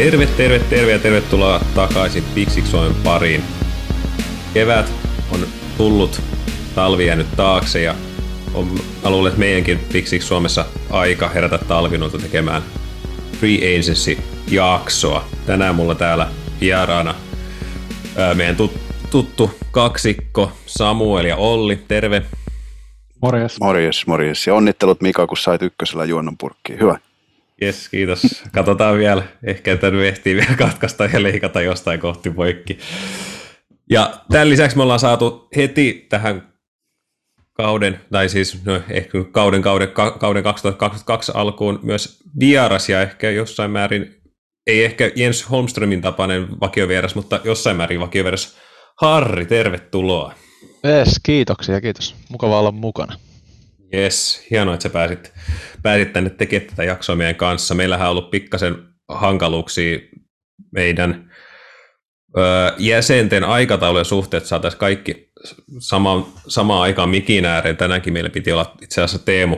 Terve, terve, terve ja tervetuloa takaisin Pixixoen pariin. Kevät on tullut, talvi jäänyt taakse ja on, mä luulen, että meidänkin Pixix Suomessa aika herätä talvinolta tekemään Free Agency-jaksoa. Tänään mulla täällä vieraana ää, meidän tut, tuttu kaksikko Samuel ja Olli. Terve. Morjes. Morjes, morjes. Ja onnittelut Mika, kun sait ykkösellä juonnonpurkkiin. Hyvä. Jes, kiitos. Katsotaan vielä. Ehkä tätä ehtii vielä katkaista ja leikata jostain kohti poikki. Ja tämän lisäksi me ollaan saatu heti tähän kauden, tai siis no, ehkä kauden, kauden, kauden 2022 alkuun myös vieras ja ehkä jossain määrin, ei ehkä Jens Holmströmin tapainen vakiovieras, mutta jossain määrin vakiovieras. Harri, tervetuloa. Yes, kiitoksia, kiitos. Mukava olla mukana. Jes, hienoa, että sä pääsit, pääsit tänne tekemään tätä jaksoa meidän kanssa. Meillähän on ollut pikkasen hankaluuksia meidän ö, jäsenten aikataulujen suhteen, että saataisiin kaikki sama, samaan aikaan mikin ääreen. Tänäänkin meillä piti olla itse asiassa Teemu,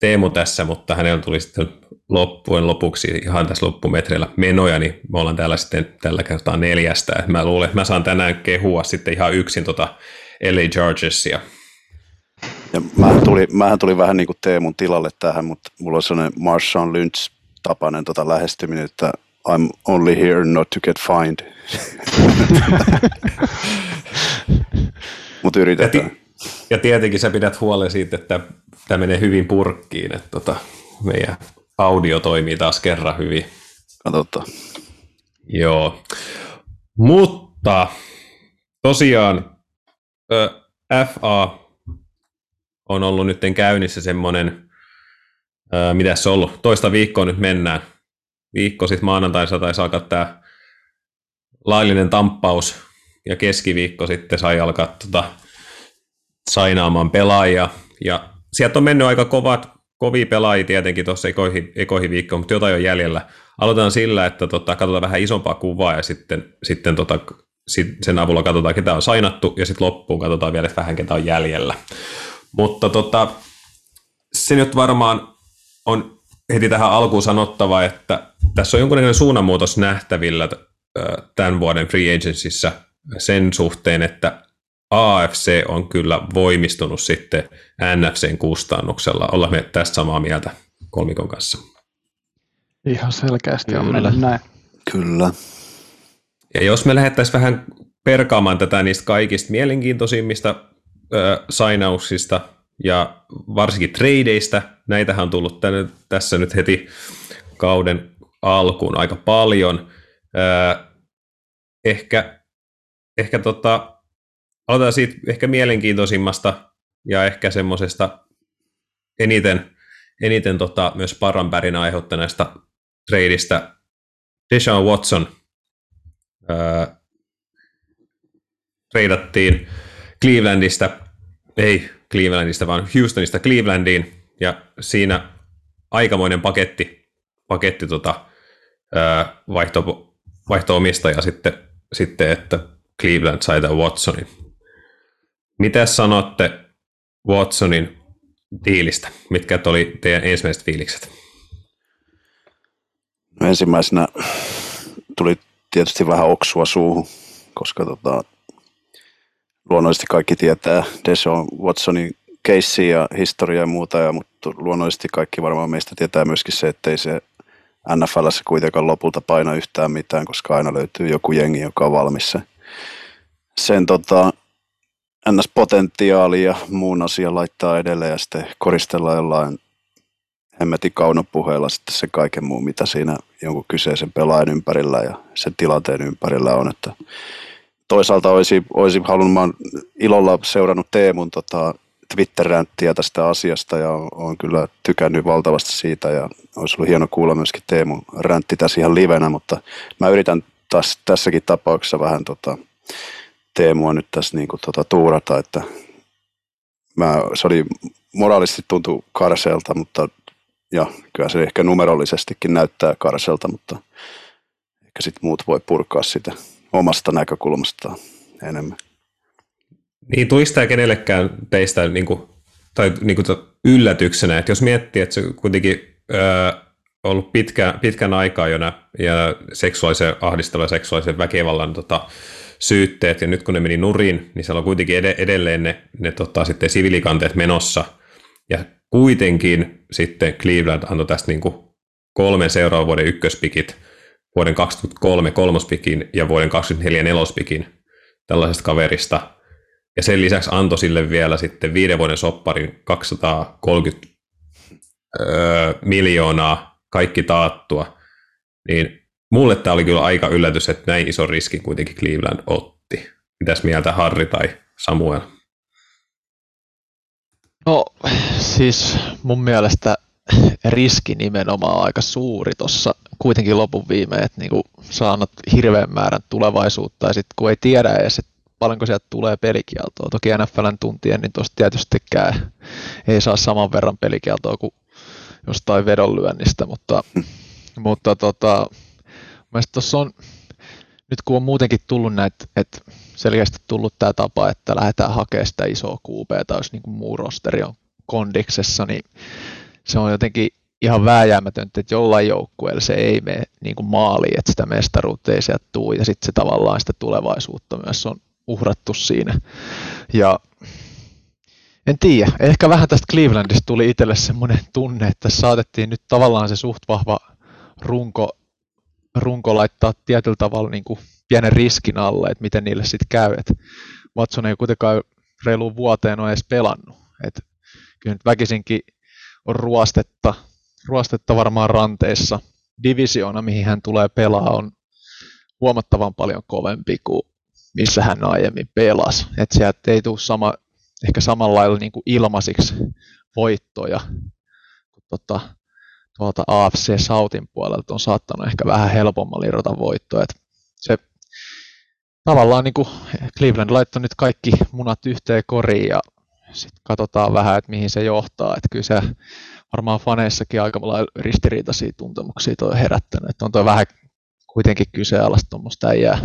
Teemu tässä, mutta hänellä tuli sitten loppujen lopuksi ihan tässä loppumetreillä menoja, niin me ollaan täällä sitten tällä kertaa neljästä. Mä luulen, että mä saan tänään kehua sitten ihan yksin tota LA Chargersia. Ja mähän tuli, mähän tuli vähän niin kuin Teemun tilalle tähän, mutta mulla on sellainen Marshawn Lynch-tapainen tota lähestyminen, että I'm only here not to get fined. mutta yritetään. Ja, ti- ja tietenkin sä pidät huolen siitä, että tämä menee hyvin purkkiin, että tota, meidän audio toimii taas kerran hyvin. Katsotaan. Joo. Mutta tosiaan FA on ollut nyt käynnissä semmoinen, mitä se on ollut, toista viikkoa nyt mennään. Viikko sitten maanantaina taisi alkaa tämä laillinen tamppaus ja keskiviikko sitten sai alkaa tota, sainaamaan pelaajia. Ja sieltä on mennyt aika kovat, kovia pelaajia tietenkin tuossa ekoihin, ekoihin viikkoon, mutta jotain on jäljellä. Aloitetaan sillä, että tota, katsotaan vähän isompaa kuvaa ja sitten, sitten tota, sen avulla katsotaan, ketä on sainattu ja sitten loppuun katsotaan vielä vähän, ketä on jäljellä. Mutta tota, se nyt varmaan on heti tähän alkuun sanottava, että tässä on jonkunlainen suunnanmuutos nähtävillä tämän vuoden Free Agencyssä sen suhteen, että AFC on kyllä voimistunut sitten NFCn kustannuksella. Ollaan me tästä samaa mieltä kolmikon kanssa. Ihan selkeästi kyllä. on mennyt näin. Kyllä. Ja jos me lähdettäisiin vähän perkaamaan tätä niistä kaikista mielenkiintoisimmista äh, sainauksista ja varsinkin tradeista, näitähän on tullut tänne, tässä nyt heti kauden alkuun aika paljon. Äh, ehkä ehkä tota, aloitetaan siitä ehkä mielenkiintoisimmasta ja ehkä semmoisesta eniten, eniten tota, myös paranpärin aiheuttaneesta tradeista. Deshaun Watson ää, treidattiin Clevelandista, ei Clevelandista, vaan Houstonista Clevelandiin, ja siinä aikamoinen paketti, paketti tota, vaihto, vaihto-omistaja sitten, sitten, että Cleveland sai tämän Watsonin. Mitä sanotte Watsonin diilistä? Mitkä oli teidän ensimmäiset fiilikset? No ensimmäisenä tuli tietysti vähän oksua suuhun, koska tota, luonnollisesti kaikki tietää Deshaun Watsonin keissi ja historia ja muuta, ja, mutta luonnollisesti kaikki varmaan meistä tietää myöskin se, ettei se NFLssä kuitenkaan lopulta paina yhtään mitään, koska aina löytyy joku jengi, joka on valmis sen sen tota, NS-potentiaali ja muun asian laittaa edelleen ja sitten koristella jollain hemmetin kaunopuheella sitten se kaiken muu, mitä siinä jonkun kyseisen pelaajan ympärillä ja sen tilanteen ympärillä on. Että toisaalta olisi, olisi halunnut, mä ilolla seurannut Teemun tota, Twitter-ränttiä tästä asiasta ja olen kyllä tykännyt valtavasti siitä ja olisi ollut hieno kuulla myöskin Teemun räntti tässä ihan livenä, mutta mä yritän taas tässäkin tapauksessa vähän tota, Teemua nyt tässä niin kuin tuota, tuurata, että mä, se oli moraalisesti tuntuu karselta, mutta ja kyllä se ehkä numerollisestikin näyttää karselta, mutta ehkä sitten muut voi purkaa sitä omasta näkökulmastaan enemmän. Niin, tuista kenellekään teistä niin kuin, tai niin kuin yllätyksenä, että jos miettii, että se kuitenkin öö, ollut pitkä, pitkän aikaa jo nä, ja seksuaalisen ahdistelun ja seksuaalisen väkivallan tota, syytteet, ja nyt kun ne meni nurin, niin siellä on kuitenkin edelleen ne, ne tota, sitten sivilikanteet menossa, ja kuitenkin sitten Cleveland antoi tästä niin kuin kolmen seuraavan vuoden ykköspikit, vuoden 2023 kolmospikin ja vuoden 2024 nelospikin tällaisesta kaverista. Ja sen lisäksi antoi sille vielä sitten viiden vuoden sopparin 230 öö, miljoonaa, kaikki taattua. Niin mulle tämä oli kyllä aika yllätys, että näin iso riski kuitenkin Cleveland otti. Mitäs mieltä Harri tai Samuel? No siis mun mielestä riski nimenomaan aika suuri tuossa kuitenkin lopun viimeen, että niinku saanut hirveän määrän tulevaisuutta ja sitten kun ei tiedä edes, että paljonko sieltä tulee pelikieltoa. Toki NFLn tuntien, niin tuosta tietystikään ei saa saman verran pelikieltoa kuin jostain vedonlyönnistä, mutta, mutta tota, tuossa on, nyt kun on muutenkin tullut näitä, että selkeästi tullut tämä tapa, että lähdetään hakemaan sitä isoa QB, jos niin muu rosteri on kondiksessa, niin se on jotenkin ihan vääjäämätöntä, että jollain joukkueella se ei mene niin kuin maaliin, että sitä mestaruutta ei sieltä tule, ja sitten se tavallaan sitä tulevaisuutta myös on uhrattu siinä. Ja en tiedä, ehkä vähän tästä Clevelandista tuli itselle semmoinen tunne, että saatettiin nyt tavallaan se suht vahva runko, runko laittaa tietyllä tavalla niin kuin pienen riskin alle, että miten niille sitten käy. Et Watson ei kuitenkaan reiluun vuoteen ole edes pelannut. Et kyllä nyt väkisinkin on ruostetta, ruostetta varmaan ranteissa. Divisiona, mihin hän tulee pelaa, on huomattavan paljon kovempi kuin missä hän aiemmin pelasi. Että sieltä ei tule sama, ehkä samalla lailla niin kuin ilmaisiksi voittoja, kun tota, tuolta AFC Southin puolelta on saattanut ehkä vähän helpommalla irrota voittoja. Et se tavallaan niin kuin Cleveland laittoi nyt kaikki munat yhteen koriin ja sitten katsotaan vähän, että mihin se johtaa. Että kyllä se varmaan faneissakin aika ristiriitaisia tuntemuksia toi herättänyt. Että on tuo vähän kuitenkin kyseenalaista tuommoista äijää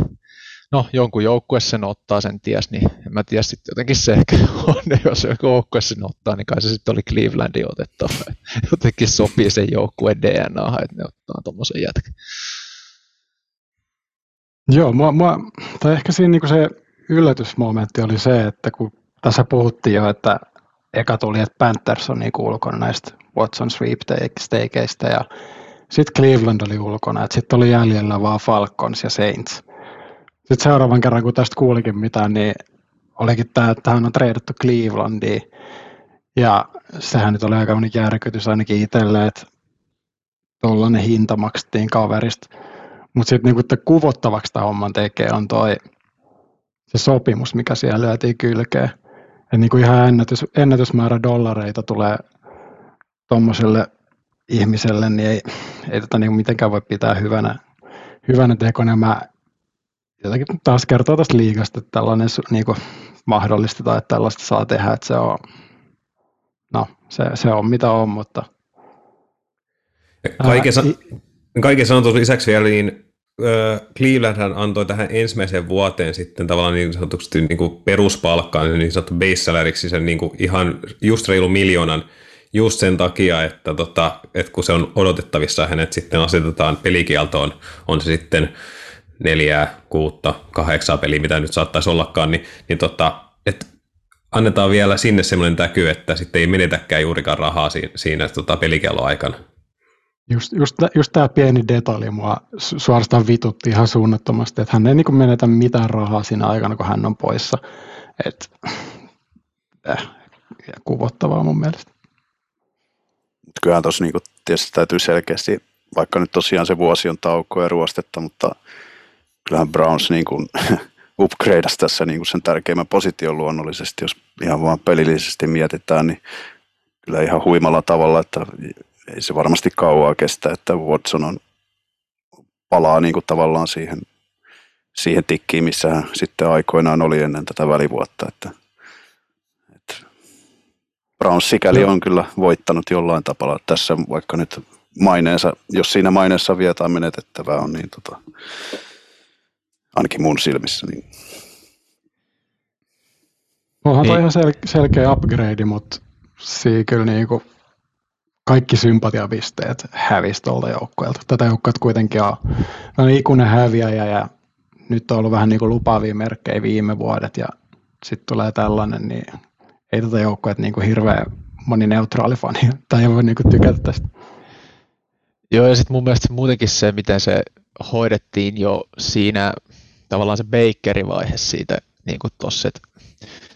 no jonkun joukkue sen ottaa, sen ties, niin en mä tiedä sitten jotenkin se ehkä on, jos joku joukkue sen ottaa, niin kai se sitten oli Clevelandin otettava. Jotenkin sopii sen joukkueen DNA, että ne ottaa tuommoisen jätkän. Joo, mua, mua, tai ehkä siinä niinku se yllätysmomentti oli se, että kun tässä puhuttiin jo, että eka tuli, että Panthers on niinku ulkona näistä Watson sweepstakeista ja sitten Cleveland oli ulkona, että sitten oli jäljellä vaan Falcons ja Saints. Sitten seuraavan kerran, kun tästä kuulikin mitään, niin olikin tämä, että hän on treidattu Clevelandiin. Ja sehän nyt oli aika järkytys ainakin itselle, että tuollainen hinta maksettiin kaverista. Mutta sitten niinku, kuvottavaksi tämä homman tekee on toi se sopimus, mikä siellä lyötiin kylkeen. Et niinku ihan ennätys, ennätysmäärä dollareita tulee tuommoiselle ihmiselle, niin ei, ei tätä niinku mitenkään voi pitää hyvänä, hyvänä tekona. Mä jotenkin taas kertoo tästä liigasta, että tällainen niin kuin, mahdollistetaan, että tällaista saa tehdä, että se on, no, se, se on mitä on, mutta... Kaiken, ää, kaiken sanotun lisäksi vielä, niin Cleveland antoi tähän ensimmäiseen vuoteen sitten tavallaan niin sanotusti niin kuin peruspalkkaan, niin sanottu base salariksi sen niin kuin ihan just reilu miljoonan just sen takia, että, tota, että kun se on odotettavissa hänet sitten asetetaan pelikieltoon, on se sitten neljää, kuutta, kahdeksaa peliä, mitä nyt saattaisi ollakaan, niin, niin tota, et annetaan vielä sinne semmoinen täky, että sitten ei menetäkään juurikaan rahaa siinä, siinä tota pelikelloaikana. Just, just, just tämä pieni detalji mua suorastaan vitutti ihan suunnattomasti, että hän ei niin menetä mitään rahaa siinä aikana, kun hän on poissa. Et, äh, ja kuvottavaa mun mielestä. Kyllähän tuossa niin tietysti täytyy selkeästi, vaikka nyt tosiaan se vuosi on taukoa ja ruostetta, mutta kyllähän Browns niin kuin upgradeasi tässä niin sen tärkeimmän position luonnollisesti, jos ihan vaan pelillisesti mietitään, niin kyllä ihan huimalla tavalla, että ei se varmasti kauaa kestä, että Watson on, palaa niin kuin tavallaan siihen, siihen tikkiin, missä hän sitten aikoinaan oli ennen tätä välivuotta, että, että Browns sikäli on kyllä voittanut jollain tavalla tässä, vaikka nyt maineensa, jos siinä maineessa vietaan menetettävää on, niin tota, ainakin mun silmissä. Niin. Onhan toi niin. ihan sel- selkeä upgrade, mutta siinä kyllä niinku kaikki sympatiapisteet hävisi tuolta joukkueelta. Tätä joukkueelta kuitenkin on, on ikuinen häviäjä ja nyt on ollut vähän niin kuin lupaavia merkkejä viime vuodet ja sitten tulee tällainen, niin ei tätä joukkueet niin kuin hirveän moni neutraali fani tai ei voi niin kuin tykätä tästä. Joo, ja sitten mun mielestä muutenkin se, miten se hoidettiin jo siinä tavallaan se Bakerin vaihe siitä niin kuin tossa, että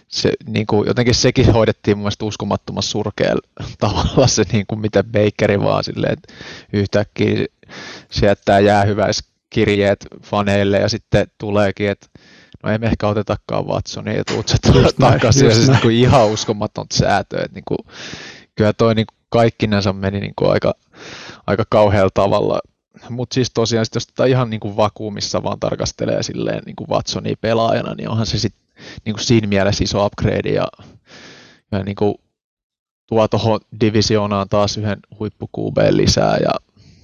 se, niin kuin, jotenkin sekin hoidettiin mun mielestä uskomattoman surkealla tavalla se, niin kuin miten Bakeri vaan silleen, että yhtäkkiä se jättää jäähyväiskirjeet faneille ja sitten tuleekin, että no ei me ehkä otetakaan Watsonia ja tuut se takaisin. ja siis niin kuin ihan uskomaton säätö, että niin kuin, kyllä toi niin kuin kaikkinensa meni niin kuin aika, aika kauhealla tavalla. Mutta siis tosiaan, sit jos tätä ihan niin kuin vakuumissa vaan tarkastelee silleen niin kuin Watsonia pelaajana, niin onhan se sitten niin kuin siinä mielessä iso upgrade ja, ja niin kuin tuo tuohon divisioonaan taas yhden huippu lisää ja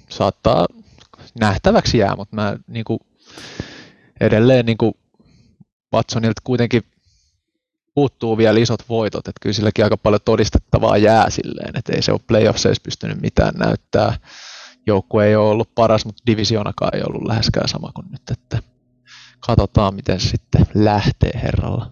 saattaa nähtäväksi jää, mutta mä niin kuin, edelleen niin kuin Watsonilta kuitenkin puuttuu vielä isot voitot, että kyllä silläkin aika paljon todistettavaa jää silleen, että ei se ole playoffseissa pystynyt mitään näyttää. Joukkue ei ole ollut paras, mutta divisionakaan ei ollut läheskään sama kuin nyt, että katsotaan miten sitten lähtee herralla.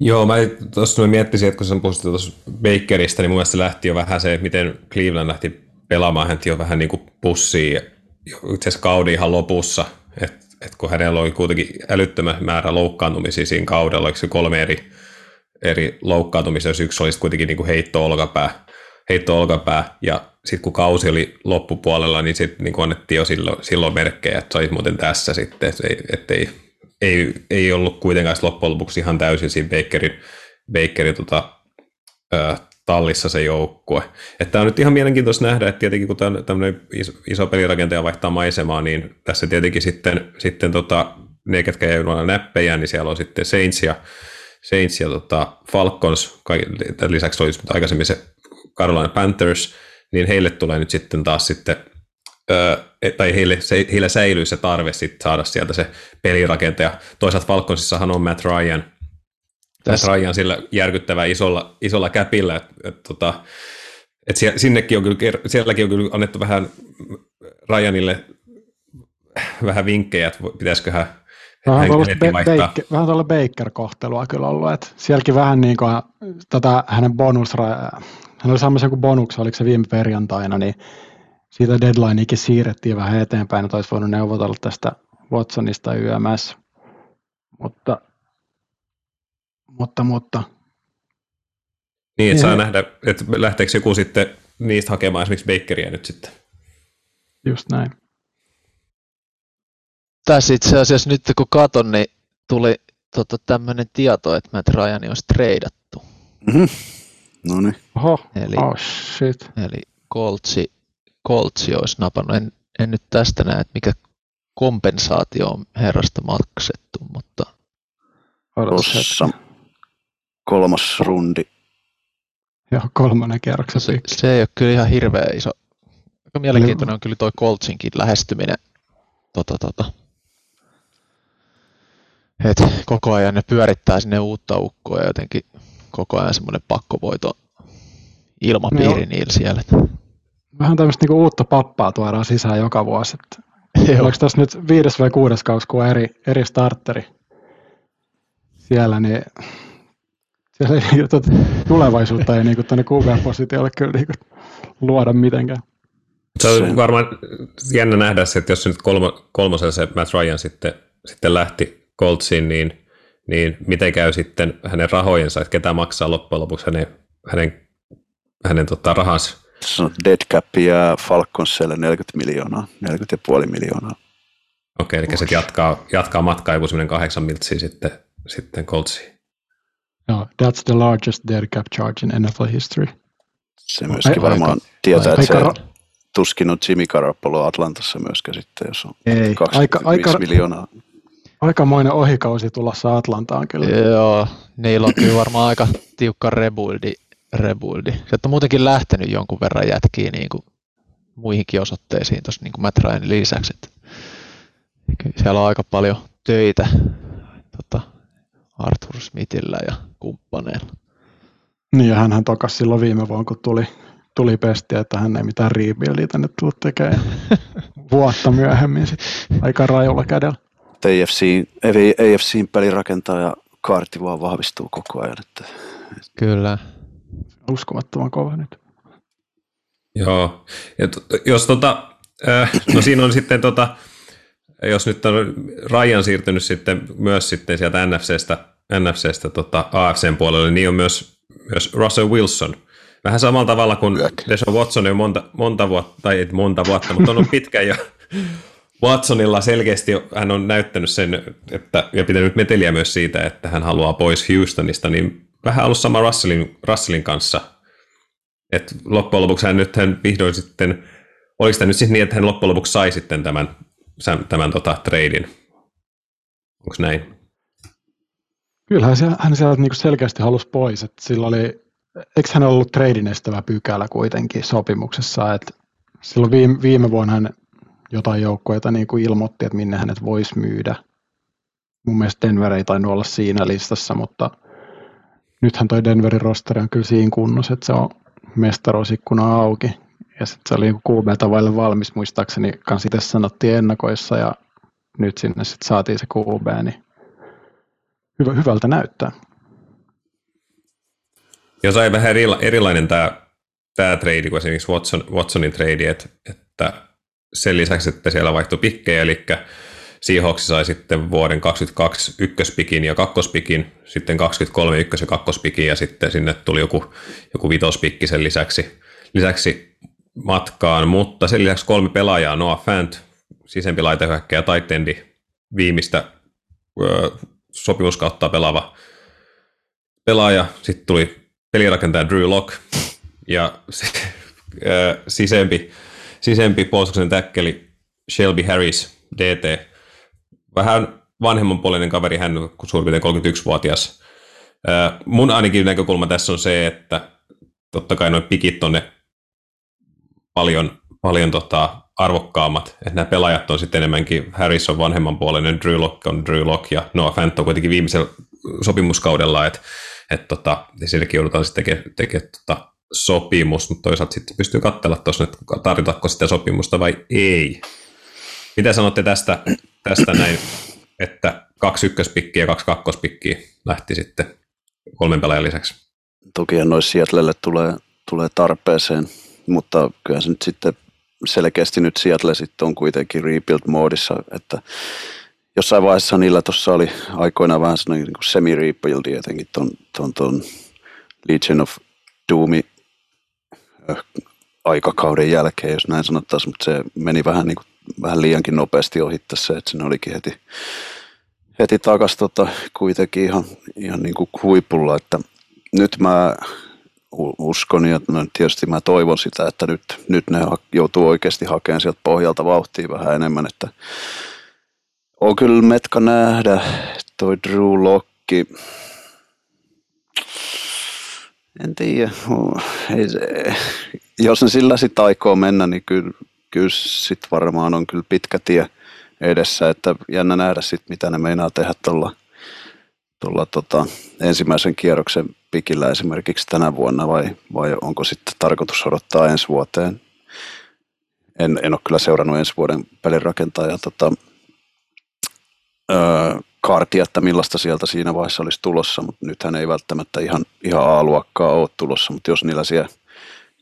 Joo, mä tuossa miettisin, että kun sä puhuit tuossa Bakerista, niin mun mielestä lähti jo vähän se, miten Cleveland lähti pelaamaan, hän jo vähän niin kuin pussiin. Itse asiassa kauden ihan lopussa, että et kun hänellä oli kuitenkin älyttömän määrä loukkaantumisia siinä kaudella, oliko se kolme eri, eri loukkaantumista, jos yksi olisi kuitenkin niin kuin heitto olkapää, heitto olkapää, ja sitten kun kausi oli loppupuolella, niin sitten niin annettiin jo silloin, silloin merkkejä, että sä muuten tässä sitten, että ei, ei, ollut kuitenkaan loppujen lopuksi ihan täysin siinä Bakerin, Bakerin tota, ö, tallissa se joukkue. Että on nyt ihan mielenkiintoista nähdä, että tietenkin kun tämmöinen iso, pelirakentaja vaihtaa maisemaa, niin tässä tietenkin sitten, sitten tota, ne, ketkä ei ole näppejä, niin siellä on sitten Saints ja, Saints ja tota Falcons, lisäksi oli aikaisemmin se Carolina Panthers, niin heille tulee nyt sitten taas sitten, öö, tai heille, se, heille säilyy se tarve sitten saada sieltä se pelirakentaja. Toisaalta Falconsissahan on Matt Ryan, Tässä. Matt Ryan sillä järkyttävää isolla, isolla käpillä, että et, tota, et sinnekin on kyllä, sielläkin on kyllä annettu vähän Ryanille vähän vinkkejä, että pitäisikö hän Vähän tuolla be- vähän tuolla Baker-kohtelua kyllä ollut, että sielläkin vähän niin kuin tätä hänen bonus, hän oli saamassa joku bonuksen, oliko se viime perjantaina, niin siitä deadlineikin siirrettiin vähän eteenpäin, että olisi voinut neuvotella tästä Watsonista YMS. Mutta, mutta, mutta. Niin, että saa nähdä, että lähteekö joku sitten niistä hakemaan esimerkiksi Bakeria nyt sitten. Just näin. Tässä itse asiassa nyt kun katon, niin tuli tota, tämmöinen tieto, että Matt Ryan olisi treidattu. Mm-hmm. No niin. Oho, eli, oh shit. Eli Coltsi, Coltsi olisi napannut. En, en nyt tästä näe, että mikä kompensaatio on herrasta maksettu, mutta... Tuossa kolmas rundi. Joo, kolmannen kierroksen se, se ei ole kyllä ihan hirveä iso. Aika mielenkiintoinen on kyllä toi Coltsinkin lähestyminen. Tota, tota. Et koko ajan ne pyörittää sinne uutta ukkoa ja jotenkin koko ajan semmoinen pakkovoito ilmapiiri no, niillä siellä. Vähän tämmöistä niinku uutta pappaa tuodaan sisään joka vuosi. Että Oliko tässä nyt viides vai kuudes kausi, kun on eri, eri starteri siellä, niin siellä ei, tuota, tulevaisuutta ei niinku tuonne QB-positiolle kyllä niinku luoda mitenkään. Se on varmaan jännä nähdä se, että jos nyt kolmo, kolmosella se Matt Ryan sitten, sitten lähti Coltsiin, niin niin miten käy sitten hänen rahojensa, että ketä maksaa loppujen lopuksi hänen, hänen, hänen tota, rahansa. Se on dead cap ja Falconselle 40 miljoonaa, 40,5 miljoonaa. Okei, eli se jatkaa, jatkaa matkaa joku semmoinen kahdeksan miltsiä sitten, sitten Coltsiin. No, that's the largest dead cap charge in NFL history. Se myöskin varmaan aika, tietää, aika, että se tuskin on Jimmy Garoppolo Atlantassa myöskään sitten, jos on ei, 25 aika, aika, miljoonaa. Aikamoinen ohikausi tulossa Atlantaan kyllä. Joo, niillä on kyllä varmaan aika tiukka rebuildi. rebuildi. Sieltä on muutenkin lähtenyt jonkun verran jätkiä niin kuin muihinkin osoitteisiin tuossa niin Matt Ryanin lisäksi. Että siellä on aika paljon töitä tota, Arthur Smithillä ja kumppaneilla. Niin ja hänhän tokas silloin viime vuonna, kun tuli, tuli pesti, että hän ei mitään rebuildia tänne tekemään. Vuotta myöhemmin sit, aika rajulla kädellä. AFC, AFCin pelirakentaja kaarti vaan vahvistuu koko ajan. Että, Kyllä. Uskomattoman kova nyt. Joo, ja t- jos tota, äh, no siinä on sitten tota, jos nyt on Rajan siirtynyt sitten myös sitten sieltä NFCstä, NFCstä tota AFCn puolelle, niin on myös, myös Russell Wilson. Vähän samalla tavalla kuin Deshaun Watson on monta, monta vuotta, tai ei monta vuotta, mutta on ollut pitkään jo Watsonilla selkeästi hän on näyttänyt sen, että, ja pitänyt meteliä myös siitä, että hän haluaa pois Houstonista, niin vähän ollut sama Russellin, Russellin kanssa. Et loppujen lopuksi hän nyt hän vihdoin sitten, oliko tämä nyt siis niin, että hän loppujen lopuksi sai sitten tämän, tämän tota, treidin? Onko näin? Kyllähän se, hän sieltä niin selkeästi halusi pois, että sillä oli, eikö hän ollut treidin estävä pykälä kuitenkin sopimuksessa, että silloin viime, viime vuonna hän jotain joukkoita niin kuin ilmoitti, että minne hänet voisi myydä. Mun mielestä Denver ei tainnut olla siinä listassa, mutta nythän toi Denverin rosteri on kyllä siinä kunnossa, että se on mestaruusikkuna auki. Ja sitten se oli niin QB vaille valmis, muistaakseni kans itse sanottiin ennakoissa ja nyt sinne sitten saatiin se QB, niin hyvä, hyvältä näyttää. Ja sai vähän erilainen tämä, tämä trade kuin esimerkiksi Watson, Watsonin trade, että, että sen lisäksi, että siellä vaihtui pikkejä, eli Seahawks sai sitten vuoden 22 ykköspikin ja kakkospikin, sitten 23 ykkös- ja kakkospikin ja sitten sinne tuli joku, joku vitospikki sen lisäksi, lisäksi matkaan, mutta sen lisäksi kolme pelaajaa, Noah Fant, sisempi laitehyökkäjä, taitendi, viimeistä ö, sopimuskautta pelaava pelaaja, sitten tuli pelirakentaja Drew Lock ja se, ö, sisempi sisempi puolustuksen täkkeli Shelby Harris, DT. Vähän vanhemmanpuolinen kaveri, hän on suurin piirtein 31-vuotias. Mun ainakin näkökulma tässä on se, että totta kai noin pikit on ne paljon, paljon tota arvokkaammat, että nämä pelaajat on sitten enemmänkin, Harris on vanhemmanpuolinen, Drew Lock on Drew Lock ja Noah Fant on kuitenkin viimeisellä sopimuskaudella, että et tota, sielläkin joudutaan sitten tekemään teke, tota, sopimus, mutta toisaalta sitten pystyy katsella tuossa, että tarjotako sitä sopimusta vai ei. Mitä sanotte tästä, tästä näin, että kaksi ykköspikkiä ja kaksi kakkospikkiä lähti sitten kolmen pelaajan lisäksi? Toki noissa Seattlelle tulee, tulee tarpeeseen, mutta kyllä se nyt sitten selkeästi nyt Seattle sitten on kuitenkin rebuild-moodissa, että jossain vaiheessa niillä tuossa oli aikoinaan vähän niin semi-rebuildi jotenkin ton Legion of Doomi aikakauden jälkeen, jos näin sanottaisiin, mutta se meni vähän, niin kuin, vähän liiankin nopeasti ohi se, että sinne olikin heti, heti takaisin tota, kuitenkin ihan, ihan niin kuin huipulla, että nyt mä uskon ja no, tietysti mä toivon sitä, että nyt, nyt ne joutuu oikeasti hakemaan sieltä pohjalta vauhtia vähän enemmän, että on kyllä metka nähdä toi Drew Locki, en tiedä. Ei se, jos ne sillä sitten aikoo mennä, niin kyllä, kyllä sitten varmaan on kyllä pitkä tie edessä, että jännä nähdä sitten, mitä ne meinaa tehdä tuolla tuolla tota, ensimmäisen kierroksen pikillä esimerkiksi tänä vuonna vai, vai onko sitten tarkoitus odottaa ensi vuoteen. En, en ole kyllä seurannut ensi vuoden pelirakentajaa tota, öö, kartia, että millaista sieltä siinä vaiheessa olisi tulossa, mutta nythän ei välttämättä ihan, ihan A-luokkaa ole tulossa, mutta jos niillä siellä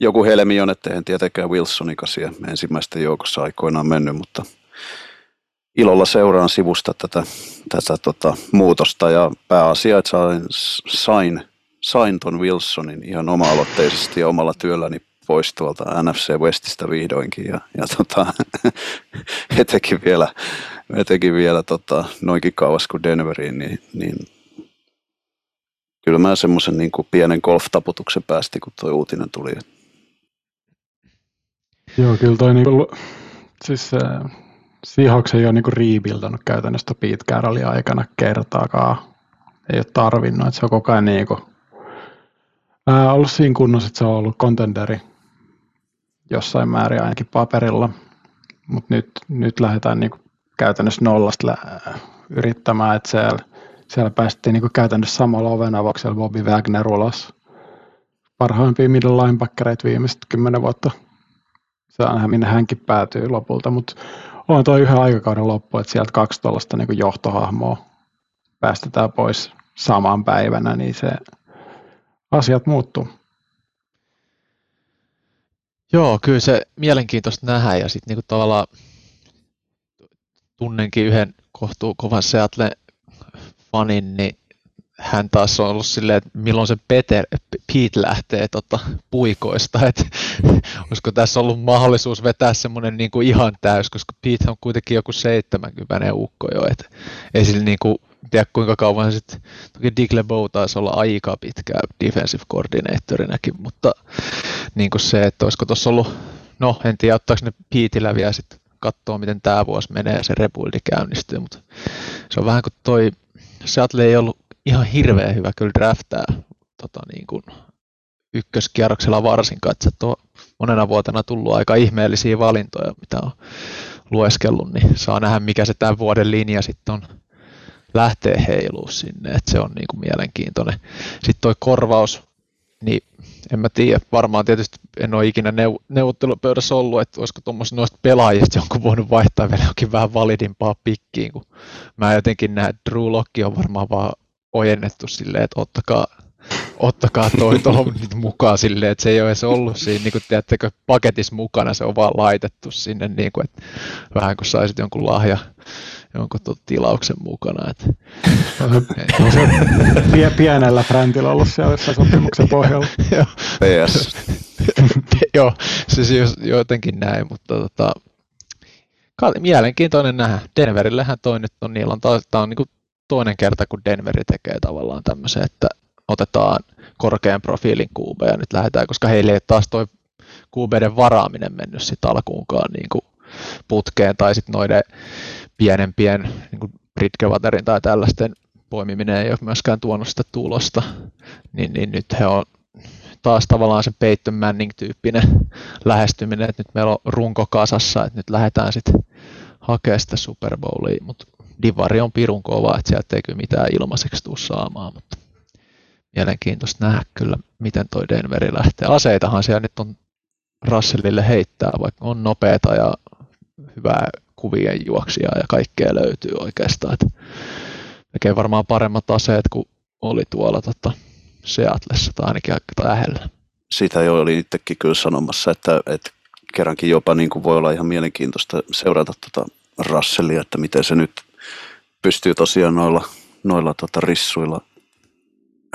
joku helmi on, että en tietenkään Wilsonika siellä ensimmäisten joukossa aikoinaan mennyt, mutta ilolla seuraan sivusta tätä, tätä tota, muutosta ja pääasia, että sain, sain, sain ton Wilsonin ihan oma-aloitteisesti ja omalla työlläni pois tuolta NFC Westistä vihdoinkin ja, ja tota, etenkin vielä, etenkin vielä tota, noinkin kauas kuin Denveriin, niin, niin kyllä mä semmoisen niin kuin pienen golf-taputuksen päästi, kun tuo uutinen tuli. Joo, kyllä toi niinku, siis äh, Seahawks ei ole niinku rebuildannut käytännössä Carrollin aikana kertaakaan. Ei ole tarvinnut, että se on koko ajan niinku, äh, ollut siinä kunnossa, että se on ollut contenderi jossain määrin ainakin paperilla, mutta nyt, nyt lähdetään niin käytännössä nollasta yrittämään, että siellä, siellä päästiin niin käytännössä samalla oven avauksella Bobby Wagner ulos. parhaimpia middle linebackereita viimeiset kymmenen vuotta. Se on minne hänkin päätyy lopulta, mutta on toi yhden aikakauden loppu, että sieltä kaksi tuollaista niin johtohahmoa päästetään pois saman päivänä, niin se asiat muuttuu. Joo, kyllä se mielenkiintoista nähdä ja sitten niinku tavallaan tunnenkin yhden kohtuu kovan Seattle fanin, niin hän taas on ollut silleen, että milloin se Peter, Pete lähtee tota, puikoista, että olisiko tässä ollut mahdollisuus vetää semmoinen niin kuin ihan täys, koska Pete on kuitenkin joku 70 ukko jo, että ei sillä niin kuin, tiedä kuinka kauan sitten, toki Dick LeBeau taisi olla aika pitkä defensive coordinatorinakin, mutta niin kuin se, että olisiko tuossa ollut, no en tiedä, ottaako ne Peteillä vielä sitten katsoa, miten tämä vuosi menee ja se rebuildi käynnistyy, mutta se on vähän kuin toi Seattle ei ollut ihan hirveän hyvä kyllä draftaa tota, niin kuin ykköskierroksella varsinkaan, että se on monena vuotena tullut aika ihmeellisiä valintoja, mitä on lueskellut, niin saa nähdä, mikä se tämän vuoden linja sitten on lähtee heiluun sinne, että se on niin kuin mielenkiintoinen. Sitten toi korvaus, niin en mä tiedä, varmaan tietysti en ole ikinä neu- neuvottelupöydässä ollut, että olisiko tuommoista noista pelaajista jonkun voinut vaihtaa vielä jokin vähän validimpaa pikkiin, kun mä jotenkin näen, että Drew Locke on varmaan vaan ojennettu silleen, että ottakaa, ottakaa toi tuohon mukaan silleen, että se ei ole edes ollut siinä, niin kuin tiedättekö, paketissa mukana, se on vaan laitettu sinne, niin kuin, että vähän kuin saisit jonkun lahja, jonkun tuon tilauksen mukana. Että, on se pienellä brändillä ollut siellä sopimuksen pohjalla. PS. Joo, se siis jotenkin näin, mutta tota, mielenkiintoinen nähdä. Denverillähän toi nyt on, niillä on, tämä on niin toinen kerta, kun Denveri tekee tavallaan tämmöisen, että otetaan korkean profiilin QB ja nyt lähdetään, koska heille ei taas toi QBden varaaminen mennyt sitten alkuunkaan niin kuin putkeen tai sitten noiden pienempien niin kuin Bridgewaterin tai tällaisten poimiminen ei ole myöskään tuonut sitä tulosta, niin, niin nyt he on taas tavallaan se Peyton Manning-tyyppinen lähestyminen, että nyt meillä on runko kasassa, että nyt lähdetään sitten hakemaan sitä Super Bowlia, mutta divari on pirun kova, että sieltä ei kyllä mitään ilmaiseksi tule saamaan, mutta mielenkiintoista nähdä kyllä, miten toi Denveri lähtee. Aseitahan siellä nyt on Russellille heittää, vaikka on nopeeta ja hyvää kuvien juoksia ja kaikkea löytyy oikeastaan. Että tekee varmaan paremmat aseet kuin oli tuolla tota, Seatlessa tai ainakin aika lähellä. Sitä jo oli itsekin kyllä sanomassa, että, että kerrankin jopa niin kuin voi olla ihan mielenkiintoista seurata tuota Russellia, että miten se nyt pystyy tosiaan noilla, noilla tota rissuilla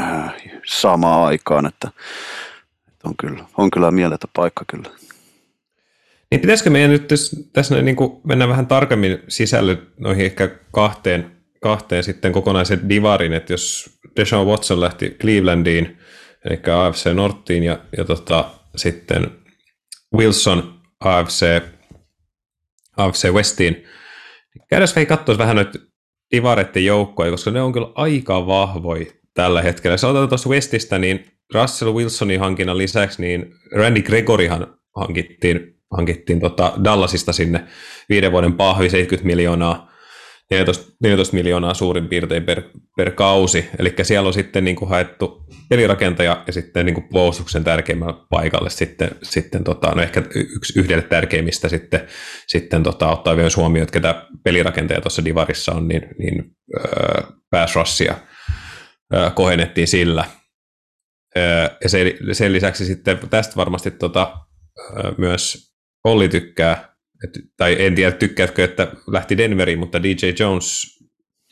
äh, saamaan aikaan, että, että on, kyllä, on kyllä mieletön paikka kyllä. Niin pitäisikö meidän nyt tässä, tässä niin kuin mennä vähän tarkemmin sisälle noihin ehkä kahteen, kahteen sitten kokonaisen divarin, että jos Deshaun Watson lähti Clevelandiin, eli AFC Norttiin ja, ja tota, sitten Wilson AFC, AFC Westiin, niin käydään vähän katsoa vähän noita divareiden joukkoja, koska ne on kyllä aika vahvoja tällä hetkellä. Jos otetaan tuossa Westistä, niin Russell Wilsonin hankinnan lisäksi, niin Randy Gregorihan hankittiin, hankittiin tota Dallasista sinne viiden vuoden pahvi 70 miljoonaa, 14, 14 miljoonaa suurin piirtein per, per kausi. Eli siellä on sitten niin kuin haettu pelirakentaja ja sitten niin kuin puolustuksen tärkeimmän paikalle sitten, sitten tota, no ehkä yksi yhdelle tärkeimmistä sitten, sitten tota, ottaa vielä huomioon, että ketä pelirakentaja tuossa Divarissa on, niin, niin öö, pass russia öö, kohennettiin sillä. Öö, ja sen, sen lisäksi sitten tästä varmasti tota, öö, myös Olli tykkää, et, tai en tiedä tykkäätkö, että lähti Denveriin, mutta DJ Jones,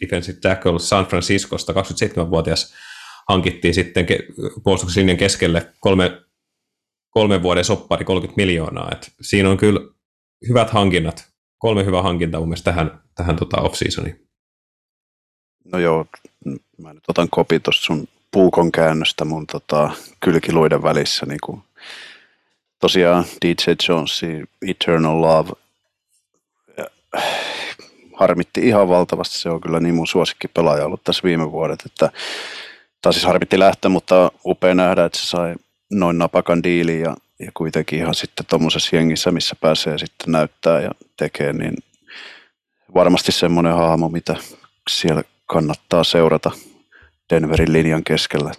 defensive tackle San Franciscosta, 27-vuotias, hankittiin sitten puolustuksen keskelle kolme, kolme vuoden soppari 30 miljoonaa. Et siinä on kyllä hyvät hankinnat, kolme hyvää hankintaa mun mielestä tähän, tähän tota off-seasoniin. No joo, mä nyt otan kopi tuosta sun puukon käännöstä mun tota, kylkiluiden välissä. Niin kuin, tosiaan DJ Jonesin Eternal Love harmitti ihan valtavasti. Se on kyllä niin mun suosikki pelaaja ollut tässä viime vuodet, että tai siis harmitti lähtö, mutta upea nähdä, että se sai noin napakan diili ja, ja kuitenkin ihan sitten tuommoisessa jengissä, missä pääsee sitten näyttää ja tekee, niin varmasti semmoinen hahmo, mitä siellä kannattaa seurata Denverin linjan keskellä.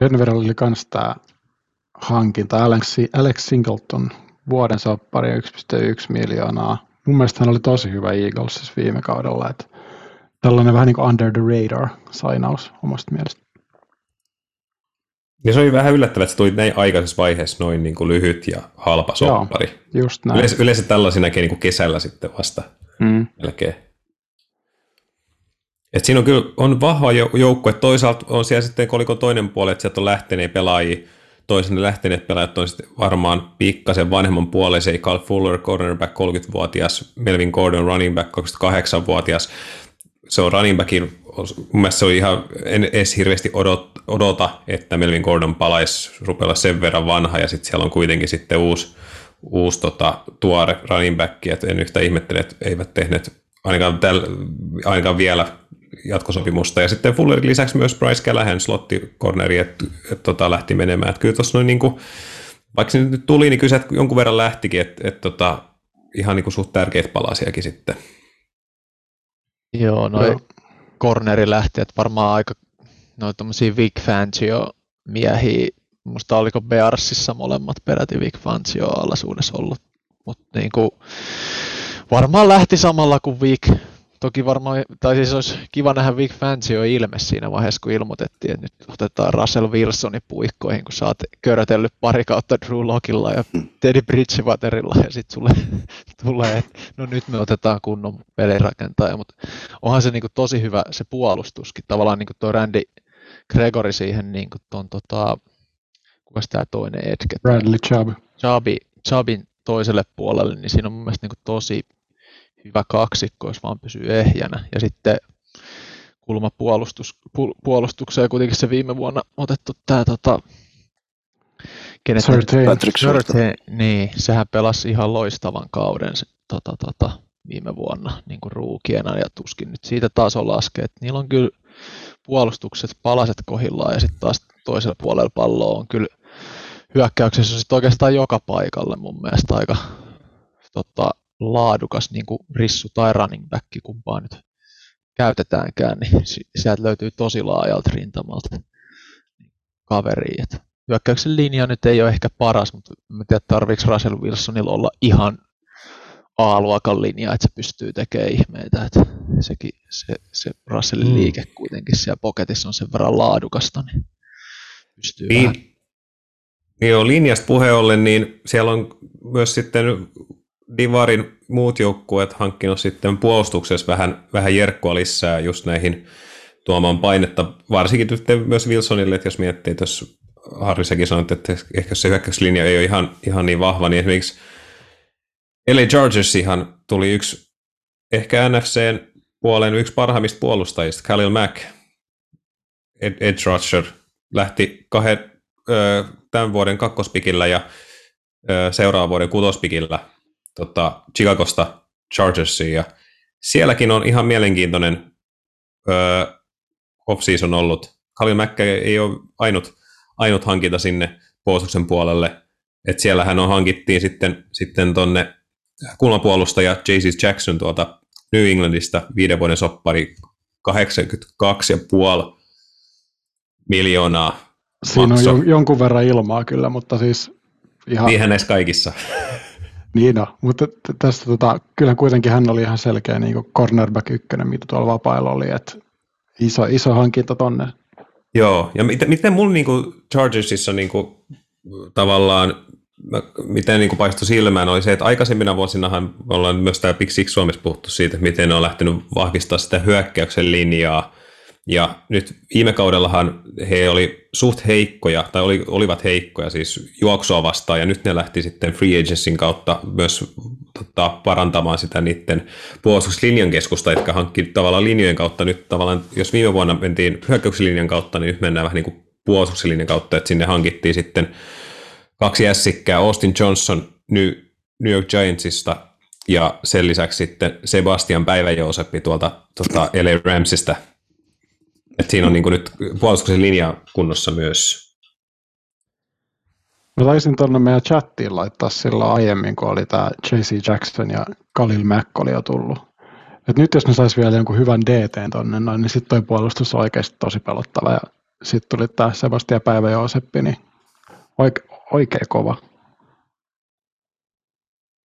Denver oli myös tämä hankinta, Alex, Alex Singleton, vuoden soppari 1,1 miljoonaa. Mun mielestä hän oli tosi hyvä Eaglesissa viime kaudella, että tällainen vähän niin kuin under the radar sainaus omasta mielestä. Ja se oli vähän yllättävää, että se tuli näin aikaisessa vaiheessa noin niin kuin lyhyt ja halpa soppari. Joo, just näin. Yleensä, yleensä tällaisia näkee niin kuin kesällä sitten vasta mm. melkein. Et siinä on kyllä on vahva joukko, että toisaalta on siellä sitten kolikon toinen puoli, että sieltä on lähteneet pelaajia, toisaalta lähteneet pelaajat on sitten varmaan pikkasen vanhemman puolen, se Carl Fuller, cornerback 30-vuotias, Melvin Gordon, running back 28-vuotias, se on running backin, mun mielestä se on ihan, en edes hirveästi odot, odota, että Melvin Gordon palaisi rupella sen verran vanha, ja sitten siellä on kuitenkin sitten uusi, uusi tota, tuore running back, että en yhtä ihmettele, että eivät tehneet ainakaan, täl, ainakaan vielä jatkosopimusta. Ja sitten Fullerin lisäksi myös Bryce Callahan slotti corneri, että et, tota, lähti menemään. Et kyllä tuossa noin niin kuin, vaikka se nyt tuli, niin kyllä se jonkun verran lähtikin, että et, tota, ihan niin kuin suht tärkeitä palasiakin sitten. Joo, noin corneri lähti, että varmaan aika noin tuommoisia Vic Fangio miehiä, musta oliko Bearsissa molemmat peräti Vic Fangio alaisuudessa ollut, mutta niin kuin, varmaan lähti samalla kuin Vic, Toki varmaan, tai siis olisi kiva nähdä Vic Fangio ilme siinä vaiheessa, kun ilmoitettiin, että nyt otetaan Russell Wilsonin puikkoihin, kun sä oot körötellyt pari kautta Drew Lockilla ja Teddy Bridgewaterilla, ja sitten sulle tulee, että no nyt me otetaan kunnon pelirakentaja, mutta onhan se niinku tosi hyvä se puolustuskin, tavallaan niinku tuo Randy Gregory siihen niinku ton tota, kuka tämä toinen etke? Bradley Chubb. Chubby, Chubbin toiselle puolelle, niin siinä on mun mielestä niinku tosi hyvä kaksikko, jos vaan pysyy ehjänä. Ja sitten kulma puolustus, pu, puolustukseen kuitenkin se viime vuonna otettu tämä tota, kenet Patrick Surtain, niin, sehän pelasi ihan loistavan kauden se, tota, tota, viime vuonna niin kuin ruukiena ja tuskin nyt siitä taso laskee. Että niillä on kyllä puolustukset palaset kohillaan ja sitten taas toisella puolella palloa on kyllä hyökkäyksessä sit oikeastaan joka paikalle mun mielestä aika tota, laadukas niin kuin rissu tai running back, kumpaa nyt käytetäänkään, niin sieltä löytyy tosi laajalta rintamalta kaveri. hyökkäyksen linja nyt ei ole ehkä paras, mutta en tiedä tarviiko Russell Wilsonilla olla ihan A-luokan linja, että se pystyy tekemään ihmeitä. Että sekin, se, se Russellin mm. liike kuitenkin siellä poketissa on sen verran laadukasta, niin pystyy niin. vähän Joo, linjasta puheen ollen, niin siellä on myös sitten Divarin muut joukkueet hankkinut sitten puolustuksessa vähän, vähän jerkkua lisää just näihin tuomaan painetta, varsinkin nyt myös Wilsonille, että jos miettii, että jos Harrisäkin sanoi, että ehkä se hyökkäyslinja ei ole ihan, ihan niin vahva, niin esimerkiksi LA Chargersihan tuli yksi ehkä NFCn puolen yksi parhaimmista puolustajista, Khalil Mack, Ed, edge rusher, lähti kahden, ö, tämän vuoden kakkospikillä ja ö, seuraavan vuoden kutospikillä tota, Chicagosta Chargersiin ja sielläkin on ihan mielenkiintoinen öö, off-season ollut. Khalil Mack ei ole ainut, ainut hankinta sinne puolustuksen puolelle, että siellähän on hankittiin sitten, sitten tonne kulmapuolustaja J.C. Jackson tuolta New Englandista viiden vuoden soppari 82,5 miljoonaa Siinä makso. on jonkun verran ilmaa kyllä, mutta siis ihan... Niinhän näissä kaikissa. Niin no, mutta tästä tota, kyllä kuitenkin hän oli ihan selkeä niin cornerback ykkönen, mitä tuolla vapailla oli, että iso, iso hankinta tonne. Joo, ja miten, miten mulla niin kuin Chargersissa niin kuin, tavallaan, miten niin kuin paistoi silmään, oli se, että aikaisemmina vuosinahan ollaan myös tämä Big Six Suomessa puhuttu siitä, että miten ne on lähtenyt vahvistaa sitä hyökkäyksen linjaa, ja nyt viime kaudellahan he oli suht heikkoja, tai oli, olivat heikkoja siis juoksua vastaan, ja nyt ne lähti sitten free agencyn kautta myös tota, parantamaan sitä niiden puolustuslinjan keskusta, jotka hankki tavallaan linjojen kautta. Nyt tavallaan, jos viime vuonna mentiin hyökkäyksen kautta, niin nyt mennään vähän niin kuin puolustuksen kautta, että sinne hankittiin sitten kaksi jässikkää, Austin Johnson New, New York Giantsista, ja sen lisäksi sitten Sebastian Päiväjooseppi tuolta tuota LA Ramsista, et siinä on niin nyt puolustuksen linja kunnossa myös. Mä taisin tuonne meidän chattiin laittaa silloin aiemmin, kun oli tämä JC Jackson ja Khalil Mack oli jo tullut. Et nyt jos ne sais vielä jonkun hyvän DT tonne, noin, niin sitten toi puolustus on oikeasti tosi pelottava. Ja sitten tuli tämä Sebastian Päivä Jooseppi, niin oike, oikein kova.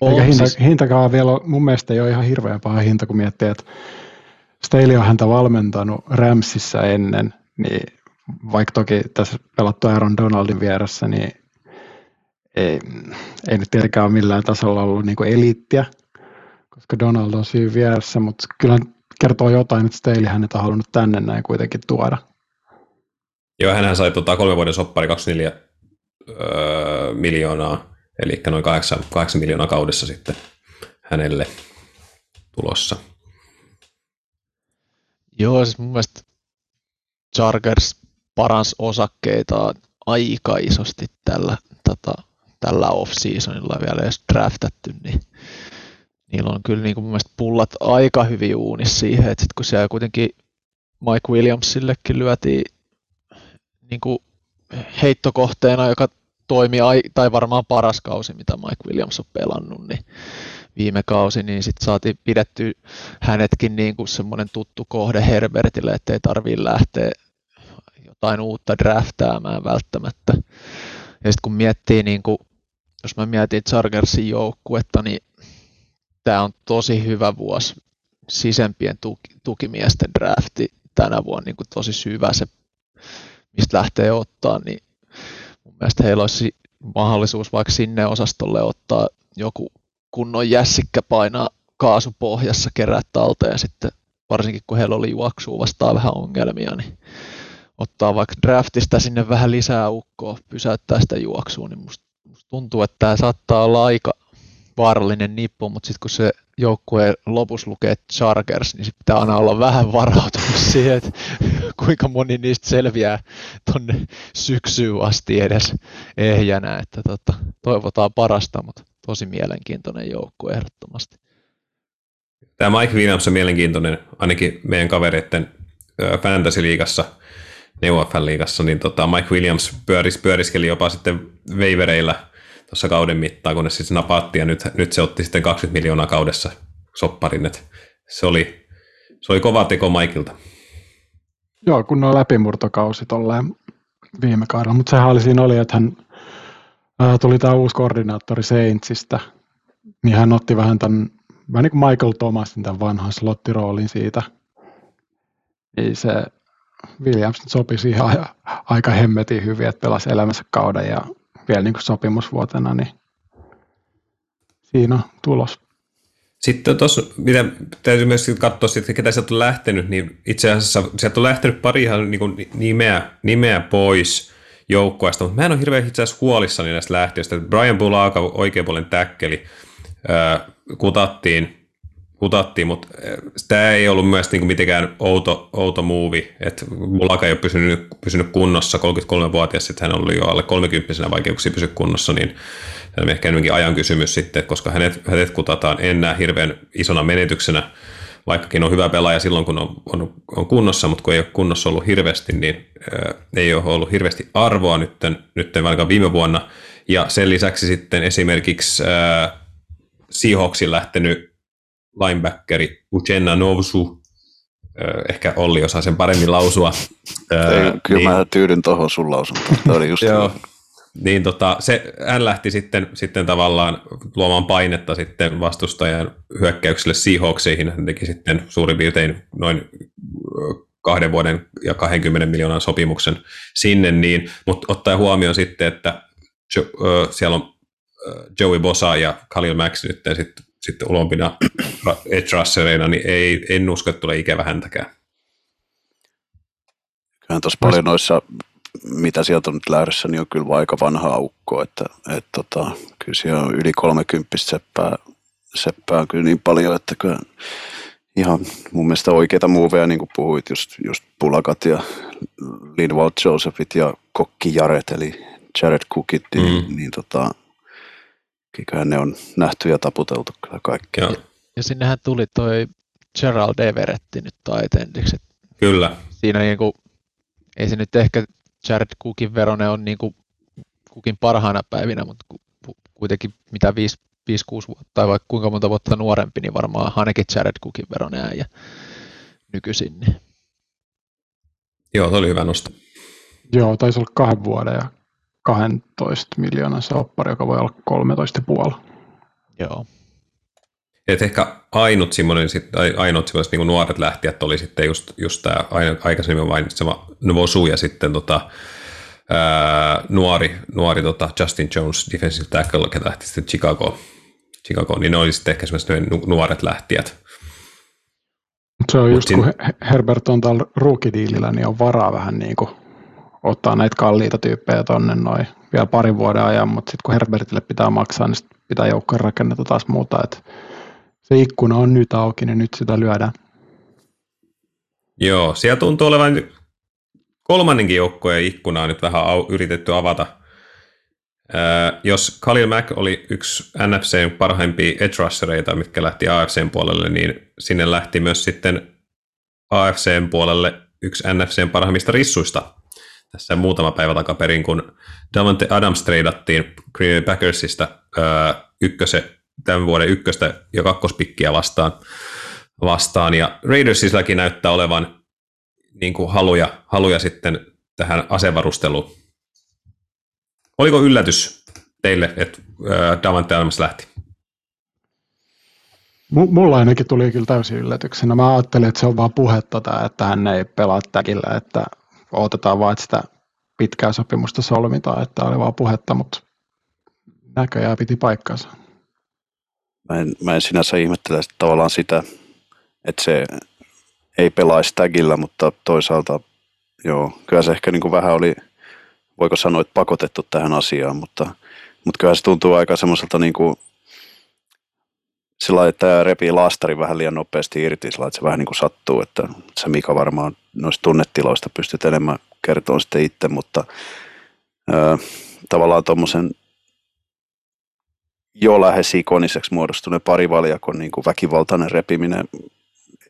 On, Eikä hinta, siis... hintakaan vielä, mun mielestä ei ole ihan hirveän paha hinta, kun miettii, että Staley on häntä valmentanut Ramsissa ennen, niin vaikka toki tässä pelattu Aaron Donaldin vieressä, niin ei, ei nyt tietenkään ole millään tasolla ollut niin eliittiä, koska Donald on siinä vieressä, mutta kyllä kertoo jotain, että Staley hänet on halunnut tänne näin kuitenkin tuoda. Joo, hän sai tota, kolme vuoden soppari 24 öö, miljoonaa, eli noin 8, 8 miljoonaa kaudessa sitten hänelle tulossa. Joo, siis mun mielestä Chargers paransi osakkeitaan aika isosti tällä, tota, tällä off-seasonilla vielä edes draftattu, niin niillä on kyllä niin kuin mun mielestä pullat aika hyvin uunissa siihen, että sit kun siellä kuitenkin Mike Williamsillekin lyötiin niin kuin heittokohteena, joka toimi, tai varmaan paras kausi, mitä Mike Williams on pelannut, niin viime kausi, niin sitten saatiin pidetty hänetkin niin kuin semmoinen tuttu kohde Herbertille, ettei tarvii lähteä jotain uutta draftaamaan välttämättä. Ja sitten kun miettii, niin kuin, jos mä mietin Chargersin joukkuetta, niin tämä on tosi hyvä vuosi sisempien tuki, tukimiesten drafti tänä vuonna niin kuin tosi syvä se, mistä lähtee ottaa, niin mun mielestä heillä olisi mahdollisuus vaikka sinne osastolle ottaa joku kunnon jässikkä painaa kaasupohjassa kerää talteen sitten, varsinkin kun heillä oli juoksua vastaan vähän ongelmia, niin ottaa vaikka draftista sinne vähän lisää ukkoa, pysäyttää sitä juoksua, niin musta, musta tuntuu, että tämä saattaa olla aika vaarallinen nippu, mutta sitten kun se joukkue lopussa lukee Chargers, niin pitää aina olla vähän varautunut siihen, että kuinka moni niistä selviää tonne syksyyn asti edes ehjänä, että tota, toivotaan parasta, mutta tosi mielenkiintoinen joukkue ehdottomasti. Tämä Mike Williams on mielenkiintoinen, ainakin meidän kavereiden fantasy-liigassa, neufl-liigassa, niin tota Mike Williams pyöris, pyöriskeli jopa sitten veivereillä tuossa kauden mittaan, kunnes sitten napattiin, ja nyt, nyt se otti sitten 20 miljoonaa kaudessa sopparin, että se oli, se oli kova teko Maikilta. Joo, kun on läpimurtokausi tolleen viime kaudella, mutta sehän oli siinä oli, että hän tuli tämä uusi koordinaattori Saintsista, niin hän otti vähän tämän, vähän niin kuin Michael Thomasin tämän vanhan slottiroolin siitä. Niin se Williams sopi siihen aika hemmetin hyvin, että pelasi elämänsä kauden ja vielä niin kuin sopimusvuotena, niin siinä on tulos. Sitten tuossa, mitä täytyy myös katsoa, että ketä sieltä on lähtenyt, niin itse asiassa sieltä on lähtenyt pari ihan niin kuin nimeä, nimeä pois joukkueesta, mutta mä en ole hirveän itse asiassa huolissani näistä lähtiöistä. Brian Bulaka, oikean puolen täkkeli, kutattiin, kutattiin, mutta tämä ei ollut myös niin kuin mitenkään outo, outo muuvi, että Bulaka ei ole pysynyt, pysynyt kunnossa, 33-vuotias, sitten hän oli jo alle 30 vaikeuksia pysyä kunnossa, niin Tämä on ehkä ajan kysymys sitten, koska hänet, hänet kutataan enää hirveän isona menetyksenä, vaikkakin on hyvä pelaaja silloin, kun on, on, on kunnossa, mutta kun ei ole kunnossa ollut hirveästi, niin ää, ei ole ollut hirveästi arvoa nyt, nyt vaikka viime vuonna. Ja sen lisäksi sitten esimerkiksi ää, Seahawksin lähtenyt linebackeri Uchenna Novsu, ehkä Olli osaa sen paremmin lausua. Ei, kyllä niin, mä tyydyn tuohon sun lausuntoon. oli just joo, niin tota, se, hän lähti sitten, sitten tavallaan luomaan painetta sitten vastustajan hyökkäykselle Seahawksiin. Hän teki sitten suurin piirtein noin kahden vuoden ja 20 miljoonan sopimuksen sinne, niin, mutta ottaen huomioon sitten, että jo, uh, siellä on Joey Bosa ja Khalil Max nyt sitten, sitten ulompina edge rushereina, niin ei, en usko, että tulee ikävä häntäkään. Kyllähän tuossa paljon noissa mitä sieltä on nyt lähdössä, niin on kyllä aika vanha aukko, että et tota, kyllä siellä on yli 30 seppää, seppää on kyllä niin paljon, että kyllä ihan mun mielestä oikeita muuveja, niin kuin puhuit, just, just Pulakat ja Linval Josephit ja Kokki Jaret, eli Jared Cookit, niin, mm. niin tota, kyllähän ne on nähty ja taputeltu kyllä kaikki. Ja, ja sinnehän tuli toi Gerald Everetti nyt taitendiksi. Kyllä. Siinä niinku, ei se nyt ehkä Jared Cookin verone on niin kuin Cookin parhaana päivinä, mutta kuitenkin mitä 5-6 vuotta tai vaikka kuinka monta vuotta nuorempi, niin varmaan ainakin Jared Cookin verone ja nykyisin. Niin. Joo, se oli hyvä nosto. Joo, taisi olla kahden vuoden ja 12 miljoonan soppari, joka voi olla 13,5. Joo. Et ehkä ainut semmoinen, ainut semmoiset niin nuoret lähtijät oli sitten just, just tämä aikaisemmin mainitsema Novosu ja sitten tota, ää, nuori, nuori tota Justin Jones, defensive tackle, ketä lähti sitten Chicago, Chicago, niin ne oli sitten ehkä semmoiset nuoret lähtijät. Se on Mut just siinä... kun Herbert on täällä ruukidiilillä, niin on varaa vähän niin kuin ottaa näitä kalliita tyyppejä tonne noin vielä parin vuoden ajan, mutta sitten kun Herbertille pitää maksaa, niin pitää joukkojen rakennetta taas muuta, että se ikkuna on nyt auki, niin nyt sitä lyödään. Joo, siellä tuntuu olevan kolmannenkin joukkojen ikkuna on nyt vähän yritetty avata. Ää, jos Khalil Mack oli yksi NFCn parhaimpia edge mitkä lähti AFCn puolelle, niin sinne lähti myös sitten AFCn puolelle yksi NFCn parhaimmista rissuista tässä muutama päivä takaperin, kun Davante Adams treidattiin Green Packersista ää, ykköse, tämän vuoden ykköstä ja kakkospikkiä vastaan, vastaan. Ja Raidersilläkin näyttää olevan niin kuin haluja, haluja sitten tähän asevarusteluun. Oliko yllätys teille, että Davante Adams lähti? Mulla ainakin tuli kyllä täysin yllätyksenä. Mä ajattelin, että se on vaan puhetta tämä, että hän ei pelaa täkillä, että odotetaan vaan, että sitä pitkää sopimusta solmitaan, että oli vaan puhetta, mutta näköjään piti paikkansa. Mä en, mä en sinänsä ihmettele tavallaan sitä, että se ei pelaisi tagillä, mutta toisaalta joo, kyllä se ehkä niin kuin vähän oli, voiko sanoa, että pakotettu tähän asiaan, mutta, mutta kyllä se tuntuu aika semmoiselta niin kuin sillä että repii laastari vähän liian nopeasti irti, sillä että se vähän niin kuin sattuu, että se Mika varmaan noista tunnetiloista pystyt enemmän kertomaan sitten itse, mutta ää, tavallaan tuommoisen jo lähes ikoniseksi muodostuneen parivaljakon niin kuin väkivaltainen repiminen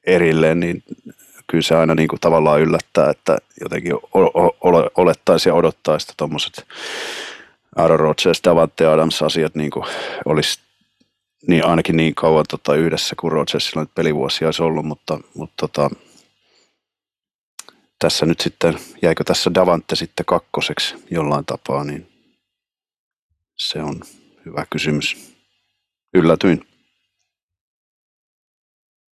erilleen, niin kyllä se aina niin kuin tavallaan yllättää, että jotenkin olettaisi ja odottaisi, että tuommoiset Aaron Rodgers, Davante Adams asiat niin kuin olisi niin ainakin niin kauan tota, yhdessä kuin Rodgersilla nyt pelivuosia olisi ollut, mutta, mutta tota, tässä nyt sitten, jäikö tässä Davante sitten kakkoseksi jollain tapaa, niin se on hyvä kysymys. Yllätyin.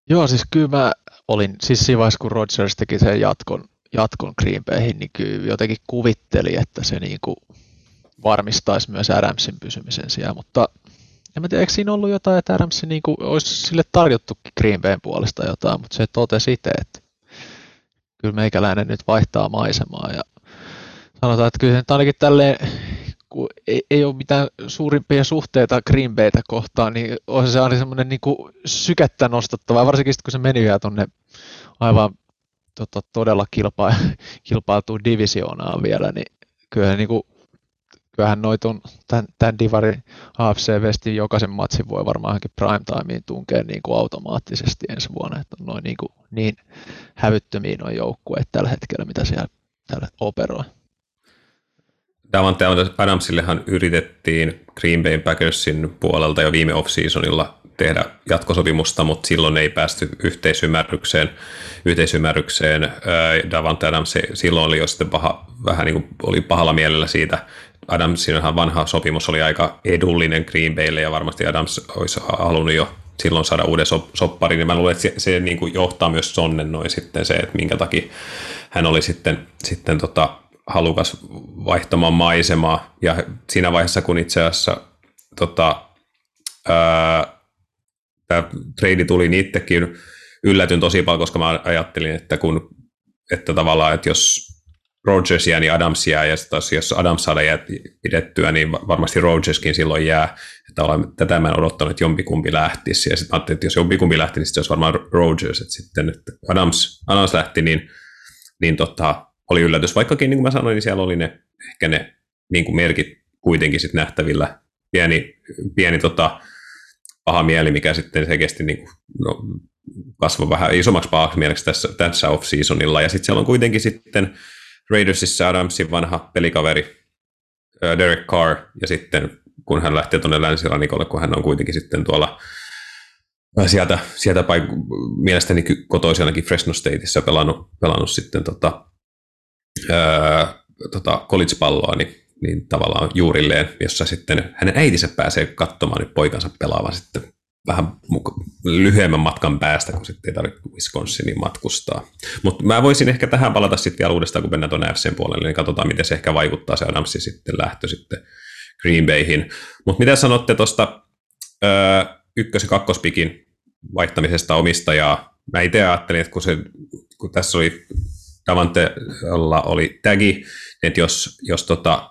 Joo, siis kyllä mä olin, siis siinä vaiheessa kun Rodgers teki sen jatkon, jatkon Green Bayhin, niin kyllä jotenkin kuvitteli, että se niin kuin varmistaisi myös Adamsin pysymisen siellä, mutta en mä tiedä, eikö siinä ollut jotain, että Adams niin kuin, olisi sille tarjottu Green Bayn puolesta jotain, mutta se totesi itse, että kyllä meikäläinen nyt vaihtaa maisemaa ja sanotaan, että kyllä nyt ainakin tälleen, kun ei, ei ole mitään suurimpia suhteita Green Baytä kohtaan, niin on se aina semmoinen niin sykettä nostattava, varsinkin sitten kun se meni vielä tuonne aivan tota, todella kilpa, kilpailtuu divisioonaan vielä, niin kyllä niin kuin kyllähän noit on, tämän, tämän Divarin AFC Westin jokaisen matsin voi varmaan prime timeen tunkea niin kuin automaattisesti ensi vuonna, että on noin niin, kuin, niin hävyttömiä noin joukkueet tällä hetkellä, mitä siellä tällä operoi. Davante Adamsillehan yritettiin Green Bay Packersin puolelta jo viime off-seasonilla tehdä jatkosopimusta, mutta silloin ei päästy yhteisymmärrykseen. yhteisymmärrykseen. Davante Adams silloin oli jo sitten paha, vähän niin kuin oli pahalla mielellä siitä, Adamsinhan vanha sopimus oli aika edullinen Green Baylle ja varmasti Adams olisi halunnut jo silloin saada uuden sopparin, niin mä luulen, että se, se niin kuin johtaa myös Sonnen noin sitten se, että minkä takia hän oli sitten, sitten tota, halukas vaihtamaan maisemaa. Ja siinä vaiheessa, kun itse asiassa tota, tämä trade tuli, niin itsekin yllätyn tosi paljon, koska mä ajattelin, että kun että tavallaan, että jos Rodgers jää, niin Adams jää, ja taas jos Adams saada jää pidettyä, niin varmasti Rodgerskin silloin jää. Että olen, tätä mä en odottanut, että jompikumpi lähtisi, ja sitten ajattelin, että jos jompikumpi lähti, niin sitten se olisi varmaan Rodgers, että sitten että Adams, Adams lähti, niin, niin tota, oli yllätys, vaikkakin niin kuin mä sanoin, niin siellä oli ne, ehkä ne niin kuin merkit kuitenkin sitten nähtävillä, pieni, pieni tota, paha mieli, mikä sitten selkeästi niin kuin, no, kasvoi vähän isommaksi pahaksi mieleksi tässä, tässä off-seasonilla, ja sitten siellä on kuitenkin sitten Raidersissa Adamsin vanha pelikaveri Derek Carr, ja sitten kun hän lähtee tuonne länsirannikolle, kun hän on kuitenkin sitten tuolla sieltä, sieltä paik- mielestäni kotoisenakin Fresno Stateissa pelannut, pelannut sitten tota, ää, tota, college-palloa, niin, niin tavallaan juurilleen, jossa sitten hänen äitinsä pääsee katsomaan niin poikansa pelaavan sitten vähän lyhyemmän matkan päästä, kun sitten ei tarvitse Wisconsinin matkustaa. Mutta mä voisin ehkä tähän palata sitten vielä uudestaan, kun mennään tuonne RCn puolelle, niin katsotaan, miten se ehkä vaikuttaa se Adamsin sitten lähtö sitten Green Bayhin. Mutta mitä sanotte tuosta ykkös- ja kakkospikin vaihtamisesta omistajaa? Mä itse ajattelin, että kun, se, kun tässä oli Davante oli tagi, että jos, jos tota,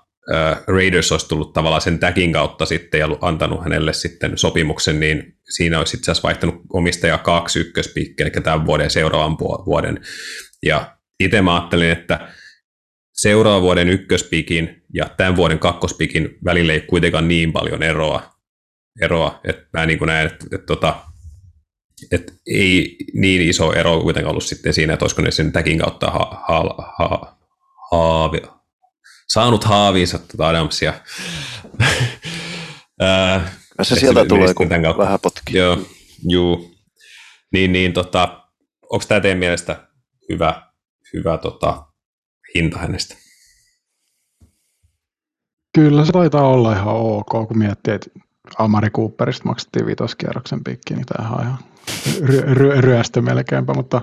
Raiders olisi tullut tavallaan sen tagin kautta sitten ja antanut hänelle sitten sopimuksen, niin siinä olisi itse asiassa vaihtanut omistaja kaksi ykköspikkiä, eli tämän vuoden seuraavan vuoden. Ja itse mä ajattelin, että seuraavan vuoden ykköspikin ja tämän vuoden kakkospikin välillä ei kuitenkaan niin paljon eroa, eroa että mä niin kuin näen, että, että, että, että ei niin iso ero kuitenkaan ollut sitten siinä, että olisiko ne sen tagin kautta ha, ha, ha, ha, saanut haaviinsa tuota Adamsia. se sieltä tulee, kun vähän potki. Joo, juu. Niin, niin tota, onko tämä teidän mielestä hyvä, hyvä tota, hinta hänestä? Kyllä se taitaa olla ihan ok, kun miettii, että Amari Cooperista maksettiin vitoskierroksen pikki, niin tämä on ihan ry- ry- ryöstö melkeinpä, mutta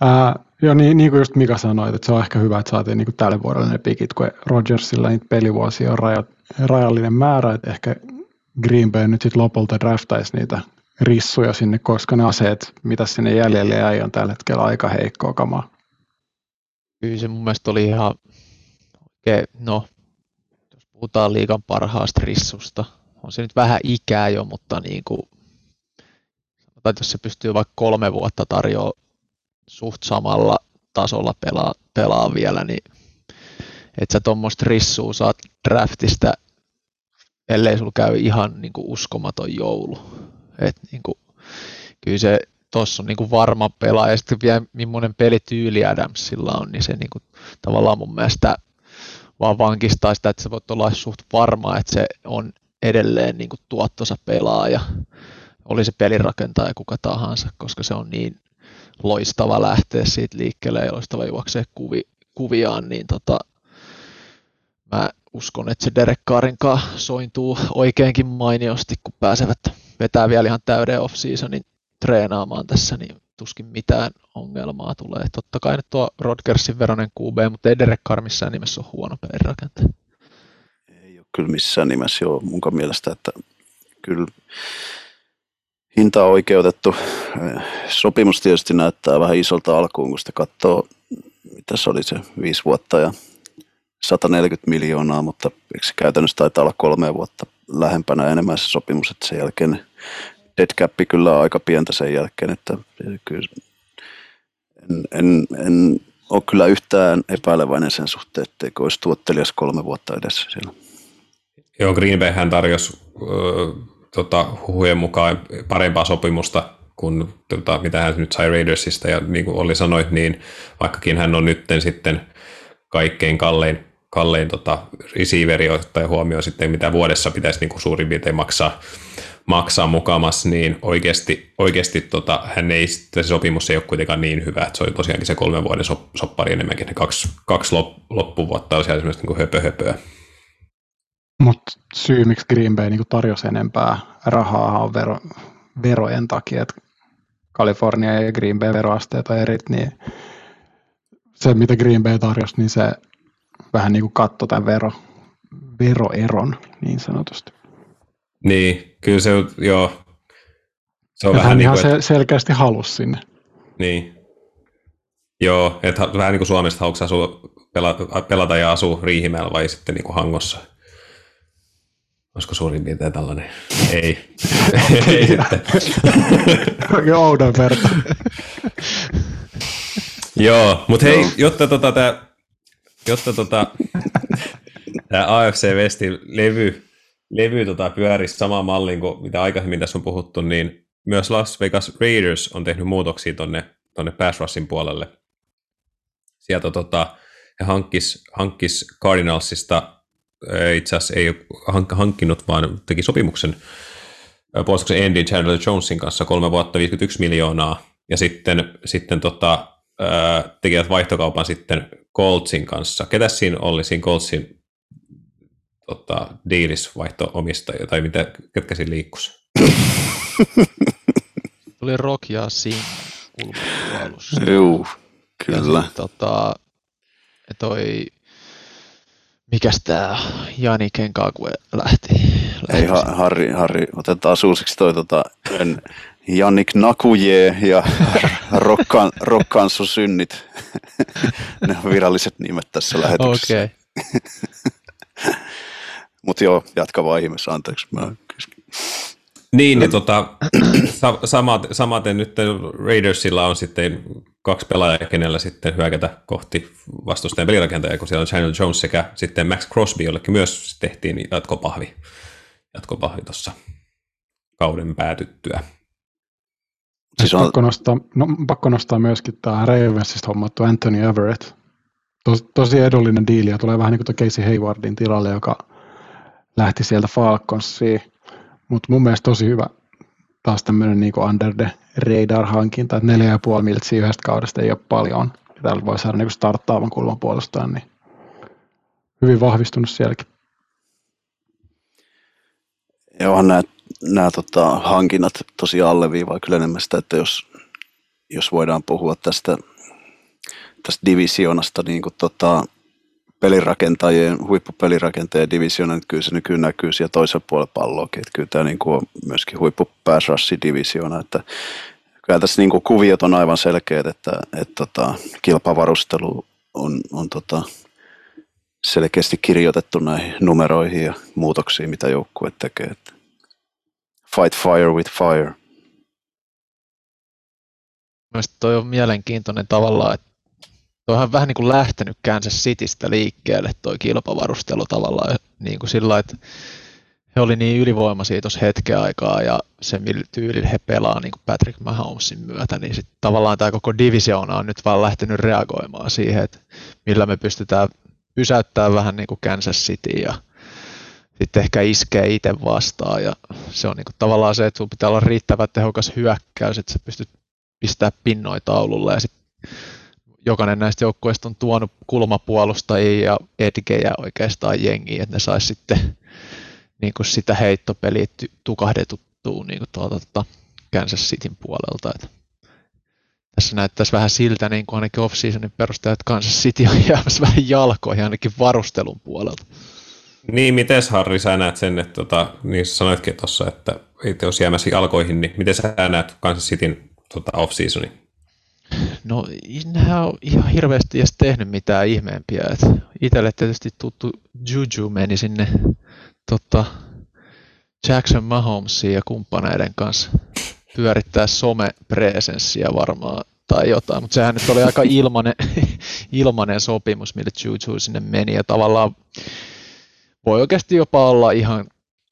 ää, Joo, niin, niin kuin just Mika sanoi, että se on ehkä hyvä, että saatiin niin kuin tälle vuodelle ne pikit, kun Rodgersilla niitä pelivuosia on raja, rajallinen määrä, että ehkä Green Bay nyt sitten lopulta draftaisi niitä rissuja sinne, koska ne aseet, mitä sinne jäljelle jäi, on tällä hetkellä aika heikkoa kamaa. Kyllä se mun mielestä oli ihan oikein, no, jos puhutaan liikan parhaasta rissusta, on se nyt vähän ikää jo, mutta niin kuin, että jos se pystyy vaikka kolme vuotta tarjoamaan suht samalla tasolla pelaa, pelaa vielä, niin että sä tuommoista rissua saat draftista, ellei sulla käy ihan niin kuin uskomaton joulu. Et niin kuin, kyllä se tuossa on niin kuin varma pelaaja, ja sitten vielä millainen pelityyli Adamsilla on, niin se niin kuin, tavallaan mun mielestä vaan vankistaa sitä, että sä voit olla suht varma, että se on edelleen niin kuin tuottosa pelaaja, oli se pelirakentaja kuka tahansa, koska se on niin loistava lähteä siitä liikkeelle ja loistava juoksee kuvi, kuviaan, niin tota, mä uskon, että se Derek Carrin sointuu oikeinkin mainiosti, kun pääsevät vetää vielä ihan täyden off-seasonin treenaamaan tässä, niin tuskin mitään ongelmaa tulee. Totta kai nyt tuo Rodgersin veronen QB, mutta ei Derek Carr missään nimessä ole huono pelirakentaja. Ole kyllä missään nimessä jo mun mielestä, että kyllä hinta on oikeutettu. Sopimus tietysti näyttää vähän isolta alkuun, kun sitä katsoo, mitä se oli se viisi vuotta ja 140 miljoonaa, mutta se käytännössä taitaa olla kolme vuotta lähempänä enemmän se sopimus, että sen jälkeen dead cap kyllä on aika pientä sen jälkeen, että kyllä en, en, en ole kyllä yhtään epäileväinen sen suhteen, etteikö olisi tuottelias kolme vuotta edessä siellä. Joo, Green Bay hän tarjosi tota, huhujen mukaan parempaa sopimusta kuin tota, mitä hän nyt sai Raidersista. Ja niin kuin Olli sanoi, niin vaikkakin hän on nyt sitten kaikkein kallein, kallein tota, receiveri, ottaen huomioon sitten, mitä vuodessa pitäisi niin kuin suurin piirtein maksaa, maksaa mukamassa, niin oikeasti, oikeasti tota, hän ei, se sopimus ei ole kuitenkaan niin hyvä, että se oli tosiaankin se kolmen vuoden soppari enemmänkin, ne kaksi, kaksi loppuvuotta on siellä esimerkiksi niin höpö höpöä. Mutta syy, miksi Green Bay niin tarjosi enempää rahaa on vero, verojen takia, että Kalifornia ja Green Bay veroasteet on eri, niin se, mitä Green Bay tarjosi, niin se vähän niin kuin katto tämän vero, veroeron niin sanotusti. Niin, kyllä se, joo. Se on ja vähän hän niin kuin, ihan että... selkeästi halus sinne. Niin. Joo, että vähän niin kuin Suomesta haluatko pelata ja asua Riihimäellä vai sitten niin kuin Hangossa. Olisiko suurin piirtein tällainen? Ei. Ei sitten. Oudon verta. Joo, mutta hei, jotta tota, tää, jotta tota, tää AFC Westin levy, levy tota, pyörisi samaan malliin kuin mitä aikaisemmin tässä on puhuttu, niin myös Las Vegas Raiders on tehnyt muutoksia tonne, tonne pass rushin puolelle. Sieltä tota, he hankkis, hankkis Cardinalsista itse asiassa ei ole hankkinut, vaan teki sopimuksen puolustuksen Andy Chandler Jonesin kanssa kolme vuotta 51 miljoonaa, ja sitten, sitten tota, tekivät vaihtokaupan sitten Coltsin kanssa. Ketä siinä oli siinä Coltsin tota, diilis vaihto-omistajia, tai mitä, ketkä siinä liikkuisi? Tuli Rock ja Singh kulmapuolus. Juu, kyllä. Ja tota, toi, mikäs tää Jani Kenkakue lähti? lähti Ei, ha, Harri, Harri, otetaan uusiksi toi tota, en, Jannik Nakuje ja Rokkan, Rokkansu synnit. ne on viralliset nimet tässä lähetyksessä. Okei. Okay. Mutta joo, jatka vaan ihmeessä, anteeksi. Mä niin, niin tota, samaten, samaten nyt Raidersilla on sitten kaksi pelaajaa, kenellä sitten hyökätä kohti vastustajan pelirakentajaa, kun siellä on Channel Jones sekä sitten Max Crosby, jollekin myös tehtiin jatkopahvi, jatkopahvi tuossa kauden päätyttyä. Siis on... pakko, nostaa, no, pakko nostaa myöskin tämä Ravensista hommattu Anthony Everett. Tos, tosi edullinen diili ja tulee vähän niin kuin Casey Haywardin tilalle, joka lähti sieltä Falconsiin. Mutta mun mielestä tosi hyvä taas tämmöinen niin under the radar-hankinta, että neljä ja puoli miltsiä yhdestä kaudesta ei ole paljon. Ja täällä voi saada niin starttaavan kulman puolestaan, niin hyvin vahvistunut sielläkin. Joo, nämä, nämä tota, hankinnat tosiaan alleviivaa kyllä enemmän sitä, että jos, jos voidaan puhua tästä, tästä divisionasta niin kuin, tota, pelirakentajien, huippupelirakentajien divisiona, niin kyllä se nykyään näkyy siellä toisella puolella palloakin. Että kyllä tämä niin kuin on myöskin huippupääsrassi-divisiona, että kyllä tässä niin kuin kuviot on aivan selkeät, että, että tota, kilpavarustelu on, on tota, selkeästi kirjoitettu näihin numeroihin ja muutoksiin, mitä joukkue tekee. Että fight fire with fire. Mielestäni toi on mielenkiintoinen tavallaan, että toihan vähän niin kuin lähtenyt Kansas Citystä liikkeelle toi kilpavarustelu tavallaan niin kuin sillä että he oli niin ylivoimaisia tuossa hetken aikaa ja se tyylillä he pelaa niin kuin Patrick Mahomesin myötä, niin sitten tavallaan tämä koko divisioona on nyt vaan lähtenyt reagoimaan siihen, että millä me pystytään pysäyttämään vähän niin kuin Kansas City ja sitten ehkä iskee itse vastaan ja se on niin kuin tavallaan se, että sun pitää olla riittävän tehokas hyökkäys, että sä pystyt pistää pinnoita taululle ja sitten jokainen näistä joukkueista on tuonut kulmapuolustajia ja edgejä oikeastaan jengiin, että ne saisi sitten niin kuin sitä heittopeliä tukahdetuttua niin kuin tuolta tuota Kansas Cityn puolelta. Että tässä näyttäisi vähän siltä, niin kuin ainakin off-seasonin perusteella, että Kansas City on jäämässä vähän jalkoihin ainakin varustelun puolelta. Niin, miten Harri sä näet sen, että tota, niin sanoitkin tuossa, että ei jos jäämässä jalkoihin, niin miten sä näet Kansas Cityn tota, off-seasonin? No, nehän on ihan hirveästi edes tehnyt mitään ihmeempiä. itselle tietysti tuttu Juju meni sinne tota, Jackson Mahomesin ja kumppaneiden kanssa pyörittää some-presenssiä varmaan tai jotain, mutta sehän nyt oli aika ilmanen, ilmanen sopimus, millä Juju sinne meni ja tavallaan voi oikeasti jopa olla ihan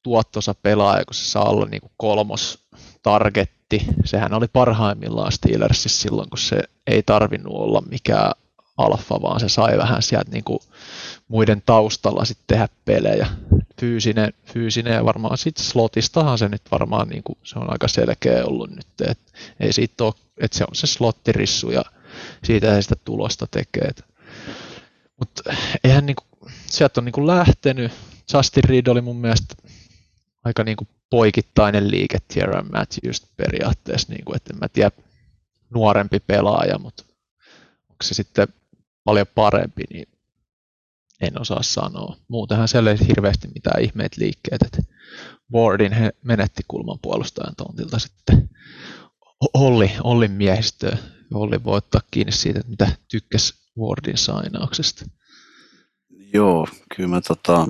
tuottosa pelaaja, kun se saa olla niin kuin kolmos targetti. Sehän oli parhaimmillaan Steelersissa silloin, kun se ei tarvinnut olla mikään alfa, vaan se sai vähän sieltä niin kuin muiden taustalla sitten tehdä pelejä. Fyysinen, fyysinen ja varmaan sitten slotistahan se nyt varmaan niin kuin, se on aika selkeä ollut nyt, että ei siitä ole, että se on se slottirissu ja siitä ei sitä tulosta tekee. Mutta eihän niin kuin, sieltä on niin kuin lähtenyt, Justin Reed oli mun mielestä aika niin kuin poikittainen liike Tierra Matthews periaatteessa, niin kuin, että en mä tiedä nuorempi pelaaja, mutta onko se sitten paljon parempi, niin en osaa sanoa. Muutenhan siellä ei hirveästi mitään ihmeet liikkeet, että Wardin he menetti kulman puolustajan tontilta sitten Olli, Ollin miehistöä. Olli voi ottaa kiinni siitä, mitä tykkäsi Wardin sainauksesta. Joo, kyllä mä, tota,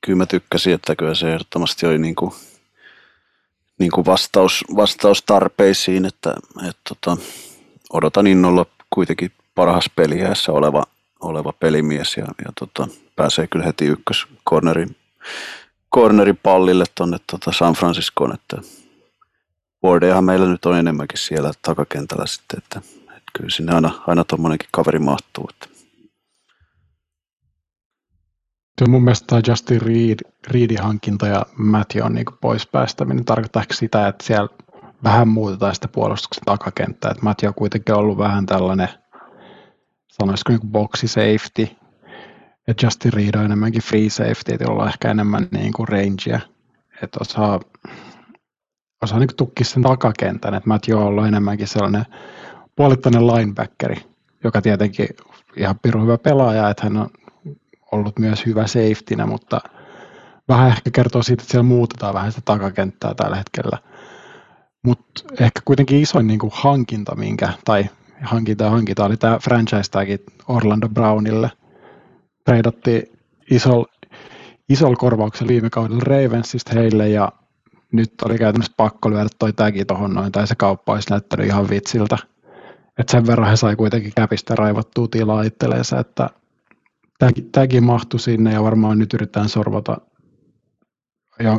kyllä mä tykkäsin, että kyllä se ehdottomasti oli niin kuin niin kuin vastaus, vastaus tarpeisiin, että, että tota, odotan innolla kuitenkin parhaassa peliässä oleva, oleva pelimies ja, ja tota, pääsee kyllä heti ykkös cornerin, cornerin pallille tuonne tota San Franciscoon, että Wardeahan meillä nyt on enemmänkin siellä takakentällä sitten, että, että kyllä sinne aina, aina tuommoinenkin kaveri mahtuu. Että. Kyllä mun mielestä tämä Justin Reed, Reedin hankinta ja Matthew niin pois päästäminen tarkoittaa sitä, että siellä vähän muutetaan sitä puolustuksen takakenttää. Että Matthew on kuitenkin ollut vähän tällainen sanoisiko niin boxi safety, ja Justin Reed on enemmänkin free safety, että jolla on ehkä enemmän niin kuin rangea, että osaa, osaa niin tukkia sen takakentän, että Matt Joel on enemmänkin sellainen puolittainen linebackeri, joka tietenkin ihan pirun hyvä pelaaja, että hän on ollut myös hyvä safetynä, mutta vähän ehkä kertoo siitä, että siellä muutetaan vähän sitä takakenttää tällä hetkellä. Mutta ehkä kuitenkin isoin niin kuin hankinta, minkä, tai hankinta ja hankinta oli tämä franchise tagit Orlando Brownille. Treidattiin isolla isol korvauksella viime kaudella Ravensista heille ja nyt oli käytännössä pakko lyödä toi tagi tuohon noin, tai se kauppa olisi näyttänyt ihan vitsiltä. Et sen verran he sai kuitenkin käpistä raivattua tilaa itsellensä, että tagi mahtui sinne ja varmaan nyt yritetään sorvata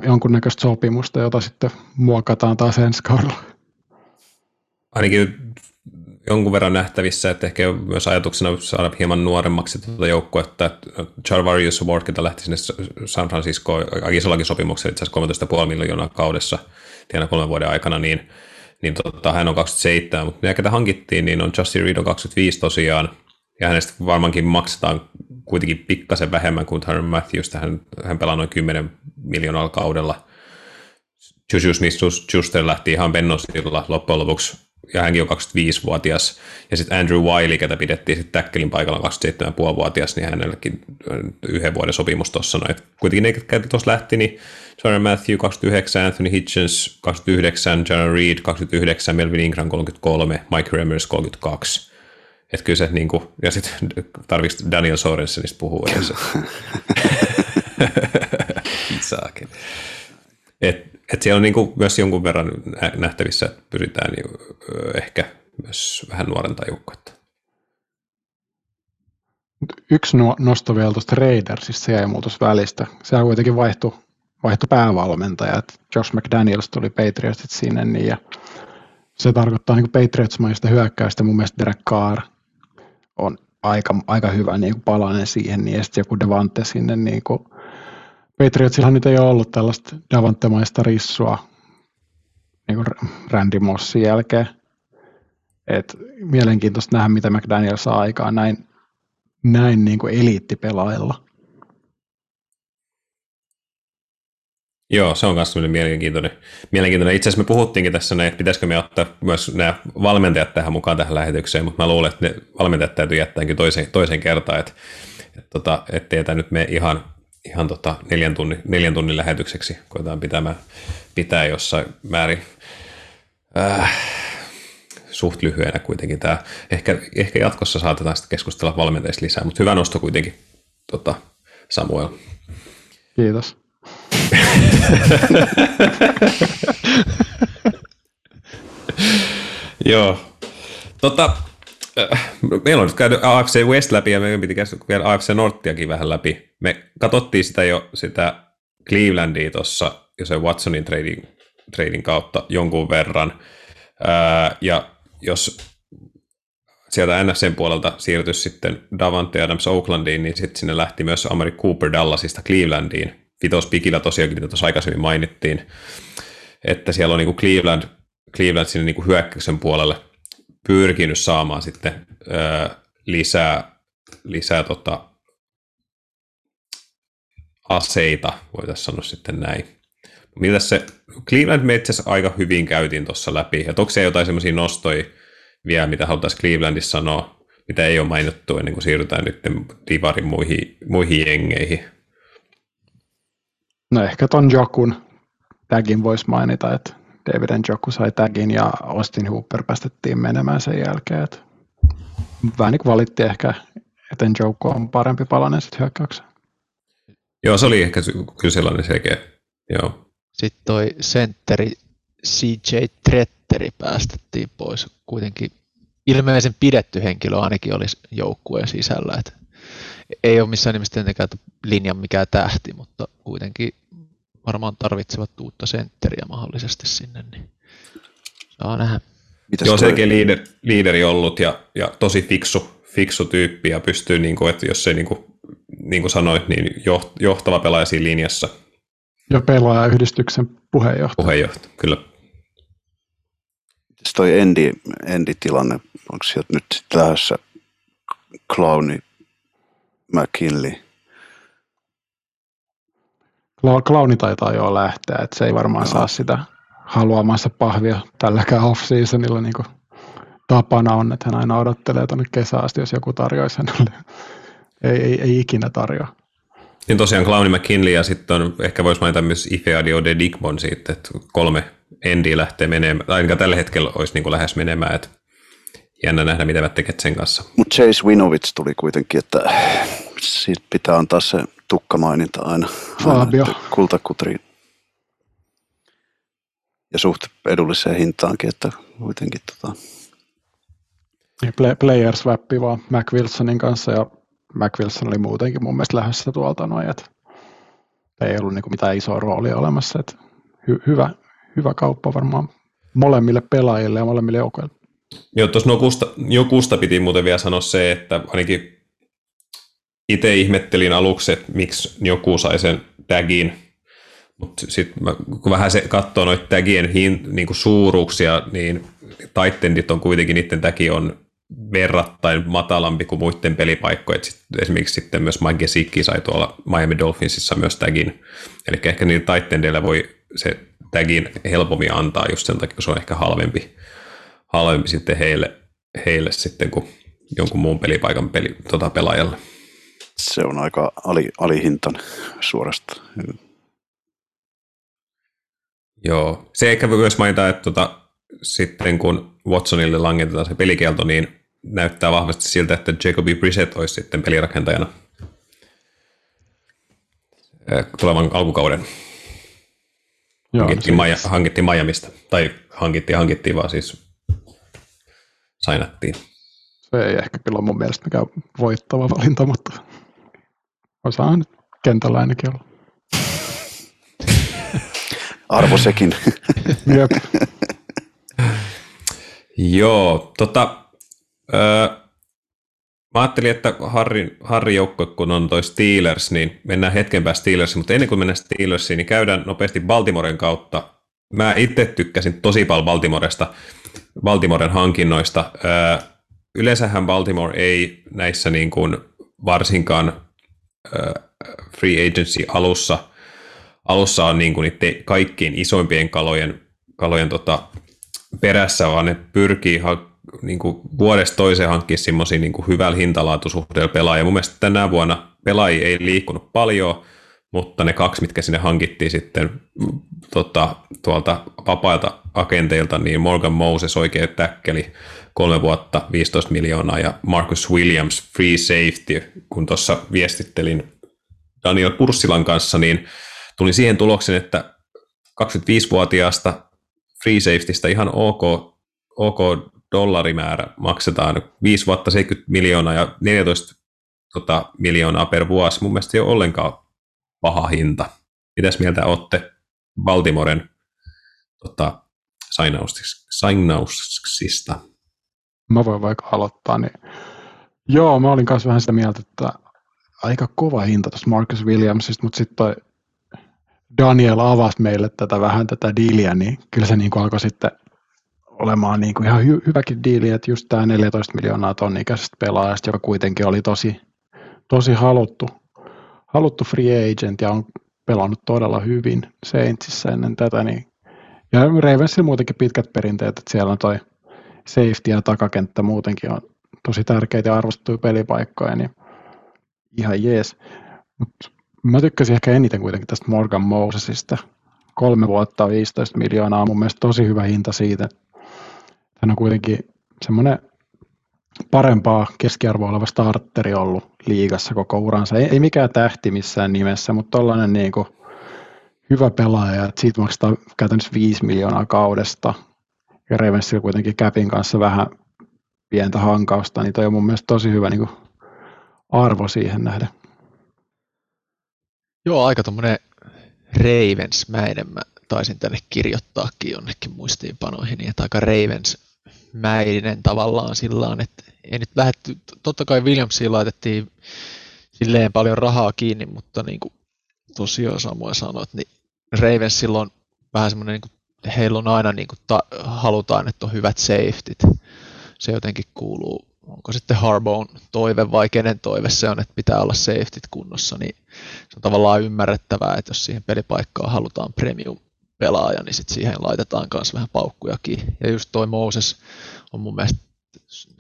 jonkunnäköistä sopimusta, jota sitten muokataan taas ensi kaudella. Ainakin jonkun verran nähtävissä, että ehkä myös ajatuksena saada hieman nuoremmaksi tuota joukkuetta, että Charvarius Ward, lähti sinne San Franciscoon isollakin sopimuksella itse asiassa 13,5 miljoonaa kaudessa tiena kolmen vuoden aikana, niin, niin tota, hän on 27, mutta ne, ketä hankittiin, niin on Justin Reed on 25 tosiaan, ja hänestä varmaankin maksetaan kuitenkin pikkasen vähemmän kuin Tyron Matthews, hän, hän pelaa noin 10 miljoonalla kaudella. Juju Smith-Schuster lähti ihan Bennosilla loppujen lopuksi, ja hänkin on 25-vuotias. Ja sitten Andrew Wiley, ketä pidettiin sitten täkkelin paikalla 27,5-vuotias, niin hänelläkin yhden vuoden sopimus tuossa. No, kuitenkin ne, ketkä tuossa lähti, niin Tyron Matthew 29, Anthony Hitchens 29, John Reed 29, Melvin Ingram 33, Mike Remmers 32 että kyllä se, niin kuin, ja sitten tarvitsisi Daniel Sorensenista puhua edes. Saakin. Et, et siellä on niin kuin myös jonkun verran nähtävissä, että pyritään niin, ehkä myös vähän nuorentaa joukkuetta. Yksi nosto vielä tuosta Raidersista, se jäi muutos välistä. Sehän kuitenkin vaihtui, vaihtui päävalmentaja, että Josh McDaniels tuli Patriotsit sinne, niin ja se tarkoittaa niin Patriots-maista hyökkäystä mun mielestä Derek Carr on aika, aika hyvä niin kuin palanen siihen, niin sitten joku Devante sinne, niin kuin, Patriotsillahan nyt ei ole ollut tällaista Davante-maista rissua niin kuin Randy Mossin jälkeen. Et mielenkiintoista nähdä, mitä McDaniel saa aikaan näin, näin niin kuin eliittipelaajilla. Joo, se on myös mielenkiintoinen. mielenkiintoinen. Itse asiassa me puhuttiinkin tässä, että pitäisikö me ottaa myös nämä valmentajat tähän mukaan tähän lähetykseen, mutta mä luulen, että ne valmentajat täytyy jättääkin toisen, toisen kertaan, että, että, tota, ettei tämä nyt mene ihan, ihan tota neljän, tunnin, neljän tunnin lähetykseksi, koetaan pitämään, pitää jossain määrin äh, suht lyhyenä kuitenkin tämä. Ehkä, ehkä jatkossa saatetaan sitten keskustella valmentajista lisää, mutta hyvä nosto kuitenkin tota, Samuel. Kiitos. Joo. Tota, äh, meillä on nyt käyty AFC West läpi ja meidän piti käydä vielä AFC Norttiakin vähän läpi. Me katsottiin sitä jo sitä Clevelandia tuossa jo sen Watsonin trading, trading kautta jonkun verran. Ää, ja jos sieltä NFCn puolelta siirtyisi sitten Davante Adams Oaklandiin, niin sitten sinne lähti myös Amari Cooper Dallasista Clevelandiin vitospikillä tosiaankin, mitä tuossa aikaisemmin mainittiin, että siellä on niin kuin Cleveland, Cleveland sinne niin kuin hyökkäyksen puolelle pyrkinyt saamaan sitten ää, lisää, lisää tota, aseita, voitaisiin sanoa sitten näin. Mitä se, Cleveland me itse aika hyvin käytiin tuossa läpi, ja onko se jotain semmoisia nostoja vielä, mitä haluttaisiin Clevelandissa sanoa, mitä ei ole mainittu ennen kuin siirrytään nyt Divarin muihin, muihin jengeihin? No ehkä ton Jokun tagin voisi mainita, että David Joku sai tagin ja Austin Hooper päästettiin menemään sen jälkeen. Että vähän niin kuin valittiin ehkä, että Joku on parempi palanen sitten hyökkäykseen. Joo, se oli ehkä kyllä sellainen selkeä. Joo. Sitten toi sentteri CJ Tretteri päästettiin pois. Kuitenkin ilmeisen pidetty henkilö ainakin olisi joukkueen sisällä. Että ei ole missään nimessä tietenkään linjan mikään tähti, mutta kuitenkin varmaan tarvitsevat uutta sentteriä mahdollisesti sinne, niin saa nähdä. Mitäs Joo, selkeä liider, liideri ollut ja, ja tosi fiksu, fiksu tyyppi ja pystyy, niin kuin, että jos se niin kuin, niin kuin sanoit, niin johtava pelaaja siinä linjassa. Ja pelaajayhdistyksen puheenjohtaja. Puheenjohtaja, kyllä. Mitäs toi Endi, Endi-tilanne, onko sieltä nyt lähdössä Clowni McKinley. Clowni taitaa jo lähteä, että se ei varmaan no. saa sitä haluamansa pahvia tälläkään off-seasonilla niin kuin tapana on, että hän aina odottelee tuonne kesään asti, jos joku tarjoaisi hänelle. ei, ei, ei ikinä tarjoa. Niin tosiaan Clowny McKinley ja sitten on, ehkä voisi mainita myös Ifeadio de Digbon siitä, että kolme endiä lähtee menemään, tai ainakaan tällä hetkellä olisi niin kuin lähes menemään, että jännä nähdä, mitä mä tekevät sen kanssa. Mutta Chase Winovich tuli kuitenkin, että siitä pitää antaa se tukkamaininta aina. Fabio. aina kultakutri. Ja suht edulliseen hintaankin, että kuitenkin tota... Play, player swappi vaan Mac Wilsonin kanssa ja Mac Wilson oli muutenkin mun mielestä lähdössä tuolta noin, että ei ollut niin mitään isoa roolia olemassa. Että hy, hyvä, hyvä kauppa varmaan molemmille pelaajille ja molemmille joukkoille. Joo, tuossa Nokusta, Jokusta piti muuten vielä sanoa se, että ainakin itse ihmettelin aluksi, että miksi joku sai sen tagin, mutta sitten kun vähän se katsoo noita tagien hin, niin suuruuksia, niin Titanit on kuitenkin, niiden tagi on verrattain matalampi kuin muiden pelipaikkojen. esimerkiksi sitten myös Mike Gesicki sai tuolla Miami Dolphinsissa myös tagin. Eli ehkä niin Titanille voi se tagin helpommin antaa just sen takia, kun se on ehkä halvempi, halvempi sitten heille, heille sitten kuin jonkun muun pelipaikan peli, tota pelaajalle. Se on aika ali, alihintan suorasta. Joo, se ehkä myös mainita, että tota, sitten kun Watsonille langetetaan se pelikielto, niin näyttää vahvasti siltä, että Jacoby Brissett olisi sitten pelirakentajana tulevan alkukauden. Joo, hankittiin, Maja, hankittiin Miamista, tai hankittiin hankittiin, vaan siis sainattiin. Se ei ehkä kyllä ole mun mielestä mikään voittava valinta, mutta osaa nyt kentällä ainakin olla. Arvo sekin. Jep. Joo, tota, öö, mä ajattelin, että Harri, Harri joukko, kun on toi Steelers, niin mennään hetken päästä Steelersiin, mutta ennen kuin mennään Steelersiin, niin käydään nopeasti Baltimoren kautta. Mä itse tykkäsin tosi paljon Baltimoresta, Baltimoren hankinnoista. Yleensähän Baltimore ei näissä niin kuin varsinkaan free agency alussa, alussa on niin kuin niiden kaikkiin isoimpien kalojen, kalojen tota, perässä, vaan ne pyrkii niin kuin vuodesta toiseen hankkia semmoisia niin hyvällä hintalaatusuhteella pelaajia. Mun mielestä tänä vuonna pelaajia ei liikkunut paljon, mutta ne kaksi, mitkä sinne hankittiin sitten tota, tuolta vapailta agenteilta, niin Morgan Moses oikein täkkeli kolme vuotta 15 miljoonaa ja Marcus Williams free safety, kun tuossa viestittelin Daniel Purssilan kanssa, niin tulin siihen tulokseen, että 25-vuotiaasta free safetystä ihan ok, ok dollarimäärä maksetaan 5 vuotta 70 miljoonaa ja 14 tota, miljoonaa per vuosi. Mun mielestä ei ole ollenkaan paha hinta. Mitäs mieltä olette Baltimoren tota, sainauksista? Mä voin vaikka aloittaa. Niin... Joo, mä olin kanssa vähän sitä mieltä, että aika kova hinta tuossa Marcus Williamsista, mutta sitten toi Daniel avasi meille tätä vähän tätä diiliä, niin kyllä se niin kuin alkoi sitten olemaan niin kuin ihan hy- hyväkin diili, että just tämä 14 miljoonaa tonnikäisestä pelaajasta, joka kuitenkin oli tosi, tosi haluttu, haluttu free agent ja on pelannut todella hyvin Saintsissä ennen tätä, niin ja Ravensilla muutenkin pitkät perinteet, että siellä on toi safety ja takakenttä muutenkin on tosi tärkeitä ja arvostettuja pelipaikkoja, niin ihan jees. Mutta Mä tykkäsin ehkä eniten kuitenkin tästä Morgan Mosesista. Kolme vuotta 15 miljoonaa on mun mielestä tosi hyvä hinta siitä. Hän on kuitenkin semmoinen parempaa keskiarvoa oleva starteri ollut liigassa koko uransa. Ei, ei mikään tähti missään nimessä, mutta tollainen niin kuin hyvä pelaaja, että siitä maksetaan käytännössä 5 miljoonaa kaudesta. Ja Ravensilla kuitenkin Capin kanssa vähän pientä hankausta, niin toi on mun mielestä tosi hyvä niin kuin arvo siihen nähden. Joo, aika tuommoinen Ravens-mäinen mä taisin tänne kirjoittaakin jonnekin muistiinpanoihin, että aika Ravens-mäinen tavallaan sillä että ei nyt lähdetty, totta kai Williamsiin laitettiin silleen paljon rahaa kiinni, mutta niin kuin tosiaan Samuel sanoi, että niin Ravens silloin vähän semmoinen, niin heillä on aina niin kuin ta, halutaan, että on hyvät safetyt. Se jotenkin kuuluu onko sitten Harboon toive vai kenen toive se on, että pitää olla safetyt kunnossa, niin se on tavallaan ymmärrettävää, että jos siihen pelipaikkaan halutaan premium pelaaja, niin sitten siihen laitetaan myös vähän paukkujakin. Ja just toi Moses on mun mielestä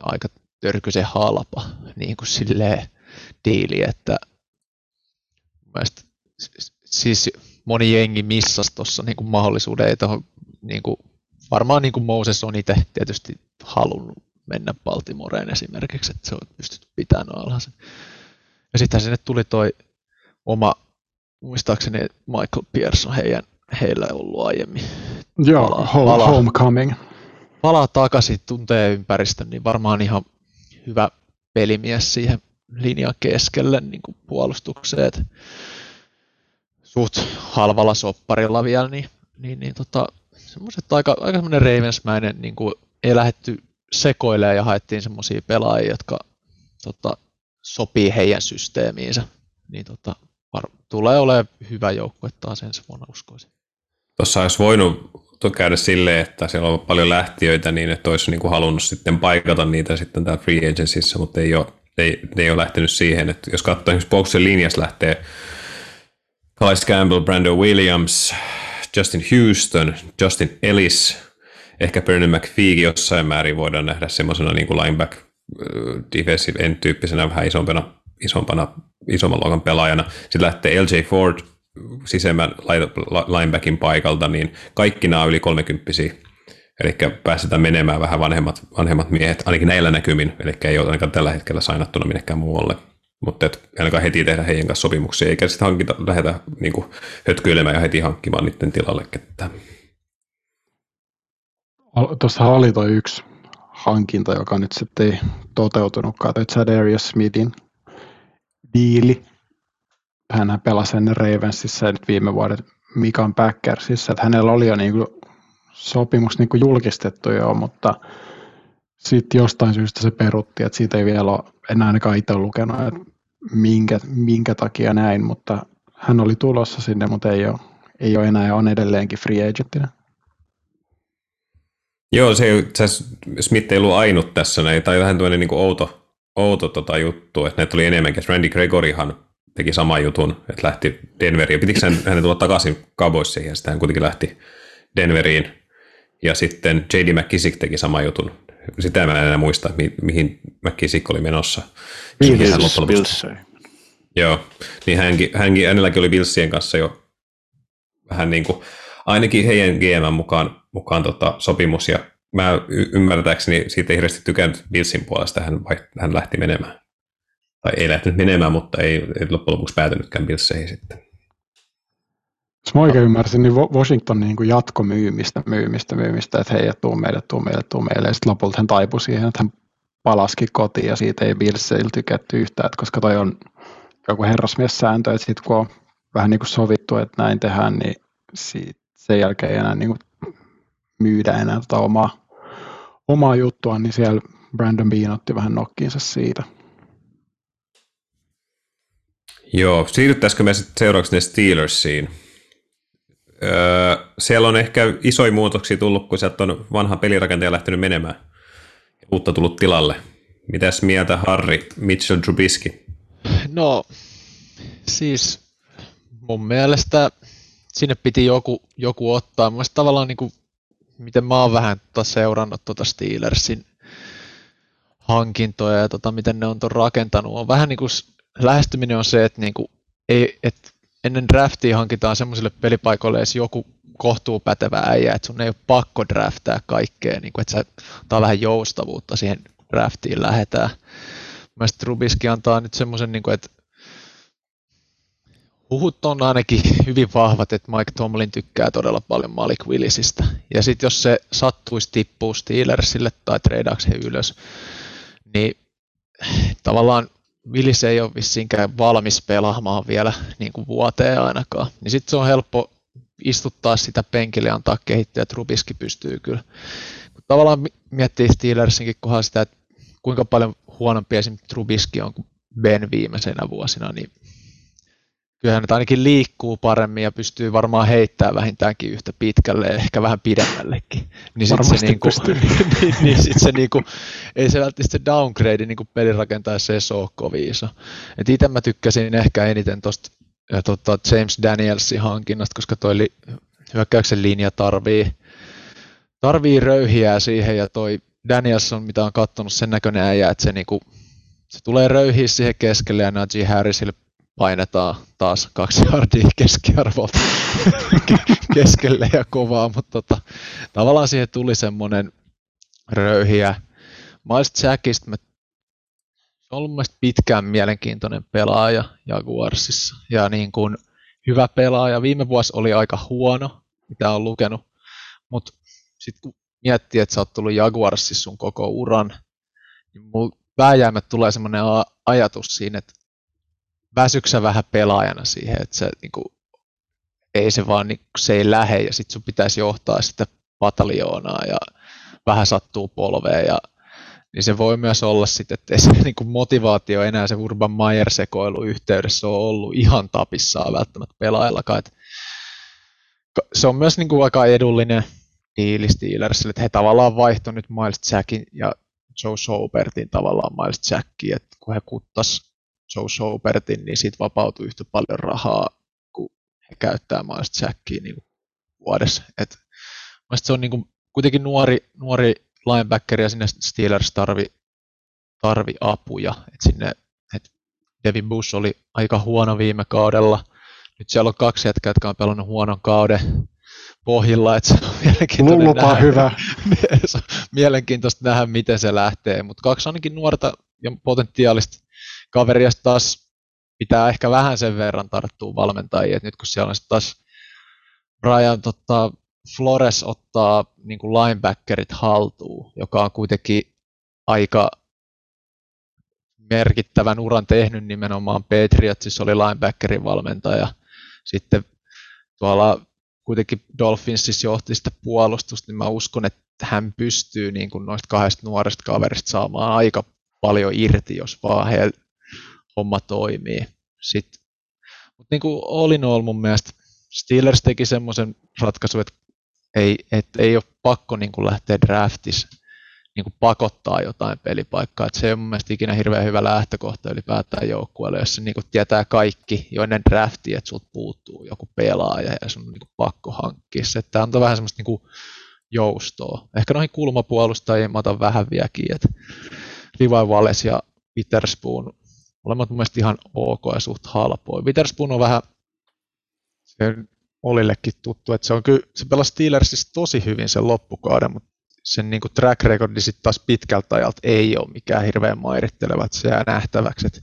aika törkyisen halpa niin kuin silleen diili, että mielestä, siis moni jengi missasi tuossa niin mahdollisuuden, ei tohon, niin kuin, varmaan niin kuin Moses on itse tietysti halunnut mennä Baltimoreen esimerkiksi, että se on pystytty pitämään alhaisen. Ja sitten sinne tuli toi oma, muistaakseni Michael Pearson heidän, heillä ei ollut aiemmin. Joo, palaa, home, palaa, homecoming. Palaa takaisin, tuntee ympäristön, niin varmaan ihan hyvä pelimies siihen linjan keskelle niin kuin puolustukseen. suht halvalla sopparilla vielä, niin, niin, niin tota, semmoiset aika, aika semmoinen Ravensmäinen, niin kuin ei lähetty sekoilemaan ja haettiin semmoisia pelaajia, jotka tota, sopii heidän systeemiinsä. Niin tota, var- tulee olemaan hyvä joukkue taas ensi vuonna uskoisin. Tuossa olisi voinut käydä silleen, että siellä on paljon lähtiöitä niin, että olisi niin kuin halunnut sitten paikata niitä sitten täällä free agencyssä, mutta ei ole, ei, ne ei ole lähtenyt siihen. Että jos katsoo esimerkiksi Boxen linjas lähtee Calais Campbell, Brando Williams, Justin Houston, Justin Ellis, ehkä Bernie McPhee jossain määrin voidaan nähdä semmoisena niin kuin lineback defensive end tyyppisenä vähän isompana, isompana, isomman luokan pelaajana. Sitten lähtee LJ Ford sisemmän linebackin paikalta, niin kaikki nämä yli 30 Eli päästetään menemään vähän vanhemmat, vanhemmat miehet, ainakin näillä näkymin, eli ei ole ainakaan tällä hetkellä sainattuna minnekään muualle. Mutta ainakaan heti tehdä heidän kanssa sopimuksia, eikä sitten hankita, lähdetä niin kuin, hötkyilemään ja heti hankkimaan niiden tilalle ketään. Tuossa oli toi yksi hankinta, joka nyt sitten ei toteutunutkaan, toi Chadarius Smithin diili. Hän pelasi ennen Ravensissa ja nyt viime vuoden Mikan Packersissa, että hänellä oli jo niinku sopimus niinku julkistettu jo, mutta sitten jostain syystä se perutti, että siitä ei vielä ole enää ainakaan itse lukenut, että minkä, minkä takia näin, mutta hän oli tulossa sinne, mutta ei ole, ei ole enää ja on edelleenkin free agentina. Joo, se, se Smith ei ollut ainut tässä, näin, tai vähän tämmöinen niin outo, outo tota juttu, että näitä tuli enemmänkin. Randy Gregoryhan teki saman jutun, että lähti Denveriin. Pitikö hän, hänen tulla takaisin Cowboysiin, ja sitten hän kuitenkin lähti Denveriin. Ja sitten J.D. McKissick teki saman jutun. Sitä mä en enää muista, mi- mihin McKissick oli menossa. Bills, Bills. Joo, niin hänkin, hänkin, hänelläkin oli Billsien kanssa jo vähän niin kuin, ainakin heidän GM mukaan, mukaan tota, sopimus, ja mä y- ymmärtääkseni siitä ei hirveästi tykännyt Billsin puolesta, hän, hän lähti menemään. Tai ei lähtenyt menemään, mutta ei, ei loppujen lopuksi päätynytkään Billseihin sitten. Jos mä oikein ymmärsin, niin Washington niin kuin jatko myymistä, myymistä, myymistä, että hei, tuu meille, tuu meille, tuu meille. Ja sitten lopulta hän taipui siihen, että hän palaski kotiin ja siitä ei Billseillä tykätty yhtään, koska toi on joku herrasmies-sääntö, että sitten kun on vähän niin kuin sovittu, että näin tehdään, niin siitä, sen jälkeen ei enää niin kuin myydä enää tota omaa, omaa juttua, niin siellä Brandon Bean otti vähän nokkiinsa siitä. Joo, siirryttäisikö me sitten seuraavaksi ne Steelersiin? Öö, siellä on ehkä isoja muutoksia tullut, kun sieltä on vanha pelirakentaja lähtenyt menemään. Uutta tullut tilalle. Mitäs mieltä Harri Mitchell Trubisky? No, siis mun mielestä sinne piti joku, joku ottaa. Mielestäni tavallaan niin kuin, miten mä oon vähän tota seurannut tuota Steelersin hankintoja ja tota, miten ne on tuon rakentanut, on vähän niin kuin lähestyminen on se, että, niin kuin, ei, että ennen draftia hankitaan semmoisille pelipaikoille edes joku kohtuu pätevä äijä, että sun ei ole pakko draftaa kaikkea, niin kuin, että sä antaa vähän joustavuutta siihen draftiin lähetään. Mielestäni Rubiski antaa nyt semmoisen, niin kuin, että huhut on ainakin hyvin vahvat, että Mike Tomlin tykkää todella paljon Malik Willisistä. Ja sitten jos se sattuisi tippua Steelersille tai treidaaks he ylös, niin tavallaan Willis ei ole vissiinkään valmis pelaamaan vielä niin kuin vuoteen ainakaan. Niin sitten se on helppo istuttaa sitä penkille ja antaa kehittyä, että Rubiski pystyy kyllä. Kun tavallaan miettii Steelersinkin kohdalla sitä, että kuinka paljon huonompi esimerkiksi Trubisky on kuin Ben viimeisenä vuosina, niin kyllähän nyt ainakin liikkuu paremmin ja pystyy varmaan heittämään vähintäänkin yhtä pitkälle ja ehkä vähän pidemmällekin. Niin sit se, niinku, niin, niin sit se niinku, ei se välttämättä se downgrade niinku pelirakentaessa ei ole kovin iso. Et itse mä tykkäsin ehkä eniten tuosta tota James Danielsin hankinnasta, koska toi li, hyökkäyksen linja tarvii, tarvii röyhiä siihen ja toi Danielson, mitä on katsonut, sen näköinen äijä, että se, niinku, se tulee röyhiä siihen keskelle ja Najee Harrisille painetaan taas kaksi yardia keskiarvolta keskelle ja kovaa, mutta tota, tavallaan siihen tuli semmoinen röyhiä. Miles Jackista se on ollut pitkään mielenkiintoinen pelaaja Jaguarsissa ja niin kuin hyvä pelaaja. Viime vuosi oli aika huono, mitä on lukenut, mutta sitten kun miettii, että sä oot tullut Jaguarsissa sun koko uran, niin vääjäämät tulee semmoinen ajatus siinä, että väsyksä vähän pelaajana siihen, että se, niin kuin, ei se vaan niin, se ei lähe ja sitten sun pitäisi johtaa sitä pataljoonaa ja vähän sattuu polveen ja niin se voi myös olla sitten, että ei se niin kuin motivaatio enää se Urban Meyer sekoilu yhteydessä on ollut ihan tapissaan välttämättä pelaajallakaan. Se on myös niin kuin aika edullinen diili Steelersille, että he tavallaan vaihtoi nyt Miles Jackin ja Joe Sobertin tavallaan Miles Jackin, että kun he kuttas Joe Sobertin, niin siitä vapautui yhtä paljon rahaa, kun he käyttää Miles Jackia niin vuodessa. Et, se on niin kuin, kuitenkin nuori, nuori linebacker ja sinne Steelers tarvi, tarvi apuja. Et sinne, et Devin Bush oli aika huono viime kaudella. Nyt siellä on kaksi jätkää, jotka on pelannut huonon kauden pohjilla, että se on mielenkiintoinen nähdä, hyvä. mielenkiintoista nähdä, miten se lähtee, mutta kaksi ainakin nuorta ja potentiaalista kaveria taas pitää ehkä vähän sen verran tarttua valmentajia, että nyt kun siellä on sitten taas Brian tota, Flores ottaa niin kuin linebackerit haltuun, joka on kuitenkin aika merkittävän uran tehnyt nimenomaan Patriotsissa oli linebackerin valmentaja. Sitten tuolla kuitenkin Dolphinsissa johti sitä puolustusta, niin mä uskon, että hän pystyy niin kuin noista kahdesta nuoresta kaverista saamaan aika paljon irti, jos vaan he homma toimii. Sitten, mutta niin kuin all in all mun mielestä Steelers teki semmoisen ratkaisun, että ei, et ei ole pakko niin kuin lähteä draftissa niin kuin pakottaa jotain pelipaikkaa. Et se ei ole mun mielestä ikinä hirveän hyvä lähtökohta ylipäätään joukkueelle, jos se niin kuin tietää kaikki jo ennen draftia, että sulta puuttuu joku pelaaja ja sun on niin kuin pakko hankkia se. Tämä on vähän semmoista niin kuin joustoa. Ehkä noihin kulmapuolustajiin mä otan vähän vieläkin, että Levi Wallace ja Witherspoon molemmat mun mielestä ihan ok ja suht halpoja. Witherspoon on vähän se Olillekin tuttu, että se on kyllä, se pelasi Steelersissa tosi hyvin sen loppukauden, mutta sen niin kuin track recordi sitten taas pitkältä ajalta ei ole mikään hirveän mairitteleva, että se jää nähtäväksi, että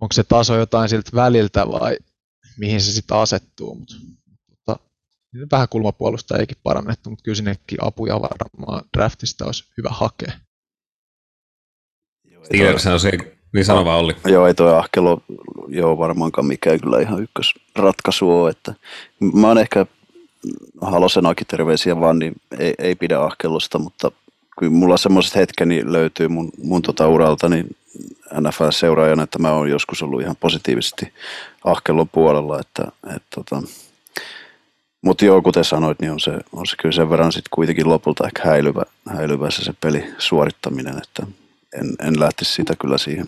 onko se taso jotain siltä väliltä vai mihin se sitten asettuu, mutta, mutta vähän kulmapuolusta eikin parannettu, mutta kyllä sinnekin apuja varmaan draftista olisi hyvä hakea. Steelers on se, niin sano vaan Olli. Joo, ei toi Ahkelo, joo varmaankaan mikään kyllä ihan ykkösratkaisu ole, että mä oon ehkä Halosenakin terveisiä vaan, niin ei, ei pidä ahkelusta, mutta kyllä mulla semmoiset hetkeni löytyy mun, mun tota uralta, niin NFL-seuraajana, että mä oon joskus ollut ihan positiivisesti ahkelon puolella, että, et, tota, mutta joo, kuten sanoit, niin on se, on se kyllä sen verran sitten kuitenkin lopulta ehkä häilyvä, häilyvä se, se peli suorittaminen, että en, en lähtisi sitä kyllä siihen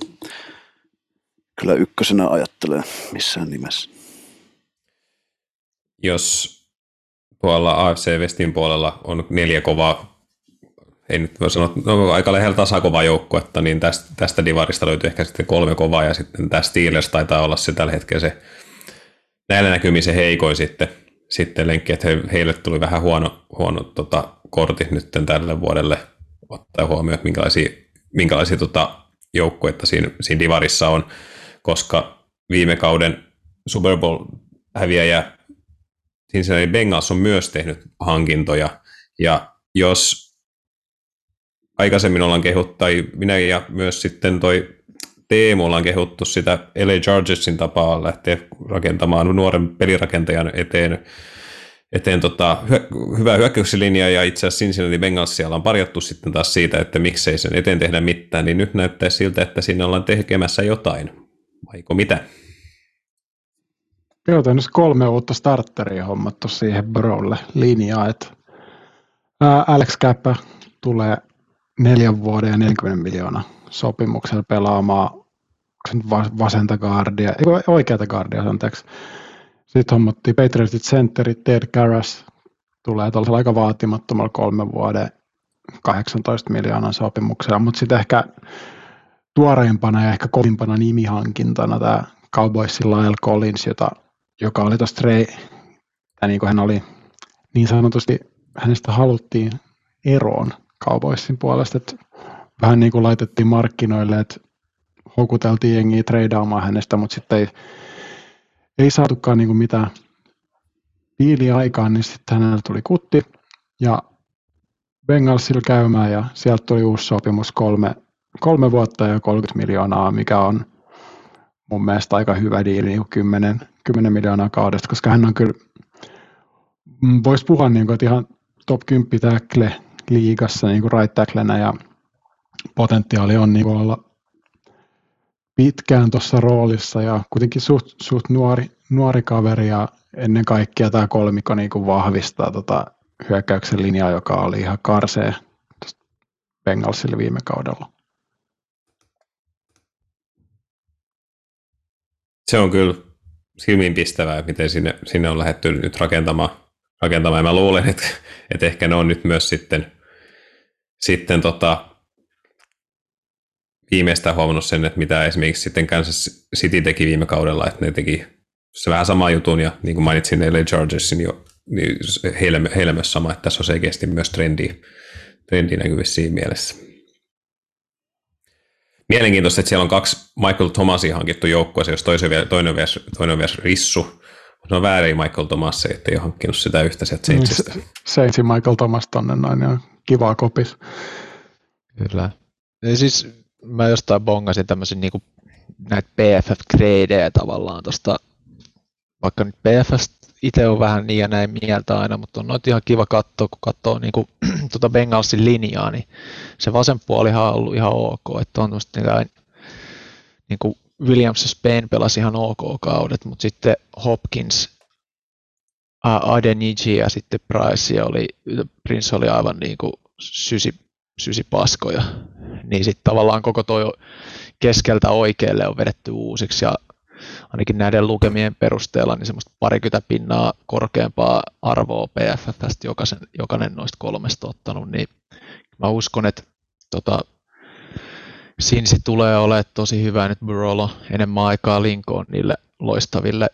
kyllä ykkösenä ajattelee missään nimessä. Jos tuolla AFC Westin puolella on neljä kovaa, ei nyt voi sanoa, no, aika lähellä tasakovaa joukkuetta, niin tästä, tästä divarista löytyy ehkä sitten kolme kovaa, ja sitten tämä Steelers taitaa olla se tällä hetkellä se näillä näkymin se heikoin sitten, sitten lenkki, että he, heille tuli vähän huono, huono tota, kortit nyt tälle vuodelle, ottaa huomioon, että minkälaisia, minkälaisia tota, joukkuetta siinä, siinä divarissa on, koska viime kauden Super Bowl häviäjä Cincinnati Bengals on myös tehnyt hankintoja, ja jos aikaisemmin ollaan kehuttu, tai minä ja myös sitten toi Teemu ollaan kehuttu sitä LA Chargersin tapaa lähteä rakentamaan nuoren pelirakentajan eteen, eteen tota, hyö, hyvää hyökkäyslinjaa ja itse asiassa Cincinnati Bengals siellä on parjattu sitten taas siitä, että miksei sen eteen tehdä mitään, niin nyt näyttää siltä, että siinä ollaan tekemässä jotain. Vaiko mitä? Käytännössä kolme uutta starteria hommattu siihen Brolle linjaa, että Alex Käppä tulee neljän vuoden ja 40 miljoonaa sopimuksella pelaamaan vasenta gardia, oikeata gardia, anteeksi. Sitten hommattiin Patriotit centeri Ted Karras, tulee tuollaisella aika vaatimattomalla kolmen vuoden 18 miljoonan sopimuksella, mutta sitten ehkä tuoreimpana ja ehkä kovimpana nimihankintana tämä Cowboysin Lyle Collins, jota, joka oli tuossa Trey, tai niin kuin hän oli niin sanotusti, hänestä haluttiin eroon Cowboysin puolesta, että vähän niin kuin laitettiin markkinoille, että houkuteltiin jengiä treidaamaan hänestä, mutta sitten ei, ei saatukaan niin kuin mitään diiliä aikaan, niin sitten hänellä tuli kutti ja Bengalsilla käymään ja sieltä tuli uusi sopimus kolme, kolme vuotta ja 30 miljoonaa, mikä on mun mielestä aika hyvä diili, niin 10, 10 miljoonaa kaudesta, koska hän on kyllä, mm, voisi puhua niin kuin, että ihan top 10 tackle liigassa niin kuin right tacklenä ja potentiaali on niin kuin olla pitkään tuossa roolissa ja kuitenkin suht, suht nuori, nuori kaveri ja ennen kaikkea tämä kolmikko niin kuin vahvistaa tota hyökkäyksen linjaa, joka oli ihan karsee Bengalsille viime kaudella. Se on kyllä silmiinpistävää, miten sinne, sinne on lähdetty nyt rakentamaan. rakentamaan. Ja mä luulen, että, että ehkä ne on nyt myös sitten, sitten tota, viimeistään huomannut sen, että mitä esimerkiksi sitten Kansas City teki viime kaudella, että ne teki se vähän sama jutun, ja niin kuin mainitsin LA Chargersin jo, niin heille, heille myös sama, että tässä on selkeästi myös trendi, trendi näkyvissä siinä mielessä. Mielenkiintoista, että siellä on kaksi Michael Thomasia hankittu joukkue, jos toinen, vielä, toinen, on vielä, toinen on vielä rissu, se on väärin Michael Thomas, ettei ole hankkinut sitä yhtä sieltä Saintsista. Niin, Saintsin Michael Thomas tonne noin, ja kivaa kopis. Kyllä. Ja siis mä jostain bongasin tämmöisen niinku näitä PFF-gradeja tavallaan tuosta, vaikka nyt PFF itse on vähän niin ja näin mieltä aina, mutta on noita ihan kiva katsoa, kun katsoo niinku, tuota Bengalsin linjaa, niin se vasen puolihan on ollut ihan ok, että on tuosta niin kuin Williams ja Spain pelasi ihan ok kaudet, mutta sitten Hopkins, Adeniji ja sitten Price oli, Prince oli aivan niin kuin sysi paskoja niin sitten tavallaan koko tuo keskeltä oikealle on vedetty uusiksi ja ainakin näiden lukemien perusteella niin semmoista parikymmentä pinnaa korkeampaa arvoa PFFstä jokaisen, jokainen noista kolmesta ottanut, niin mä uskon, että tota, Sinsi tulee olemaan tosi hyvä nyt Burolo enemmän aikaa linkoon niille loistaville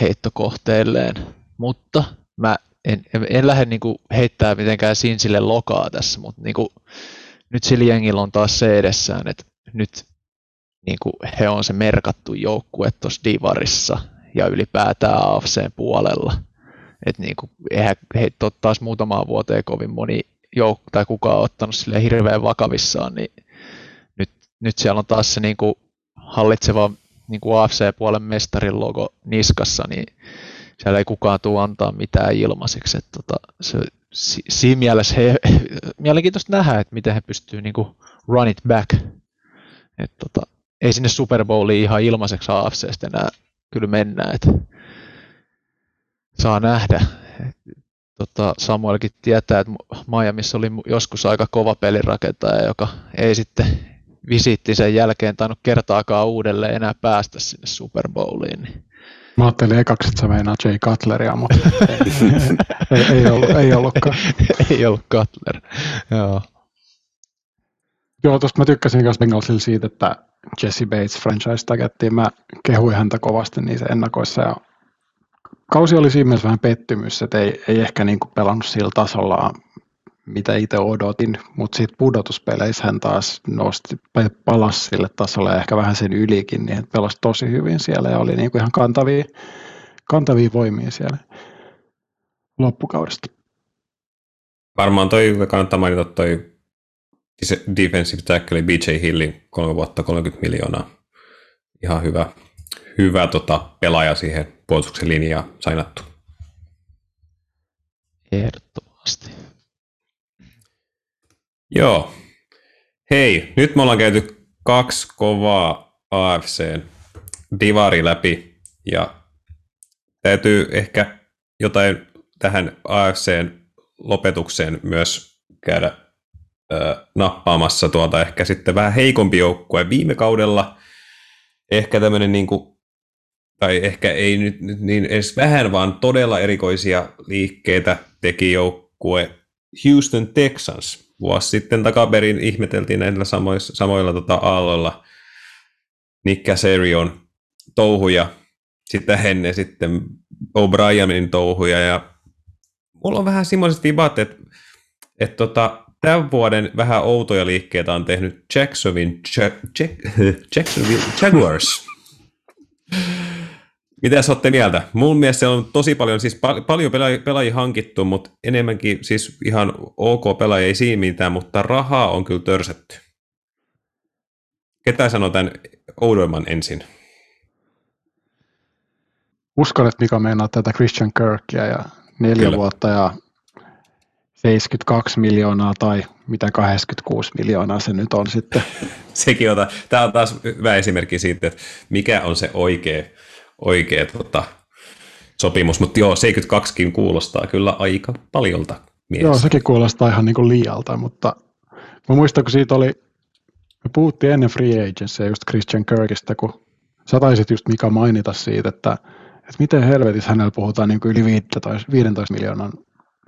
heittokohteilleen, mutta mä en, en, en lähde niinku heittää mitenkään Sinsille lokaa tässä, mutta niinku, nyt sillä jengillä on taas se edessään, että nyt niin kuin he on se merkattu joukkue tuossa Divarissa ja ylipäätään AFCn puolella. että niin kuin, eihän heitä ole taas muutamaan vuoteen kovin moni joukko tai kukaan on ottanut sille hirveän vakavissaan, niin nyt, nyt siellä on taas se niin kuin hallitseva niin kuin AFC-puolen mestarin logo niskassa, niin siellä ei kukaan tule antaa mitään ilmaiseksi. Että tota, se, si, siinä mielessä he, mielenkiintoista nähdä, että miten he pystyvät niin run it back. Et tota, ei sinne Super Bowliin ihan ilmaiseksi AFCstä enää kyllä mennä. Et saa nähdä. tota, Samuelkin tietää, että Miamiissa oli joskus aika kova pelirakentaja, joka ei sitten visiitti sen jälkeen tainnut kertaakaan uudelleen enää päästä sinne Super Bowliin. Niin Mä ajattelin ekaksi, että sä meinaa Jay Cutleria, mutta ei, ei, ei, ollut, ei ollutkaan. ei ollut Cutler, joo. Joo, tuosta mä tykkäsin myös Bengalsilla siitä, että Jesse Bates franchise tagettiin. Mä kehuin häntä kovasti niissä ennakoissa ja kausi oli siinä mielessä vähän pettymys, että ei, ei ehkä niin kuin pelannut sillä tasolla, mitä itse odotin, mutta sitten pudotuspeleissä hän taas nosti, palasi sille tasolle ehkä vähän sen ylikin, niin pelasi tosi hyvin siellä ja oli niinku ihan kantavia, kantavia voimia siellä loppukaudesta. Varmaan toi kannattaa mainita toi defensive tackle BJ Hillin kolme vuotta 30 miljoonaa. Ihan hyvä, hyvä tota, pelaaja siihen puolustuksen linjaan sainattu. Ehdottomasti. Joo. Hei, nyt me ollaan käyty kaksi kovaa AFCn divari läpi ja täytyy ehkä jotain tähän AFCn lopetukseen myös käydä ö, nappaamassa tuota ehkä sitten vähän heikompi joukkue. Viime kaudella ehkä tämmöinen niin kuin, tai ehkä ei nyt, nyt niin edes vähän, vaan todella erikoisia liikkeitä teki joukkue Houston Texans. Vuosi sitten takaperin ihmeteltiin näillä samoilla, samoilla tota, aalloilla Nick Caserion touhuja, sitten henne sitten O'Brienin touhuja ja mulla on vähän semmoiset vibat, että, että tota, tämän vuoden vähän outoja liikkeitä on tehnyt Jacksonville, Jack, Jacksonville Jaguars. Mitä sä olette mieltä? Mun mielestä se on tosi paljon, siis pal- paljon pelaajia, pelaajia hankittu, mutta enemmänkin siis ihan ok pelaajia ei siinä mitään, mutta rahaa on kyllä törsätty. Ketä sanoo tämän oudoimman ensin? Uskon, että Mika meinaa tätä Christian Kirkia ja neljä Kyllä. vuotta ja 72 miljoonaa tai mitä 86 miljoonaa se nyt on sitten. Sekin on, tämä on taas hyvä esimerkki siitä, että mikä on se oikea, oikea tota, sopimus, mutta joo, 72kin kuulostaa kyllä aika paljolta mielestä. Joo, sekin kuulostaa ihan niin kuin liialta, mutta mä muistan, kun siitä oli, me puhuttiin ennen free agency just Christian Kirkistä, kun sä taisit just Mika mainita siitä, että että miten helvetissä hänellä puhutaan niin kuin yli 15, 15 miljoonan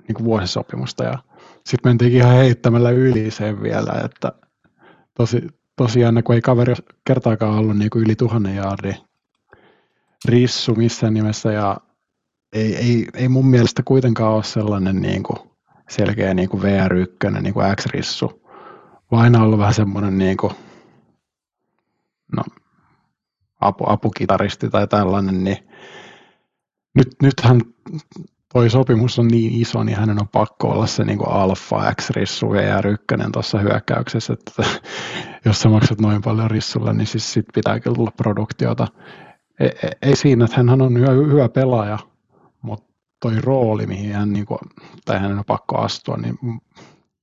niin kuin vuosisopimusta ja sitten mentiinkin ihan heittämällä yli sen vielä, että tosi, tosiaan kun ei kaveri kertaakaan ollut niin kuin yli tuhannen jaardi rissu missään nimessä ja ei, ei, ei mun mielestä kuitenkaan ole sellainen niin kuin selkeä niin kuin VR1, niin kuin X-rissu, vaan aina ollut vähän semmoinen niin kuin, no, apu, apukitaristi tai tällainen, niin nyt, nythän toi sopimus on niin iso, niin hänen on pakko olla se niin kuin alfa X-rissu VR1 tuossa hyökkäyksessä, että jos sä maksat noin paljon rissulla, niin siis sit pitää kyllä tulla produktiota. Ei, siinä, että hän on hyvä, hyvä pelaaja, mutta toi rooli, mihin hän, niin kuin, tai hänen on pakko astua, niin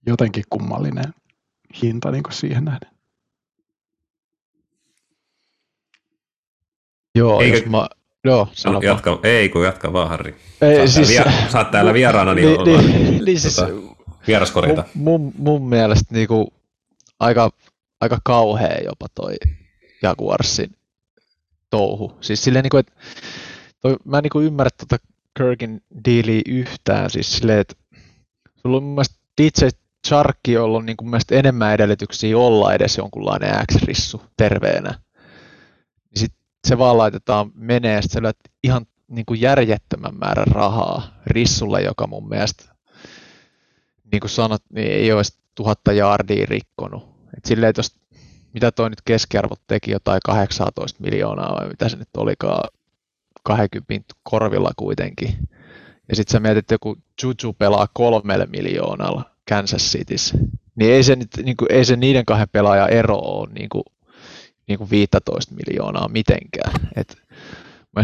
jotenkin kummallinen hinta niin kuin siihen nähden. Joo, Eikö, jos mä, Joo, no, jatka, ei kun jatka vaan Harri. Ei, saat, siis, täällä, via, saat täällä vieraana, niin, niin, ollaan, niin, niin siis, tota, vieraskorita. Mun, mun mielestä niinku, aika, aika kauhea jopa toi Jaguarsin touhu. Siis silleen, niinku, että toi, mä en niinku ymmärrä tota Kirkin diiliä yhtään. Siis silleen, että sulla on mun mielestä DJ Charkki, jolla on niinku mun mielestä enemmän edellytyksiä olla edes jonkunlainen X-rissu terveenä. Niin sit se vaan laitetaan menee, ja sä ihan niin kuin järjettömän määrän rahaa rissulle, joka mun mielestä, niin kuin sanot, niin ei olisi tuhatta jaardia rikkonut. Et silleen, että jos, mitä toi nyt keskiarvot teki, jotain 18 miljoonaa vai mitä se nyt olikaan, 20 korvilla kuitenkin. Ja sitten sä mietit, että joku Juju pelaa kolmelle miljoonalla Kansas Cityssä. Niin ei se, nyt, niin kuin, ei se niiden kahden pelaajan ero ole niin kuin niin kuin 15 miljoonaa mitenkään. Et,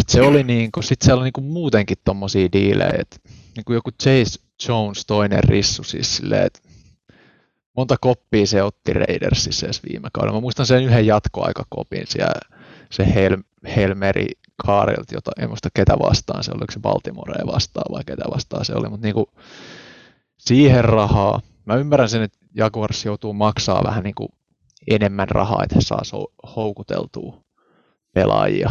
se oli niin kuin, sit siellä oli niin kuin muutenkin tommosia diilejä, että niin kuin joku Chase Jones toinen rissu siis silleen, että monta koppia se otti Raidersissa edes viime kaudella. Mä muistan sen yhden jatkoaikakopin siellä, se Hel, Helmeri Kaarilta, jota en muista ketä vastaan se oli, oliko se Baltimore vastaan vai ketä vastaan se oli, mutta niinku, siihen rahaa. Mä ymmärrän sen, että Jaguars joutuu maksaa vähän niin kuin enemmän rahaa, että he saa houkuteltua pelaajia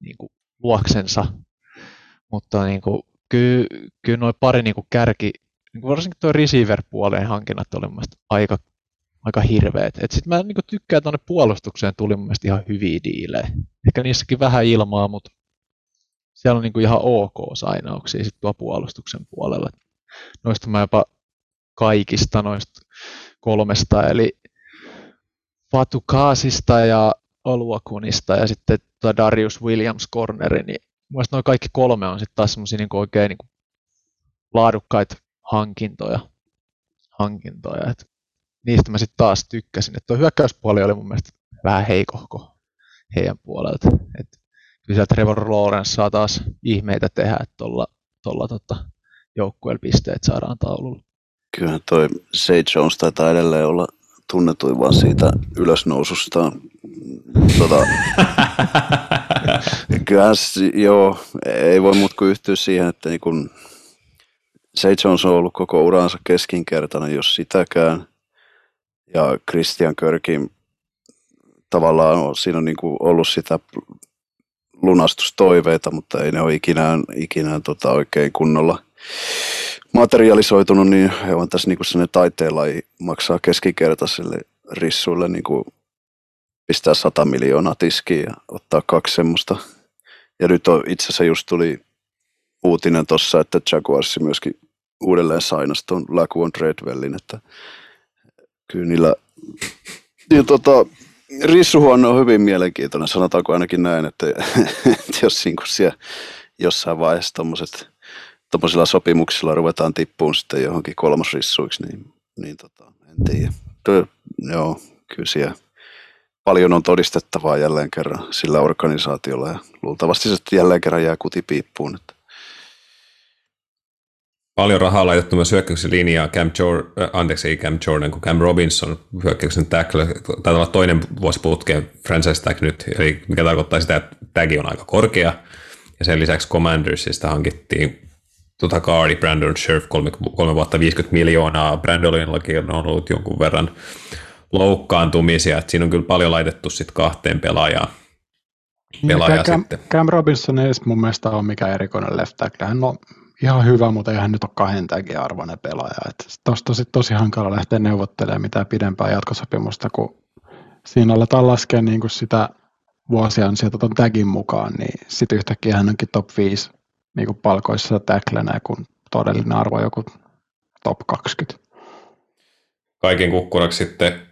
niin kuin luoksensa. Mutta niin kuin, kyllä, kyllä noin pari niin kuin kärki, niin varsinkin tuo receiver-puoleen hankinnat oli mun aika, aika hirveät. Sitten mä niin tykkään tuonne puolustukseen tuli mun mielestä ihan hyviä diilejä. Ehkä niissäkin vähän ilmaa, mutta siellä on niin ihan ok sainauksia sitten tuo puolustuksen puolella. Noista mä jopa kaikista noista kolmesta, eli Fatukaasista ja Oluakunista ja sitten tuota Darius Williams corneri, niin mielestäni noin kaikki kolme on sitten taas semmoisia niin oikein niin laadukkaita hankintoja. hankintoja. Et niistä mä sitten taas tykkäsin. Että tuo hyökkäyspuoli oli mun mielestä vähän heikohko heidän puolelta. Et kyllä Trevor Lawrence saa taas ihmeitä tehdä, että tuolla, tuolla tota, joukkueella pisteet saadaan taululla. Kyllähän toi Say Jones taitaa edelleen olla tunnetuin vaan siitä ylösnoususta. Tota, Kyllähän, joo, ei voi muuta kuin yhtyä siihen, että niin kun Jones on ollut koko uransa keskinkertainen, jos sitäkään. Ja Christian Körkin tavallaan on, siinä on niin kuin ollut sitä lunastustoiveita, mutta ei ne ole ikinä, ikinä tota oikein kunnolla materialisoitunut, niin he on tässä niin kuin taiteella maksaa keskikertaiselle rissuille niin kuin pistää 100 miljoonaa tiskiin ja ottaa kaksi semmoista. Ja nyt on, itse asiassa just tuli uutinen tuossa, että Jaguars myöskin uudelleen sainasi tuon Laquan Treadwellin, että kyllä niillä niin tota, rissuhuone on hyvin mielenkiintoinen, sanotaanko ainakin näin, että, että jos niin siellä jossain vaiheessa tommoset, tommosilla sopimuksilla ruvetaan tippuun sitten johonkin kolmosrissuiksi, niin, niin tota, en tiedä. Tuo, joo, kyllä siellä paljon on todistettavaa jälleen kerran sillä organisaatiolla ja luultavasti se jälleen kerran jää kutipiippuun. Että. Paljon rahaa laitettu myös hyökkäyksen linjaa Cam Jordan, äh, anteeksi ei Cam Jordan, kun Cam Robinson hyökkäyksen tackle, taitaa olla toinen vuosi putkeen franchise tag nyt, eli mikä tarkoittaa sitä, että tagi on aika korkea, ja sen lisäksi Commandersista hankittiin tuota Cardi, Brandon Scherf, kolme, kolme vuotta 50 miljoonaa, Brandonillakin on ollut jonkun verran loukkaantumisia, että siinä on kyllä paljon laitettu sitten kahteen pelaajaan. Niin, Pelaaja Cam, sitten. Cam Robinson ei mun mielestä ole mikään erikoinen left tackle. Hän on ihan hyvä, mutta eihän nyt ole kahden arvoinen pelaaja. Tuosta tosi, tosi hankala lähteä neuvottelemaan mitään pidempää jatkosopimusta, kun siinä aletaan laskea niin kuin sitä vuosia sieltä tuon tagin mukaan, niin sitten yhtäkkiä hän onkin top 5 niin kuin palkoissa tacklenä, kun todellinen arvo joku top 20. Kaiken kukkuraksi sitten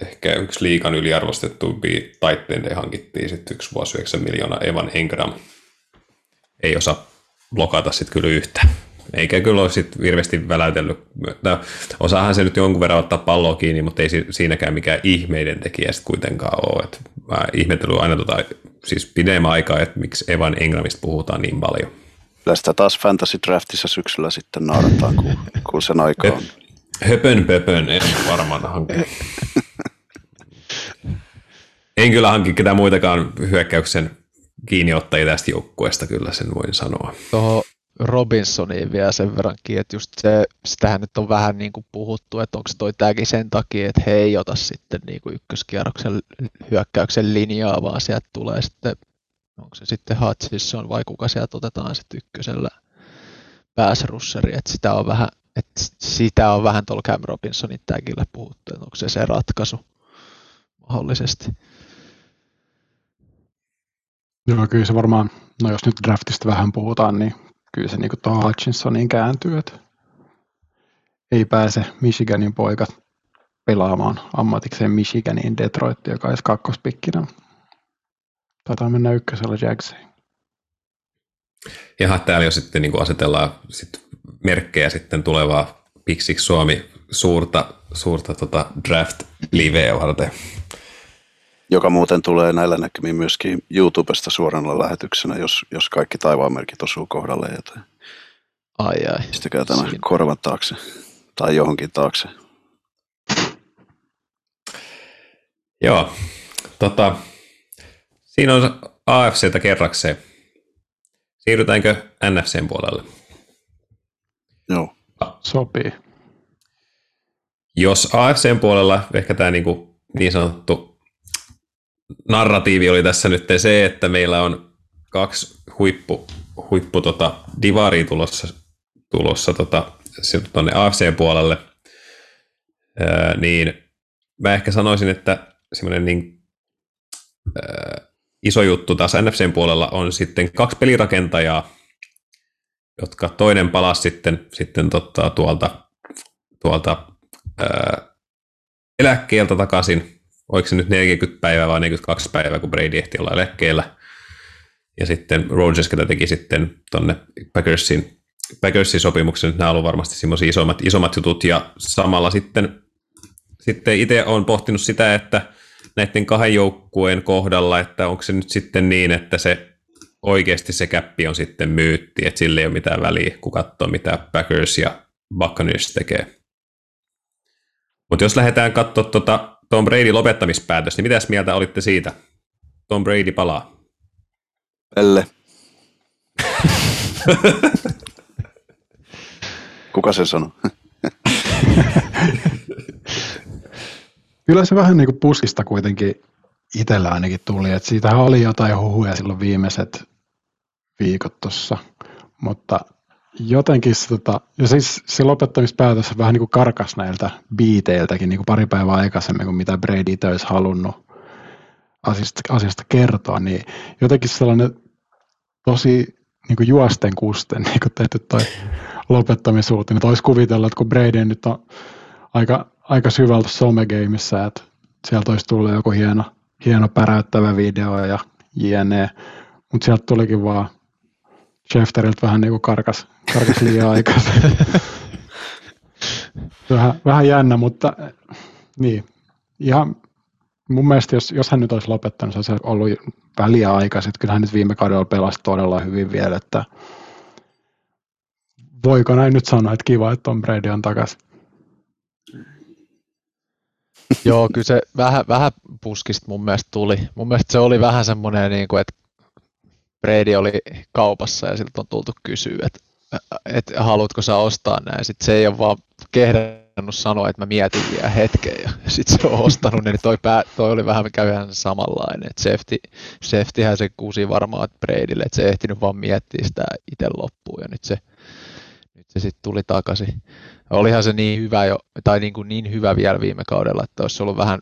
ehkä yksi liikan yliarvostettu taitteen hankittiin sitten yksi vuosi 9 miljoonaa Evan Engram. Ei osaa blokata sitten kyllä yhtä. Eikä kyllä ole sitten hirveästi väläytellyt. Osaahan se nyt jonkun verran ottaa palloa kiinni, mutta ei siinäkään mikään ihmeiden tekijä sitten kuitenkaan ole. Et mä ihmetellyt aina tota, siis pidemmän aikaa, että miksi Evan Engramista puhutaan niin paljon. Sitä taas Fantasy Draftissa syksyllä sitten naurataan, kun, kun sen aika on. Höpön pöpön, en varmaan hanke. en kyllä hanki ketään muitakaan hyökkäyksen kiinniottajia tästä joukkueesta, kyllä sen voin sanoa. Tuohon Robinsoniin vielä sen verrankin, että just se, sitähän nyt on vähän niin kuin puhuttu, että onko toi tämäkin sen takia, että he ei ota sitten niin kuin ykköskierroksen hyökkäyksen linjaa, vaan sieltä tulee sitten, onko se sitten Hutchison vai kuka sieltä otetaan sitten ykkösellä pääsrusseri, että sitä on vähän, että sitä on vähän tuolla Cam Robinsonin tagillä puhuttu, että onko se se ratkaisu mahdollisesti. Joo, kyllä se varmaan, no jos nyt draftista vähän puhutaan, niin kyllä se niin tuohon Hutchinsoniin kääntyy, että ei pääse Michiganin poika pelaamaan ammatikseen Michiganin Detroit, joka olisi kakkospikkinä. Taitaa mennä ykkösellä Jagsiin. Ja täällä jo sitten niin asetellaan sit merkkejä sitten tulevaa Pixix Suomi suurta, suurta tota draft-liveä varten joka muuten tulee näillä näkymin myöskin YouTubesta suorana lähetyksenä, jos, jos kaikki taivaanmerkit osuu kohdalle. Joten ai ai. Pistäkää tämä Siin. korvan taakse tai johonkin taakse. Joo, tota, siinä on AFCtä kerrakseen. Siirrytäänkö NFCn puolelle? Joo. Sopii. Jos AFCn puolella ehkä tämä niin, niin sanottu narratiivi oli tässä nyt se, että meillä on kaksi huippu, huippu tota, divaria tulossa, tulossa tota, tuonne AFC-puolelle, ää, niin mä ehkä sanoisin, että semmoinen niin, ää, iso juttu taas NFCn puolella on sitten kaksi pelirakentajaa, jotka toinen palasi sitten, sitten tota, tuolta, tuolta ää, eläkkeeltä takaisin oliko se nyt 40 päivää vai 42 päivää, kun Brady ehti olla eläkkeellä. Ja sitten Rodgers, ketä teki sitten tuonne Packersin, Packersin sopimuksen, nämä ovat varmasti semmoisia isommat, isommat jutut. Ja samalla sitten, sitten itse olen pohtinut sitä, että näiden kahden joukkueen kohdalla, että onko se nyt sitten niin, että se oikeasti se käppi on sitten myytti, että sille ei ole mitään väliä, kun katsoo mitä Packers ja Buccaneers tekee. Mutta jos lähdetään katsoa tuota Tom Brady lopettamispäätös, niin mitäs mieltä olitte siitä? Tom Brady palaa. Pelle. Kuka se sanoi? Kyllä se vähän niin kuin puskista kuitenkin itsellä ainakin tuli, että siitähän oli jotain huhuja silloin viimeiset viikot tuossa, mutta jotenkin se, tota, ja siis se lopettamispäätös vähän niin kuin karkas näiltä biiteiltäkin niin kuin pari päivää aikaisemmin kuin mitä Brady olisi halunnut asiasta, asiasta kertoa, niin jotenkin sellainen tosi niin kuin juosten kusten niin kuin tehty toi lopettamisuuteen. Että olisi kuvitella, että kun Brady nyt on aika, aika syvältä somegameissa, että sieltä olisi tullut joku hieno, hieno päräyttävä video ja jne. Mutta sieltä tulikin vaan Schefteriltä vähän niin kuin karkas, karkas liian aikaisin. vähän, vähän jännä, mutta niin, ihan mun mielestä jos, jos hän nyt olisi lopettanut, se olisi ollut väliä aikaisin. Kyllähän nyt viime kaudella pelasi todella hyvin vielä, että voiko näin nyt sanoa, että kiva, että Tom Brady on takaisin. Joo, kyllä se vähän, vähän puskista mun mielestä tuli. Mun mielestä se oli vähän semmoinen, niin kuin, että Brady oli kaupassa ja siltä on tultu kysyä, että, että haluatko sä ostaa näin. Sitten se ei ole vaan kehdannut sanoa, että mä mietin vielä hetken ja sitten se on ostanut, niin toi, pää, toi oli vähän käyhän samanlainen. Että safety, safetyhän se kuusi varmaan Bradylle, että se ehtinyt vaan miettiä sitä itse loppuun ja nyt se, nyt se sitten tuli takaisin. Olihan se niin hyvä jo, tai niin, kuin niin hyvä vielä viime kaudella, että olisi ollut vähän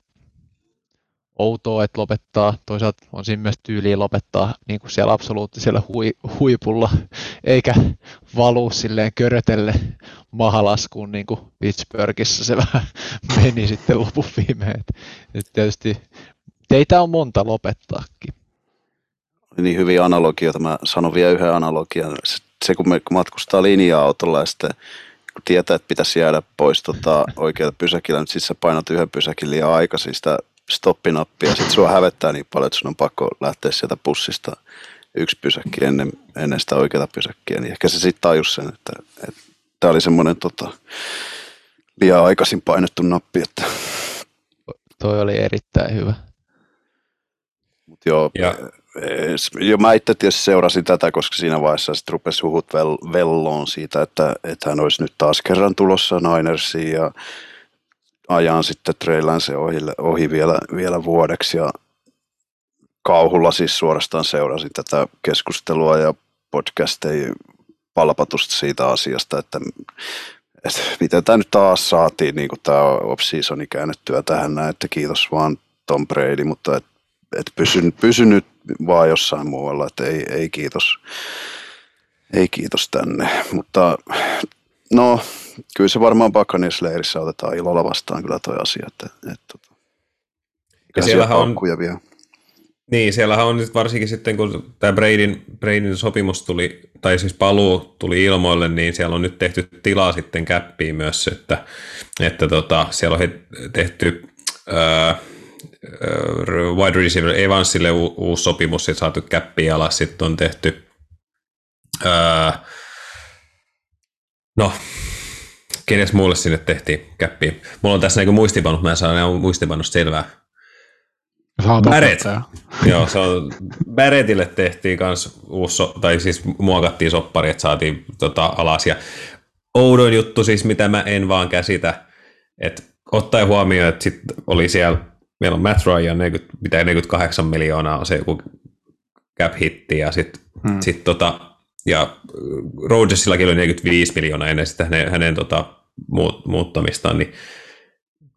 outoa, että lopettaa. Toisaalta on siinä myös tyyliä lopettaa niin kuin siellä absoluuttisella hui, huipulla, eikä valuu silleen körötelle mahalaskuun niin kuin Pittsburghissa se vähän meni sitten lopun viimeen. Nyt tietysti teitä on monta lopettaakin. Niin hyviä analogioita. Mä sanon vielä yhden analogian. Se kun me matkustaa linja-autolla ja sitten kun tietää, että pitäisi jäädä pois tota, oikealta pysäkillä, niin sitten sä painat yhden pysäkin liian aikaisin sitä stoppinappia, sitten sua hävettää niin paljon, että sun on pakko lähteä sieltä pussista yksi pysäkki ennen, ennen sitä oikeaa pysäkkiä, niin ehkä se sitten tajus sen, että, että tämä oli semmoinen tota, liian aikaisin painettu nappi. Että. Toi oli erittäin hyvä. Mut joo, ja. jo mä itse tietysti seurasin tätä, koska siinä vaiheessa sitten rupesi huhut vel, velloon siitä, että, että hän olisi nyt taas kerran tulossa Ninersiin ja ajan sitten Trey se ohi, ohi vielä, vielä vuodeksi ja kauhulla siis suorastaan seurasin tätä keskustelua ja podcasteja palpatusta siitä asiasta, että, että miten tämä nyt taas saatiin niin kuin tämä off-seasoni käännettyä tähän näin, että kiitos vaan Tom Brady, mutta et, et pysy, pysy nyt vaan jossain muualla, että ei, ei kiitos, ei kiitos tänne, mutta no kyllä se varmaan Buccaneers-leirissä otetaan ilolla vastaan kyllä toi asia, että, että, että tota, ja siellähän on, vielä. Niin, siellähän on nyt varsinkin sitten, kun tämä Bradyn, Bradyn sopimus tuli, tai siis paluu tuli ilmoille, niin siellä on nyt tehty tilaa sitten käppiin myös, että, että tota, siellä on tehty ää, wide receiver Evansille u, uusi sopimus, sitten saatu käppiin alas, sitten on tehty ää, no, kenes muulle sinne tehtiin käppiin. Mulla on tässä niinku muistipannut, mä saan muistipannusta selvää. Barrett. Joo, se on, Barrettille tehtiin kans uusi, tai siis muokattiin soppari, että saatiin tota, alas. Ja oudoin juttu siis, mitä mä en vaan käsitä, että ottaen huomioon, että sit oli siellä, meillä on Matt Ryan, 40, mitä 48 miljoonaa on se joku cap hitti, ja sitten hmm. sit tota, ja Rogersillakin oli 45 miljoonaa ennen sitä hänen, hänen tota, muut, muuttamistaan, niin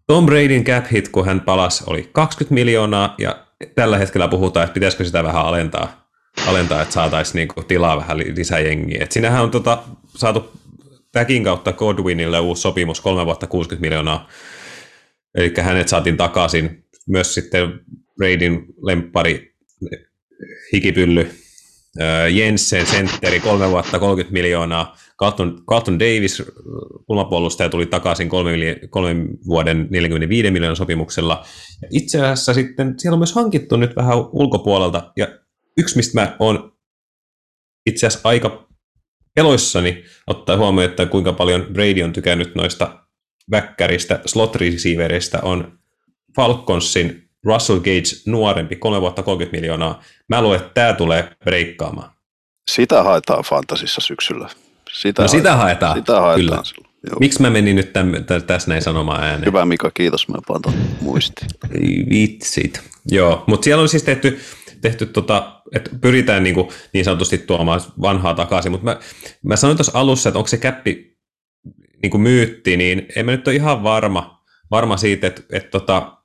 Tom Bradyn cap hit, kun hän palasi, oli 20 miljoonaa, ja tällä hetkellä puhutaan, että pitäisikö sitä vähän alentaa, alentaa että saataisiin niinku tilaa vähän lisää jengiä. Et sinähän on tota, saatu täkin kautta Godwinille uusi sopimus, kolme vuotta 60 miljoonaa, eli hänet saatiin takaisin. Myös sitten Bradyn lemppari hikipylly Jensen, sentteri, kolme vuotta 30 miljoonaa. Carlton, Carlton Davis, kulmapuolustaja, tuli takaisin kolmen, kolmen vuoden 45 miljoonan sopimuksella. Ja itse asiassa sitten siellä on myös hankittu nyt vähän ulkopuolelta. Ja yksi, mistä mä oon itse asiassa aika peloissani, ottaa huomioon, että kuinka paljon Brady on tykännyt noista väkkäristä slot receiveristä, on Falconsin Russell Gage nuorempi, kolme vuotta 30 miljoonaa. Mä luulen, että tämä tulee breikkaamaan. Sitä haetaan fantasissa syksyllä. Sitä No sitä haetaan, Sitä haetaan kyllä. silloin. Joo. Miksi mä menin nyt täm, tä, tässä näin sanomaan ääneen? Hyvä Mika, kiitos. Mä pantan muistiin. Ei Vitsit. Joo, mutta siellä on siis tehty, tehty tota, että pyritään niin, kuin, niin sanotusti tuomaan vanhaa takaisin, mutta mä, mä sanoin tuossa alussa, että onko se käppi niin kuin myytti, niin en mä nyt ole ihan varma, varma siitä, että, että, tota,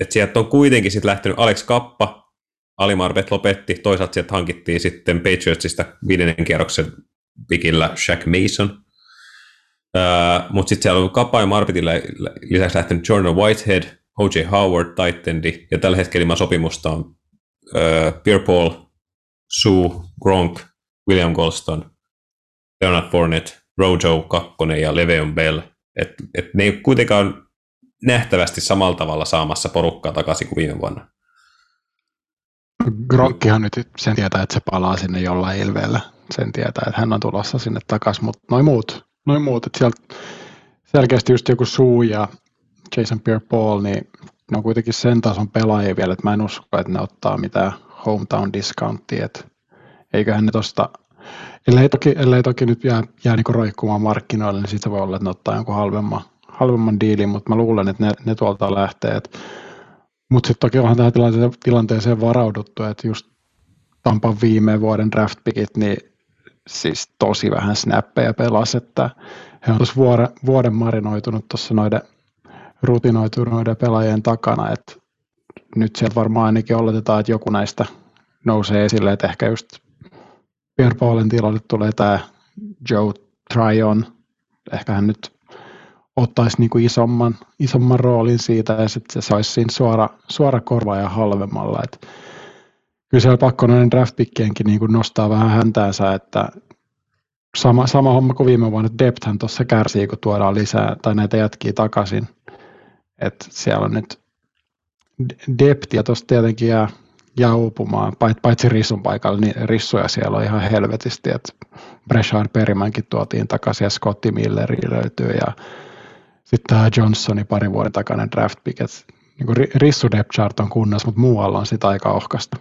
että sieltä on kuitenkin sitten lähtenyt Alex Kappa, Ali Marbet lopetti, toisaalta sieltä hankittiin sitten Patriotsista viidennen kierroksen pikillä Shaq Mason, Uh, mutta sitten siellä on Kappa ja Marbetille lisäksi lähtenyt Jordan Whitehead, O.J. Howard, Titendi, ja tällä hetkellä ilman sopimusta on uh, Pierre Paul, Sue, Gronk, William Golston, Leonard Fournette, Rojo Kakkonen ja Le'Veon Bell. Et, et ne ei kuitenkaan nähtävästi samalla tavalla saamassa porukkaa takaisin kuin viime vuonna. Gronkkihan nyt sen tietää, että se palaa sinne jollain ilveellä. Sen tietää, että hän on tulossa sinne takaisin, mutta noin muut, noin muut että sieltä selkeästi just joku Suu ja Jason Pierre-Paul, niin ne on kuitenkin sen tason pelaajia vielä, että mä en usko, että ne ottaa mitään hometown discountia, että eiköhän ne tosta, ellei toki, ellei toki nyt jää, jää niin roikkumaan markkinoille, niin siitä voi olla, että ne ottaa jonkun halvemman, halvemman diilin, mutta mä luulen, että ne, ne tuolta lähtee, mutta sitten toki onhan tähän tilanteeseen, tilanteeseen varauduttu, että just Tampan viime vuoden draft pickit, niin siis tosi vähän snappeja pelas, että he on tuossa vuoden, vuoden marinoitunut tuossa noiden rutinoituneiden pelaajien takana, että nyt sieltä varmaan ainakin oletetaan, että joku näistä nousee esille, että ehkä just Pierre Paulin tilalle tulee tämä Joe Tryon, ehkä hän nyt ottaisi niin kuin isomman, isomman roolin siitä ja sitten se olisi siinä suora, suora korva ja halvemmalla. Et kyllä siellä pakko noiden draftpikkienkin niin kuin nostaa vähän häntäänsä, että sama, sama homma kuin viime vuonna, että depthhän tuossa kärsii, kun tuodaan lisää tai näitä jätkiä takaisin. että siellä on nyt depth ja tuossa tietenkin jää, jää uupumaan, paitsi Rissun paikalla, niin Rissuja siellä on ihan helvetisti, että Breshard Perimänkin tuotiin takaisin ja Scotti Milleri löytyy ja sitten tämä Johnsoni pari vuoden takainen draft pick, että niin Rissu depth chart on kunnossa, mutta muualla on sitä aika ohkasta.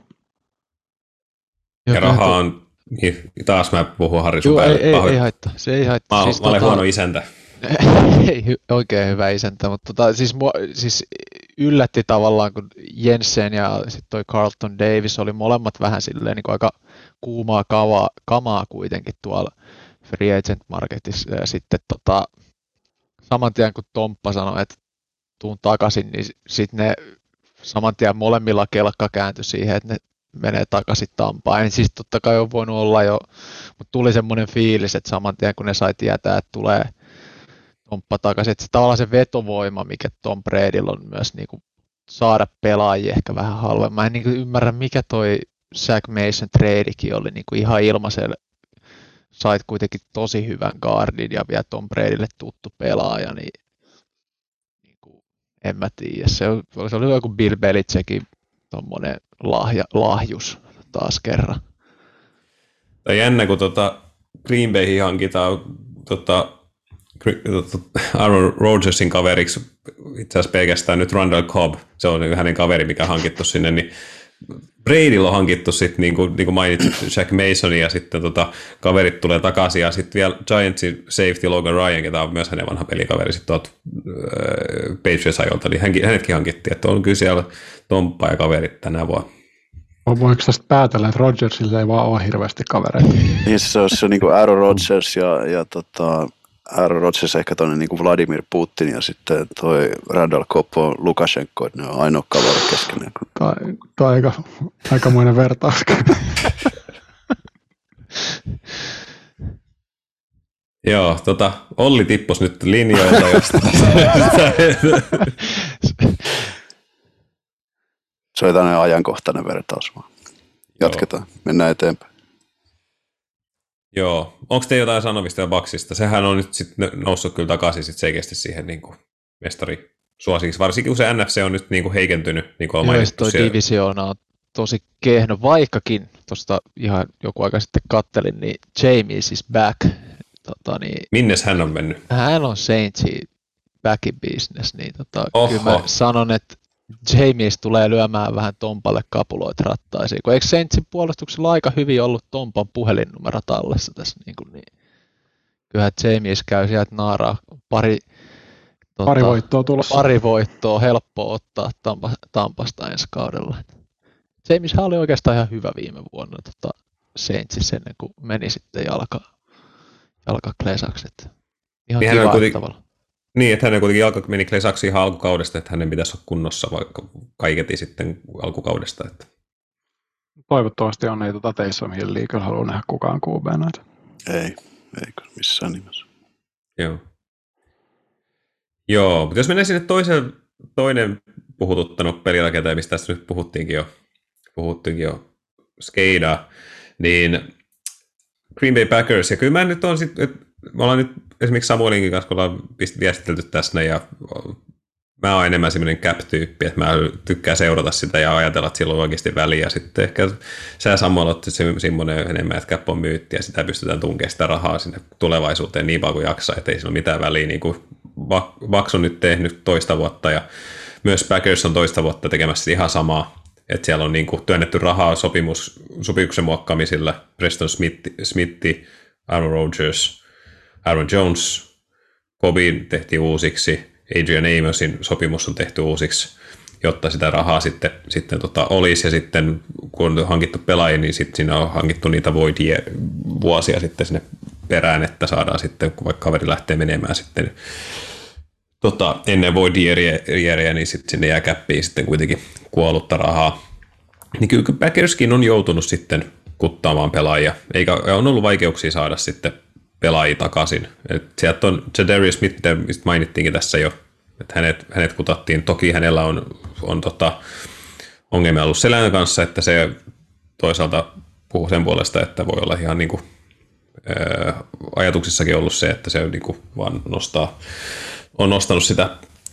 Ja raha on, niin, taas mä puhun Harri Joo, ei, ei, ei haittaa, se ei haittaa. Mä, siis mä olen tota, huono isäntä. ei, oikein hyvä isäntä, mutta tota, siis, mua, siis yllätti tavallaan, kun Jensen ja sitten toi Carlton Davis oli molemmat vähän silleen niin kuin aika kuumaa kavaa, kamaa kuitenkin tuolla free agent marketissa ja sitten tota, saman tien kun Tomppa sanoi, että tuun takaisin, niin sitten ne saman tien molemmilla kelkka kääntyi siihen, että ne menee takaisin Tampaan. En siis totta kai on voinut olla jo, mutta tuli semmoinen fiilis, että saman tien kun ne sai tietää, että tulee Tomppa takaisin, että se tavallaan se vetovoima, mikä Tom Bradylla on myös niin kuin saada pelaajia ehkä vähän halvemmin. Mä en niin kuin ymmärrä, mikä toi Zach Mason tradekin oli niin kuin ihan ilmaisella sait kuitenkin tosi hyvän guardin ja vielä Tom Bradylle tuttu pelaaja, niin, niin kuin, en mä tiedä. Se, se oli joku Bill Belichickin tuommoinen lahja, lahjus taas kerran. Tai jännä, kun tota Green Bay hankitaan tota, Aaron Rodgersin kaveriksi, itse asiassa pelkästään nyt Randall Cobb, se on hänen kaveri, mikä hankittu sinne, niin Bradylla on hankittu sitten, niin kuin, niin kuin mainitsit, Jack Mason ja sitten tota, kaverit tulee takaisin ja sitten vielä Giantsin safety Logan Ryan, ketä on myös hänen vanha pelikaveri sitten tuolta äh, Patriots-ajolta, niin hän, hänetkin hankittiin, että on kyllä siellä Tomppa ja kaverit tänä vuonna. Voiko tästä päätellä, että Rodgersilla ei vaan ole hirveästi kavereita? niin se on se niin kuin Aaron Rodgers ja, ja tota, Aaron Rodgers ehkä tuonne niin kuin Vladimir Putin ja sitten toi Randall Kopp on Lukashenko, että ne on ainoa kaveri keskenään. Tämä on aika, aikamoinen vertaus. Joo, tota, Olli tippus nyt linjoilta, josta... Se oli tämmöinen ajankohtainen vertaus vaan. Jatketaan, Joo. mennään eteenpäin. Joo. Onko te jotain sanomista ja Baksista? Sehän on nyt sit noussut kyllä takaisin sit selkeästi siihen niin kuin mestari suosiksi, varsinkin kun se NFC on nyt niin kuin heikentynyt, niin kuin on mainittu. toi divisioona on tosi kehno, vaikkakin tuosta ihan joku aika sitten kattelin, niin Jamie is back. Tota, niin, Minnes hän on mennyt? Hän on Saintsi back in business, niin tota, kyllä mä sanon, että Jamies tulee lyömään vähän Tompalle kapuloita rattaisiin, kun eikö Saintsin puolustuksella aika hyvin ollut Tompan puhelinnumero tallessa tässä niin, kuin niin. Kyllähän Jamies käy sieltä naaraa pari, tota, pari voittoa tulossa. Pari voittoa helppo ottaa Tampa, Tampasta ensi kaudella. James oli oikeastaan ihan hyvä viime vuonna tota, Saintsissä ennen kuin meni sitten jalka, jalkaklesaksi. Ihan niin kiva tavalla. Niin, että hänen kuitenkin jalka meni klesaksi ihan alkukaudesta, että hänen pitäisi olla kunnossa vaikka kaiketi sitten alkukaudesta. Että. Toivottavasti on ei tuota Taysom Hilliä kyllä halua nähdä kukaan QB näitä. Ei, ei missään nimessä. Joo. Joo, mutta jos mennään sinne toisen, toinen puhututtanut pelirakentaja, mistä tässä nyt puhuttiinkin jo, puhuttiinkin jo Skeida, niin Green Bay Packers, ja kyllä mä nyt on sitten, me ollaan nyt esimerkiksi Samuelinkin kanssa, kun ollaan viestitelty tässä ja mä oon enemmän semmoinen cap-tyyppi, että mä tykkään seurata sitä ja ajatella, että sillä on oikeasti väliä. Sitten ehkä sä Samuel otti semmoinen enemmän, että cap on myytti ja sitä pystytään tunkemaan sitä rahaa sinne tulevaisuuteen niin paljon kuin jaksaa, että ei sillä ole mitään väliä. Niin kuin Vax on nyt tehnyt toista vuotta ja myös Packers on toista vuotta tekemässä ihan samaa. Että siellä on niin kuin työnnetty rahaa sopimus, sopimuksen muokkaamisilla. Preston Smith, Smithi, Aaron Rodgers, Aaron Jones, Kobin tehtiin uusiksi, Adrian Amosin sopimus on tehty uusiksi, jotta sitä rahaa sitten, sitten tota olisi, ja sitten kun on hankittu pelaajia, niin sitten siinä on hankittu niitä voidia vuosia sitten sinne perään, että saadaan sitten, kun vaikka kaveri lähtee menemään sitten tota, ennen voidieriä, niin sitten sinne jää käppiin sitten kuitenkin kuollutta rahaa. Niin kyllä Packerskin on joutunut sitten kuttaamaan pelaajia, eikä on ollut vaikeuksia saada sitten pelaajia takaisin. Et sieltä on Darius Smith, mistä mainittiinkin tässä jo, että hänet, hänet kutattiin. Toki hänellä on, on tota, ongelmia ollut selän kanssa, että se toisaalta puhuu sen puolesta, että voi olla ihan niin kuin, ää, ajatuksissakin ollut se, että se niin kuin vaan nostaa, on nostanut sitä,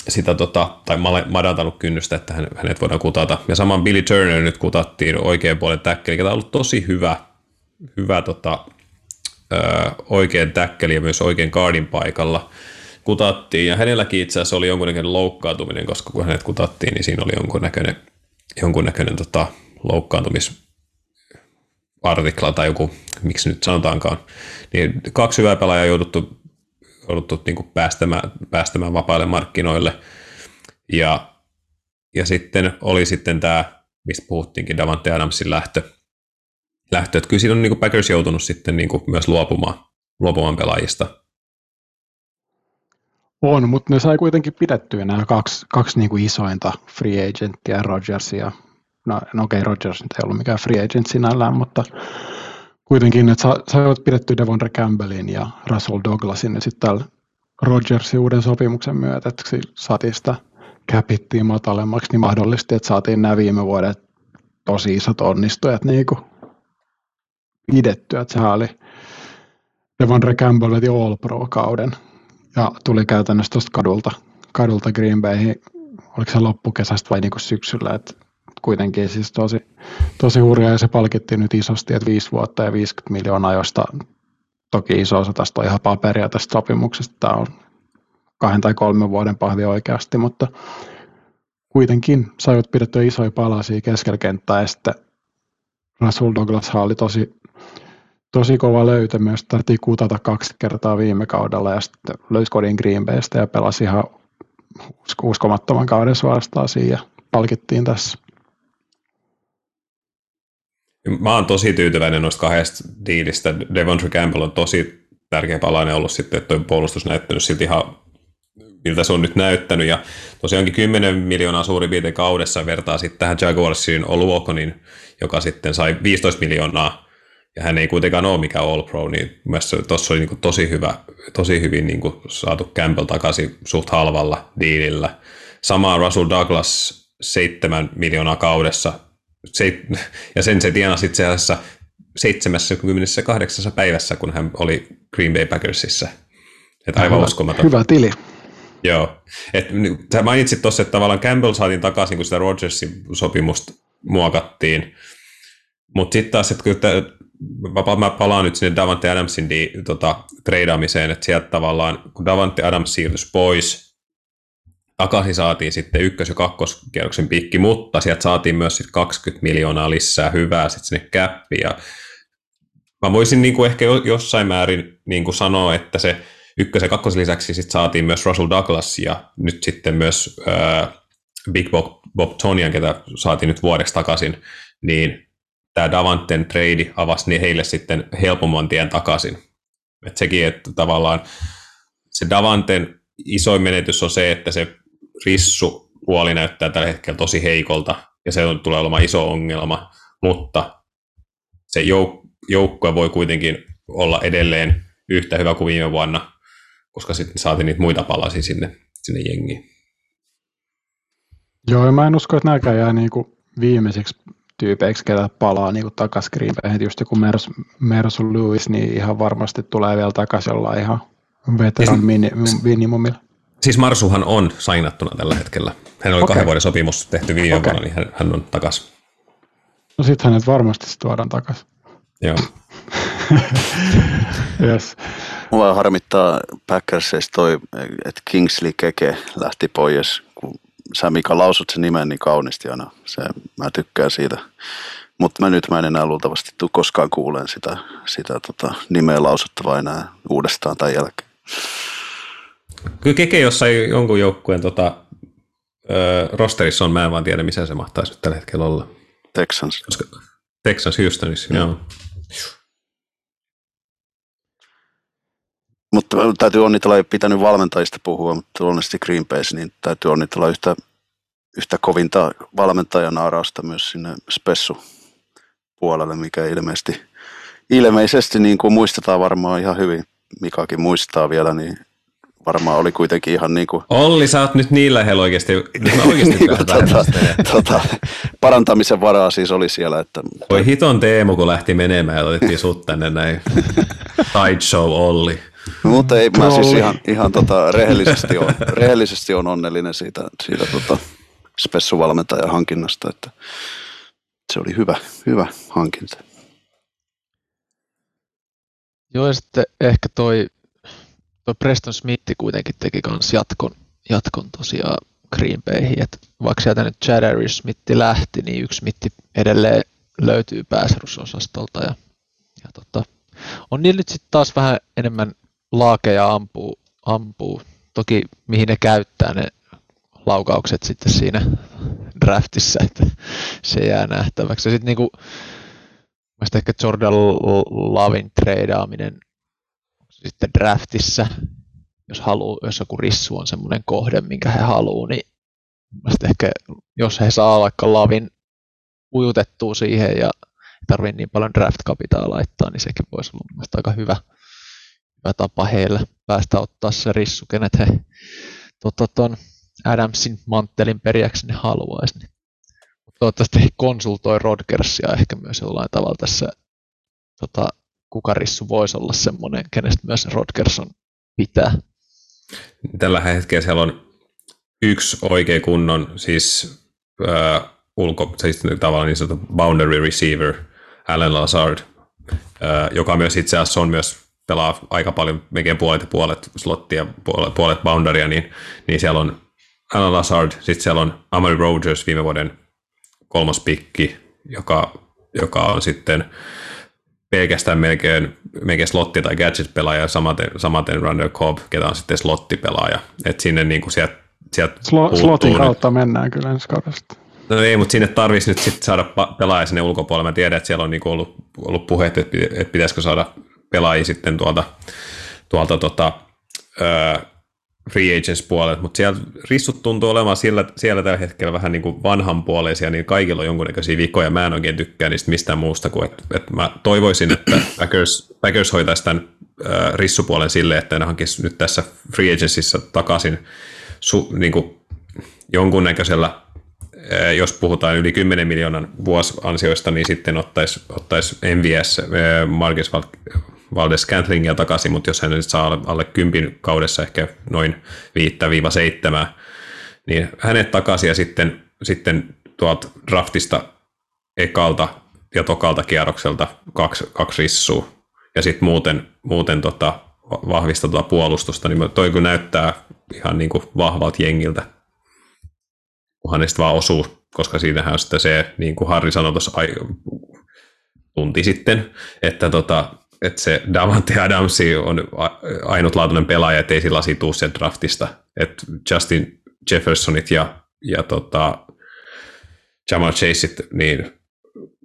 sitä tota, tai madantanut kynnystä, että hänet voidaan kutata. Ja saman Billy Turner nyt kutattiin oikean puolen täkkeli, joka on ollut tosi hyvä, hyvä tota, oikein täkkeli ja myös oikein kaardin paikalla kutattiin. Ja hänelläkin itse asiassa oli jonkunnäköinen loukkaantuminen, koska kun hänet kutattiin, niin siinä oli jonkunnäköinen, jonkunnäköinen tota, loukkaantumisartikla tai joku, miksi nyt sanotaankaan. Niin kaksi hyvää pelaajaa jouduttu, jouduttu niin kuin päästämään, päästämään vapaille markkinoille. Ja, ja sitten oli sitten tämä, mistä puhuttiinkin, Davante Adamsin lähtö, lähtö. Että kyllä siinä on niin kuin Packers joutunut sitten niin kuin myös luopumaan, luopumaan pelaajista. On, mutta ne sai kuitenkin pidettyä nämä kaksi, kaksi niin kuin isointa free agenttia, Rodgersia. No, no okei, okay, Rodgers ei ollut mikään free agent sinällään, mutta kuitenkin, sa, saivat pidettyä Devonre Campbellin ja Russell Douglasin ja sitten täällä Rodgersin uuden sopimuksen myötä, että saatiin sitä capittiin matalemmaksi, niin mahdollisti, että saatiin nämä viime vuodet tosi isot onnistujat niin kuin pidettyä, että sehän oli Devondre Campbell veti All Pro-kauden ja tuli käytännössä tuosta kadulta, kadulta Green Bayhin, oliko se loppukesästä vai niin kuin syksyllä, että kuitenkin siis tosi, tosi hurjaa ja se palkittiin nyt isosti, että viisi vuotta ja 50 miljoonaa, josta toki iso osa tästä on ihan paperia tästä sopimuksesta, tämä on kahden tai kolmen vuoden pahvi oikeasti, mutta kuitenkin saivat pidettyä isoja palasia keskellä kenttää ja sitten Russell Douglas oli tosi tosi kova löytö myös. Tarvittiin kutata kaksi kertaa viime kaudella ja sitten löysi kodin Green Baystä ja pelasi ihan uskomattoman kauden suorastaan siinä ja palkittiin tässä. Mä oon tosi tyytyväinen noista kahdesta diilistä. Devontre Campbell on tosi tärkeä palainen ollut sitten, että tuo puolustus näyttänyt silti ihan miltä se on nyt näyttänyt. Ja tosiaankin 10 miljoonaa suurin piirtein kaudessa vertaa sitten tähän Jaguarsin Oluokonin, joka sitten sai 15 miljoonaa ja hän ei kuitenkaan ole mikään All Pro, niin mielestäni tuossa oli niin tosi, hyvä, tosi hyvin niin saatu Campbell takaisin suht halvalla diilillä. Sama Russell Douglas 7 miljoonaa kaudessa, ja sen se tienasi itse asiassa 78 päivässä, kun hän oli Green Bay Packersissa. Että aivan uskomaton. Hyvä tili. Joo. Et, sä mainitsit tuossa, että tavallaan Campbell saatiin takaisin, kun sitä Rodgersin sopimusta muokattiin. Mutta sitten taas, että kyllä mä palaan nyt sinne Davante Adamsin di, tota, treidaamiseen, että sieltä tavallaan, kun Davante Adams siirtyi pois, takaisin saatiin sitten ykkös- ja kakkoskierroksen pikki, mutta sieltä saatiin myös sitten 20 miljoonaa lisää hyvää sitten sinne käppiin. Mä voisin niin kuin ehkä jossain määrin niin kuin sanoa, että se ykkös- ja kakkosen lisäksi sitten saatiin myös Russell Douglas ja nyt sitten myös äh, Big Bob, Bob Tonian, ketä saatiin nyt vuodeksi takaisin, niin tämä Davanten trade avasi niin heille sitten helpomman tien takaisin. Et sekin, että tavallaan se Davanten isoin menetys on se, että se rissu puoli näyttää tällä hetkellä tosi heikolta, ja se tulee olemaan iso ongelma, mutta se jouk- joukkue voi kuitenkin olla edelleen yhtä hyvä kuin viime vuonna, koska sitten saatiin niitä muita palasia sinne, sinne jengiin. Joo, ja mä en usko, että nämäkään jää niin kuin viimeisiksi tyypeiksi, ketä palaa niin takaisin Green Just joku Mers, Mersu Lewis, niin ihan varmasti tulee vielä takaisin olla ihan veteran siis, minimumilla. Siis Marsuhan on sainattuna tällä hetkellä. Hän oli okay. kahden vuoden sopimus tehty viime okay. vuonna, niin hän, hän on takaisin. No sit hänet varmasti tuodaan takaisin. Joo. yes. Mua harmittaa Packersista toi, että Kingsley Keke lähti pois, kun sä Mika lausut sen nimen niin kaunisti aina. Se, mä tykkään siitä. Mutta mä nyt mä en enää luultavasti tule koskaan kuuleen sitä, sitä tota, nimeä lausuttavaa enää uudestaan tämän jälkeen. Kyllä Keke jossain jonkun joukkueen tota, ö, rosterissa on, mä en vaan tiedä missä se mahtaisi nyt tällä hetkellä olla. Texans. Koska, Texans Houstonissa, mm. joo. Mutta täytyy onnitella, ei pitänyt valmentajista puhua, mutta luonnollisesti Green Bay's, niin täytyy onnitella yhtä, yhtä kovinta valmentajan aarausta myös sinne Spessu puolelle, mikä ilmeisesti, ilmeisesti niin kuin muistetaan varmaan ihan hyvin, Mikakin muistaa vielä, niin varmaan oli kuitenkin ihan niin kuin... Olli, sä oot nyt niin lähellä oikeasti. Mä oikeasti niin kuin, tota, tota, parantamisen varaa siis oli siellä. Että... Voi hiton Teemu, kun lähti menemään ja otettiin sut tänne näin. Sideshow Olli. No, mutta ei, mä siis ihan, ihan tota, rehellisesti, on, rehellisesti on onnellinen siitä, siitä tota, spessuvalmentajan hankinnasta, että se oli hyvä, hyvä hankinta. Joo, ja sitten ehkä toi, toi Preston Smith kuitenkin teki kans jatkon, jatkon tosiaan Green Bayhin, että vaikka sieltä nyt Chad Smith lähti, niin yksi Smith edelleen löytyy pääsarusosastolta ja, ja tota, on niillä nyt sitten taas vähän enemmän laakeja ampuu, ampuu. Toki mihin ne käyttää ne laukaukset sitten siinä draftissa, että se jää nähtäväksi. Ja sitten niinku, ehkä Jordan Lavin treidaaminen sitten draftissa, jos, haluu, jos joku rissu on semmoinen kohde, minkä he haluaa, niin ehkä jos he saa vaikka Lavin ujutettua siihen ja ei tarvitse niin paljon draft-kapitaa laittaa, niin sekin voisi olla aika hyvä, hyvä tapa heille päästä ottaa se rissu, kenet he ton Adamsin manttelin periäksi ne haluaisi. Niin. Toivottavasti konsultoi Rodgersia ehkä myös jollain tavalla tässä, tota, kuka rissu voisi olla semmoinen, kenestä myös Rodgerson pitää. Tällä hetkellä siellä on yksi oikea kunnon, siis äh, ulko, siis tavallaan niin sanottu boundary receiver, Alan Lazard, äh, joka myös itse asiassa on myös pelaa aika paljon, puolet ja puolet slottia, puolet, puolet boundarya, niin, niin siellä on Alan Lazard, sitten siellä on Amari Rogers viime vuoden kolmas pikki, joka, joka on sitten pelkästään melkein, melkein slotti- tai gadget-pelaaja, samaten, samaten Runner Cobb, ketä on sitten slottipelaaja. Että sinne niin kuin sieltä, sieltä Slo, Slotin kautta mennään kyllä ensi kaudesta. No ei, mutta sinne tarvitsisi nyt sitten saada pelaaja sinne ulkopuolelle. Mä tiedän, että siellä on niinku ollut, ollut puheet, että, että pitäisikö saada pelaajia sitten tuolta, tuolta tota, ö, free agents puolelta, mutta siellä rissut tuntuu olemaan siellä, siellä tällä hetkellä vähän niin kuin vanhanpuoleisia, niin kaikilla on jonkunnäköisiä vikoja. Mä en oikein tykkää niistä mistään muusta kuin, että, että mä toivoisin, että Packers, Packers hoitaisi tämän äh, rissupuolen silleen, että ne hankisi nyt tässä free agentsissa takaisin su, niin kuin jonkunnäköisellä jos puhutaan yli 10 miljoonan vuosansioista, niin sitten ottaisi, ottaisi MVS, Marcus Valdes Scantlingia takaisin, mutta jos hän nyt saa alle kympin kaudessa ehkä noin 5-7, niin hänet takaisin ja sitten, sitten tuolta draftista ekalta ja tokalta kierrokselta kaksi, kaksi rissua. Ja sitten muuten, muuten tota, vahvista tuota puolustusta, niin toi kun näyttää ihan niin kuin vahvalta jengiltä kunhan sitten vaan osuu, koska siinähän on sitten se, niin kuin Harri sanoi tuossa tunti sitten, että, tota, että se Davante Adamsi on ainutlaatuinen pelaaja, ettei sillä tuu sen draftista. Että Justin Jeffersonit ja, ja tota, Jamal Chaseit, niin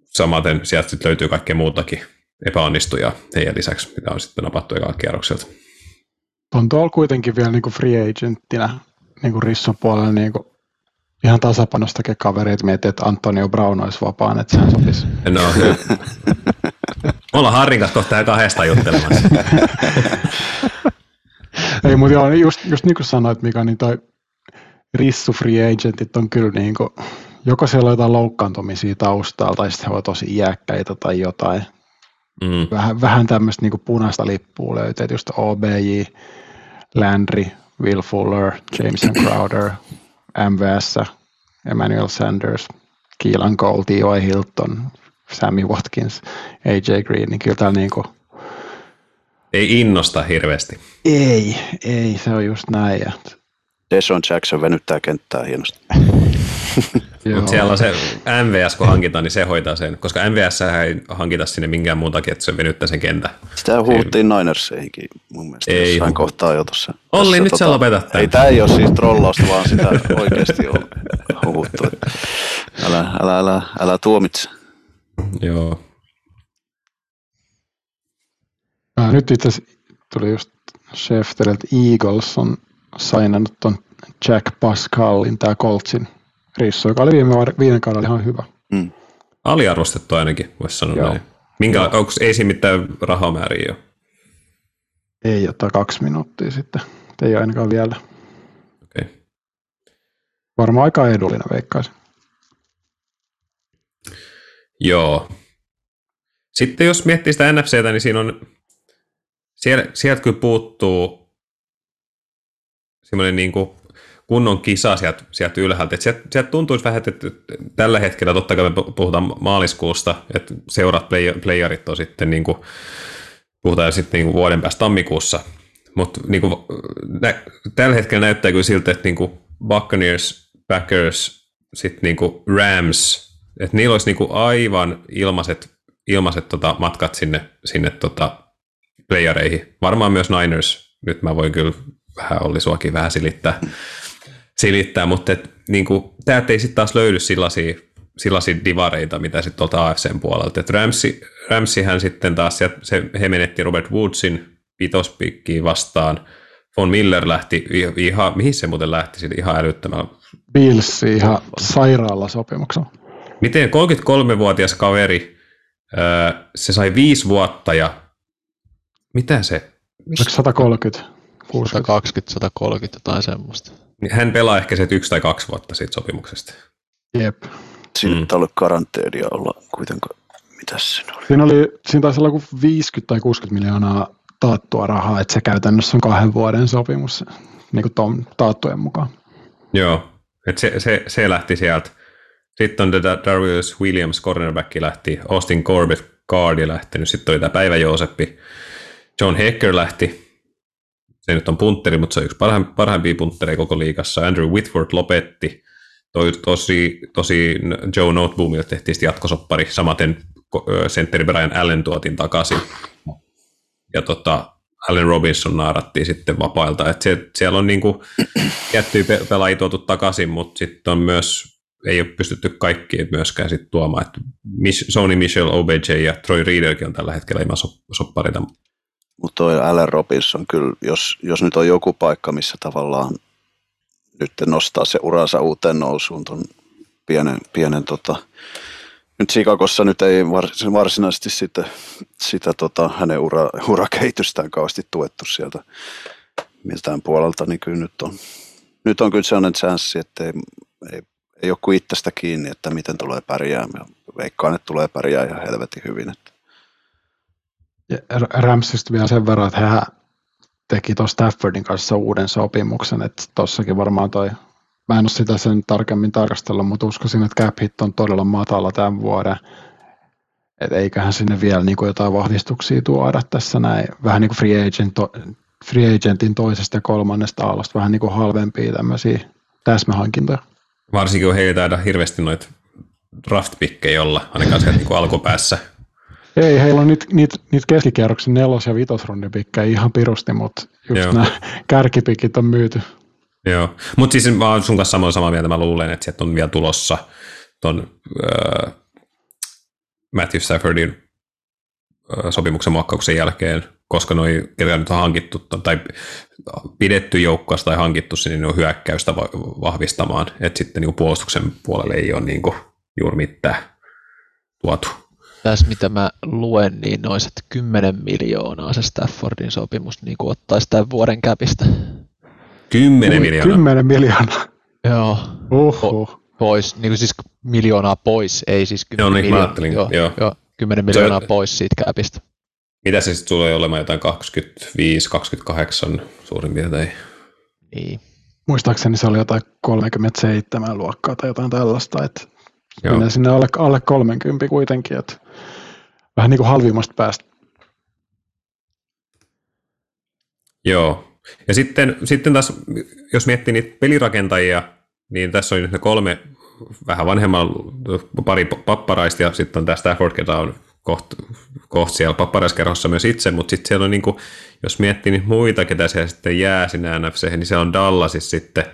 samaten sieltä löytyy kaikkea muutakin epäonnistuja heidän lisäksi, mitä on sitten napattu ekaan kierrokselta. On tuolla kuitenkin vielä niinku free agenttina niinku Risson puolella niinku ihan tasapainostakin kavereita miettii, että Antonio Brown olisi vapaan, että sehän sopisi. No, Me ollaan Harrin kanssa kohta kahdesta juttelemassa. Ei, mutta joo, just, just niin kuin sanoit Mika, niin toi Rissu free agentit on kyllä niin kuin, joko siellä on jotain loukkaantumisia taustalla, tai sitten he ovat tosi iäkkäitä tai jotain. Mm. Vähän, vähän tämmöistä niin punaista lippua löytyy, just OBJ, Landry, Will Fuller, Jameson Crowder, MVS, Emmanuel Sanders, Keelan Cole, T.Y. Hilton, Sammy Watkins, AJ Green, niin kyllä täällä niinku... Ei innosta hirveästi. Ei, ei, se on just näin. Ja... Deson Jackson venyttää kenttää hienosti. Mutta siellä on se MVS, kun hankitaan, niin se hoitaa sen, koska MVS ei hankita sinne minkään muun takia, että se venyttää sen kentän. Sitä huuttiin Ninerseihinkin mun mielestä ei jossain kohtaa jo tuossa. Olli, nyt tota, sä lopetat Ei, tämä ei ole siis trollausta, vaan sitä oikeasti on huhuttu. Älä, älä, älä, älä tuomitse. Joo. Äh, nyt itse tuli just Schefteriltä Eagles on sainannut ton Jack Pascalin, tämä Coltsin rissu, joka oli viime, viime kaudella ihan hyvä. Mm. Aliarvostettu ainakin, voisi sanoa Joo. näin. Minkä, onko, ei siinä mitään rahamääriä jo? Ei, ottaa kaksi minuuttia sitten. Ei ainakaan vielä. Okay. Varmaan aika edullinen veikkaisin. Joo. Sitten jos miettii sitä NFCtä, niin siinä on, sieltä, sieltä kyllä puuttuu semmoinen niin kuin kunnon kisa sieltä, sieltä ylhäältä. sieltä, sieltä tuntuisi vähän, että tällä hetkellä, totta kai me puhutaan maaliskuusta, että seurat, play, playerit on sitten niin kuin, puhutaan sitten niin kuin vuoden päästä tammikuussa, mutta niin nä, tällä hetkellä näyttää kyllä siltä, että niin kuin Buccaneers, Packers, sitten niin kuin Rams, että niillä olisi niin kuin aivan ilmaiset, ilmaiset tota matkat sinne, sinne tota playereihin. Varmaan myös Niners, nyt mä voin kyllä vähän Olli suakin vähän silittää, silittää mutta et, niin kuin, täältä ei sitten taas löydy sellaisia, sellaisia divareita, mitä sitten tuolta AFCn puolelta. Et Ramsi, Ramsihän sitten taas, se, he menetti Robert Woodsin vitospikkiin vastaan, Von Miller lähti ihan, mihin se muuten lähti sitten ihan älyttömällä? Billsi ihan sairaalla sopimuksella. Miten 33-vuotias kaveri, se sai viisi vuotta ja mitä se? 130, 120, 130 jotain semmoista. Niin hän pelaa ehkä se yksi tai kaksi vuotta siitä sopimuksesta. Jep. Siinä mm. ollut karanteenia olla kuitenkaan. Mitäs siinä oli? Siinä, oli, siinä taisi olla kuin 50 tai 60 miljoonaa taattua rahaa, että se käytännössä on kahden vuoden sopimus niin kuin tuon taattujen mukaan. Joo, että se, se, se lähti sieltä. Sitten on Darius Williams, cornerback lähti, Austin Corbett, guardi lähtenyt, sitten oli tämä Päivä Jooseppi, John Hacker lähti, se nyt on puntteri, mutta se on yksi parhaimpia punttereja koko liigassa. Andrew Whitford lopetti, toi, tosi, tosi Joe Noteboomille tehtiin sitten jatkosoppari, samaten sentteri Brian Allen tuotiin takaisin. Ja tota, Allen Robinson naarattiin sitten vapailta. Et se, siellä on niinku tiettyjä pelaajia tuotu takaisin, mutta sitten on myös ei ole pystytty kaikkiin myöskään sit tuomaan. Et Sony Michel, OBJ ja Troy Readerkin on tällä hetkellä ilman soppareita. Mutta toi Allen Robinson kyllä, jos, jos nyt on joku paikka, missä tavallaan nyt nostaa se uransa uuteen nousuun ton pienen, pienen tota, nyt Chicagossa nyt ei varsinaisesti sitä, sitä tota, hänen ura, urakehitystään kauheasti tuettu sieltä miltään puolelta, niin kyllä nyt on, nyt on kyllä sellainen chanssi, että ei, ei, ei ole kuin itsestä kiinni, että miten tulee pärjäämään. Veikkaan, että tulee pärjää ihan helvetin hyvin. Että. Ramsista vielä sen verran, että hän teki tuossa Staffordin kanssa uuden sopimuksen, että tossakin varmaan toi, mä en ole sitä sen tarkemmin tarkastella, mutta uskoisin, että cap hit on todella matala tämän vuoden, että eiköhän sinne vielä niin kuin jotain vahvistuksia tuoda tässä näin, vähän niin kuin free, agent, free agentin toisesta ja kolmannesta aallosta, vähän niin kuin halvempia tämmöisiä täsmähankintoja. Varsinkin kun heillä taida hirveästi noita draft-pikkejä olla, ainakaan sieltä niin alkupäässä. Ei, heillä on niitä niit, niit keskikierroksen nelos- ja vitosrundin pikkejä ihan pirusti, mutta just Joo. nämä kärkipikit on myyty. Joo, mutta siis mä oon sun kanssa samoin samaa mieltä, mä luulen, että sieltä on vielä tulossa ton äh, Matthew Staffordin äh, sopimuksen muokkauksen jälkeen, koska noi, ketä nyt on hankittu tai pidetty joukkoista tai hankittu sinne, niin on hyökkäystä vahvistamaan, että sitten niin puolustuksen puolelle ei ole niin kuin juuri mitään tuotu. Tässä mitä mä luen, niin noiset 10 miljoonaa se Staffordin sopimus niin kuin ottaisi tämän vuoden käpistä. 10 miljoonaa? 10 miljoonaa. Joo. Uhuh. Pois, niin kuin siis miljoonaa pois, ei siis 10 joo, niin, miljoonaa. Joo, joo. joo, 10 miljoonaa se, pois siitä käpistä. Mitä se sitten tulee olemaan jotain 25-28 suurin piirtein? Niin. Muistaakseni se oli jotain 37 luokkaa tai jotain tällaista, että Joo. menee sinne alle, alle 30 kuitenkin, että vähän niin kuin halvimmasta päästä. Joo. Ja sitten, sitten taas, jos miettii niitä pelirakentajia, niin tässä on nyt ne kolme vähän vanhemman pari papparaista ja sitten on tämä Stafford, ketä on kohta koht siellä papparaiskerhossa myös itse, mutta sitten siellä on, niin kuin, jos miettii niitä muita, ketä siellä sitten jää sinne NFC, niin se on Dallasissa sitten,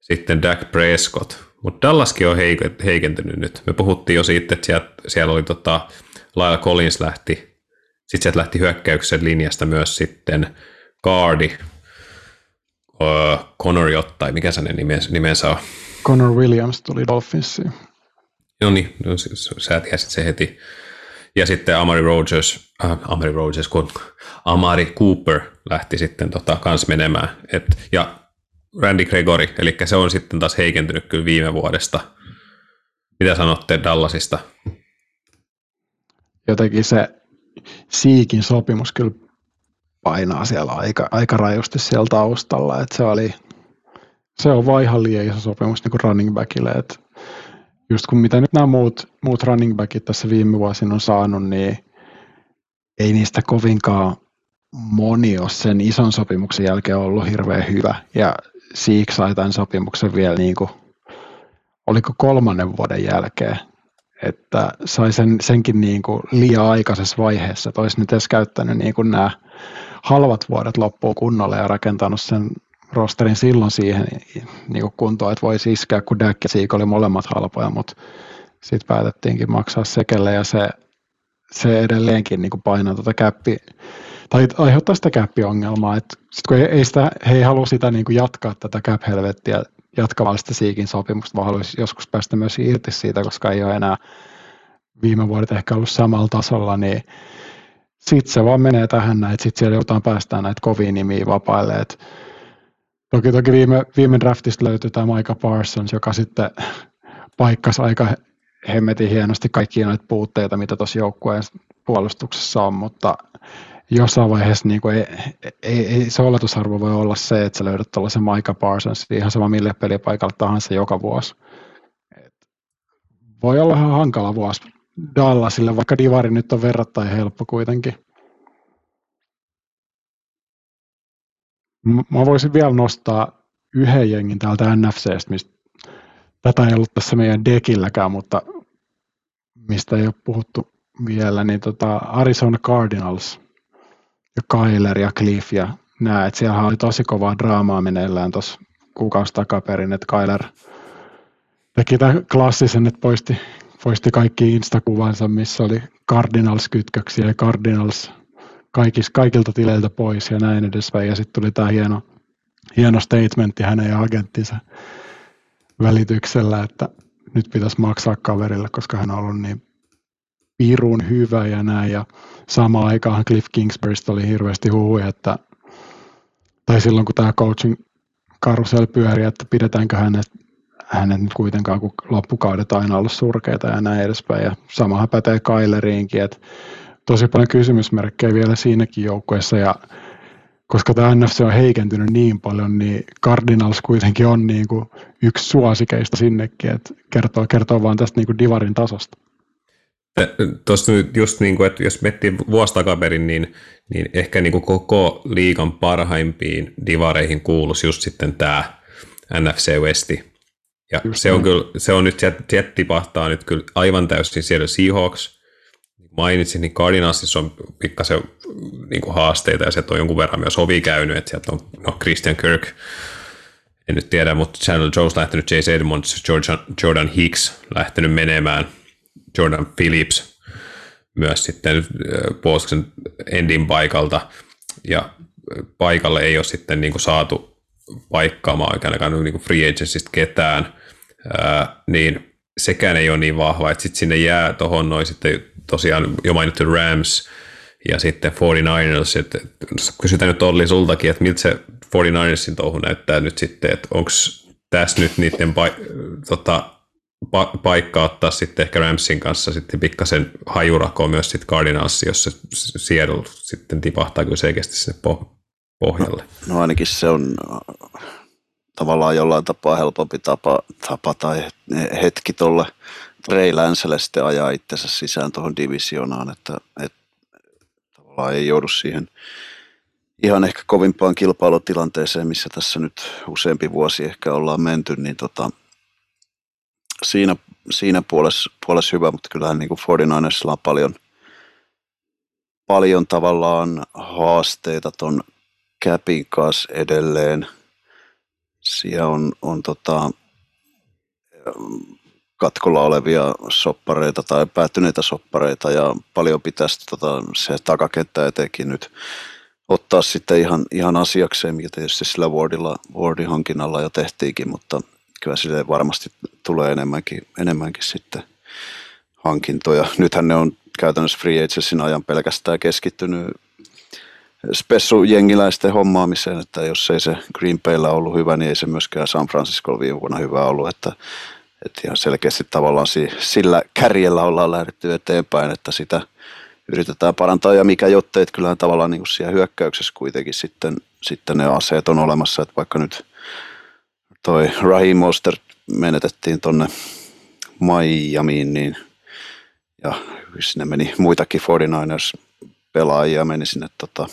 sitten Dak Prescott. Mutta Dallaskin on heikentynyt nyt. Me puhuttiin jo siitä, että siellä, siellä oli tota, Lyle Collins lähti, sitten sieltä lähti hyökkäyksen linjasta myös sitten Guardi, uh, Connor Jottai, mikä se nimensä, nimensä on? Connor Williams tuli Dolphinsiin. No niin, no, sä tiesit se heti. Ja sitten Amari Rogers, äh, Amari Rogers, kun Amari Cooper lähti sitten tota, kans menemään. Et, ja Randy Gregory, eli se on sitten taas heikentynyt kyllä viime vuodesta. Mitä sanotte Dallasista? Jotenkin se Siikin sopimus kyllä painaa siellä aika, aika rajusti siellä taustalla, että se oli, se on vaan ihan liian iso sopimus niin kuin running backille, että just kun mitä nyt nämä muut, muut running backit tässä viime vuosina on saanut, niin ei niistä kovinkaan moni ole sen ison sopimuksen jälkeen ollut hirveän hyvä. Ja Siik sai tämän sopimuksen vielä niin kuin, oliko kolmannen vuoden jälkeen, että sai sen, senkin niin kuin liian aikaisessa vaiheessa, että olisi nyt edes käyttänyt niin kuin nämä halvat vuodet loppuun kunnolla ja rakentanut sen rosterin silloin siihen niin kuin kuntoon, että voisi iskeä, kun Dak ja Siik oli molemmat halpoja, mutta sitten päätettiinkin maksaa sekelle ja se, se edelleenkin niin kuin painaa tuota käppi, tai aiheuttaa sitä käppiongelmaa, että kun ei, ei sitä, he ei halua sitä niin kuin jatkaa tätä cap-helvettiä jatkamaan sitä Siikin sopimusta, vaan haluaisi joskus päästä myös irti siitä, koska ei ole enää viime vuodet ehkä ollut samalla tasolla, niin sitten se vaan menee tähän näin, että sitten siellä joudutaan päästään näitä kovia nimiä vapaille, että Toki, toki viime, viime draftista löytyi tämä Micah Parsons, joka sitten paikkasi aika hemmetin hienosti kaikkia noita puutteita, mitä tuossa joukkueen puolustuksessa on, mutta jossain vaiheessa niin kuin ei, ei, ei, se oletusarvo voi olla se, että sä löydät tuollaisen Micah Parsons ihan sama mille pelipaikalle tahansa joka vuosi. Et voi olla ihan hankala vuosi Dallasille, vaikka Divari nyt on verrattain helppo kuitenkin. Mä voisin vielä nostaa yhden jengin täältä NFCstä, mistä tätä ei ollut tässä meidän dekilläkään, mutta mistä ei ole puhuttu vielä, niin tota Arizona Cardinals ja Kyler ja Cliff ja nämä, että siellä oli tosi kovaa draamaa meneillään tuossa kuukausi takaperin, että Kyler teki tämän klassisen, että poisti, poisti kaikki Insta-kuvansa, missä oli Cardinals-kytköksiä ja Cardinals kaikis, kaikilta tileiltä pois ja näin edespäin. Ja sitten tuli tämä hieno, hieno statementti hänen ja agenttinsa välityksellä, että nyt pitäisi maksaa kaverille, koska hän on ollut niin pirun hyvä ja näin. Ja samaan aikaan Cliff Kingsburysta oli hirveästi huhuja, että tai silloin kun tämä coaching karusel pyöri, että pidetäänkö hänet, hänet nyt kuitenkaan, kun loppukaudet aina ollut surkeita ja näin edespäin. Ja samahan pätee Kyleriinkin, että tosi paljon kysymysmerkkejä vielä siinäkin joukkueessa ja koska tämä NFC on heikentynyt niin paljon, niin Cardinals kuitenkin on niin kuin yksi suosikeista sinnekin, että kertoo, kertoo vaan tästä niin kuin Divarin tasosta. Tuossa nyt just niin kuin, että jos miettii vuosi takaperin, niin, niin ehkä niin kuin koko liigan parhaimpiin divareihin kuuluisi just sitten tämä NFC Westi. Ja se on, kyllä, se on nyt, Jet tipahtaa nyt kyllä aivan täysin siellä Seahawks. Mainitsin, niin Cardinalsissa on pikkasen niin kuin haasteita ja se on jonkun verran myös ovi käynyt, että sieltä on no, Christian Kirk, en nyt tiedä, mutta Chandler Jones lähtenyt, Chase Edmonds, Jordan Hicks lähtenyt menemään, Jordan Phillips myös sitten puolustuksen endin paikalta. Ja paikalle ei ole sitten niin kuin saatu paikkaamaan ainakaan niin free agentsista ketään, ää, niin sekään ei ole niin vahva, että sitten sinne jää tuohon noin sitten tosiaan jo mainittu Rams ja sitten 49ers, että kysytään nyt Olli sultakin, että miltä se 49ersin touhu näyttää nyt sitten, että onko tässä nyt niiden tota, pa- paikka ottaa sitten ehkä Ramsin kanssa sitten pikkasen hajurakoon myös sitten Cardinals, jos se sitten tipahtaa kyllä selkeästi sinne pohjalle. No, no ainakin se on tavallaan jollain tapaa helpompi tapa, tapa tai hetki tuolle Ray Länselle sitten ajaa itsensä sisään tuohon divisioonaan, että, että tavallaan ei joudu siihen ihan ehkä kovimpaan kilpailutilanteeseen, missä tässä nyt useampi vuosi ehkä ollaan menty, niin tota, siinä, siinä puolessa, puolessa hyvä, mutta kyllähän niin kuin 49ersilla on paljon, paljon tavallaan haasteita ton Capin kanssa edelleen. Siellä on, on tota, katkolla olevia soppareita tai päättyneitä soppareita ja paljon pitäisi tota, se takakenttä etenkin nyt ottaa sitten ihan, ihan asiakseen, mikä tietysti sillä Wardilla, Wardin hankinnalla jo tehtiinkin, mutta kyllä sille varmasti tulee enemmänkin, enemmänkin sitten hankintoja. Nythän ne on käytännössä free agentsin ajan pelkästään keskittynyt spessu jengiläisten hommaamiseen, että jos ei se Green Bayllä ollut hyvä, niin ei se myöskään San Francisco viime vuonna hyvä ollut, että, että ihan selkeästi tavallaan sillä kärjellä ollaan lähdetty eteenpäin, että sitä yritetään parantaa ja mikä jottei, että kyllähän tavallaan niin kuin siellä hyökkäyksessä kuitenkin sitten, sitten ne aseet on olemassa, että vaikka nyt toi Raheem Monster menetettiin tonne Miamiin, niin ja sinne meni muitakin 49ers pelaajia meni sinne tota,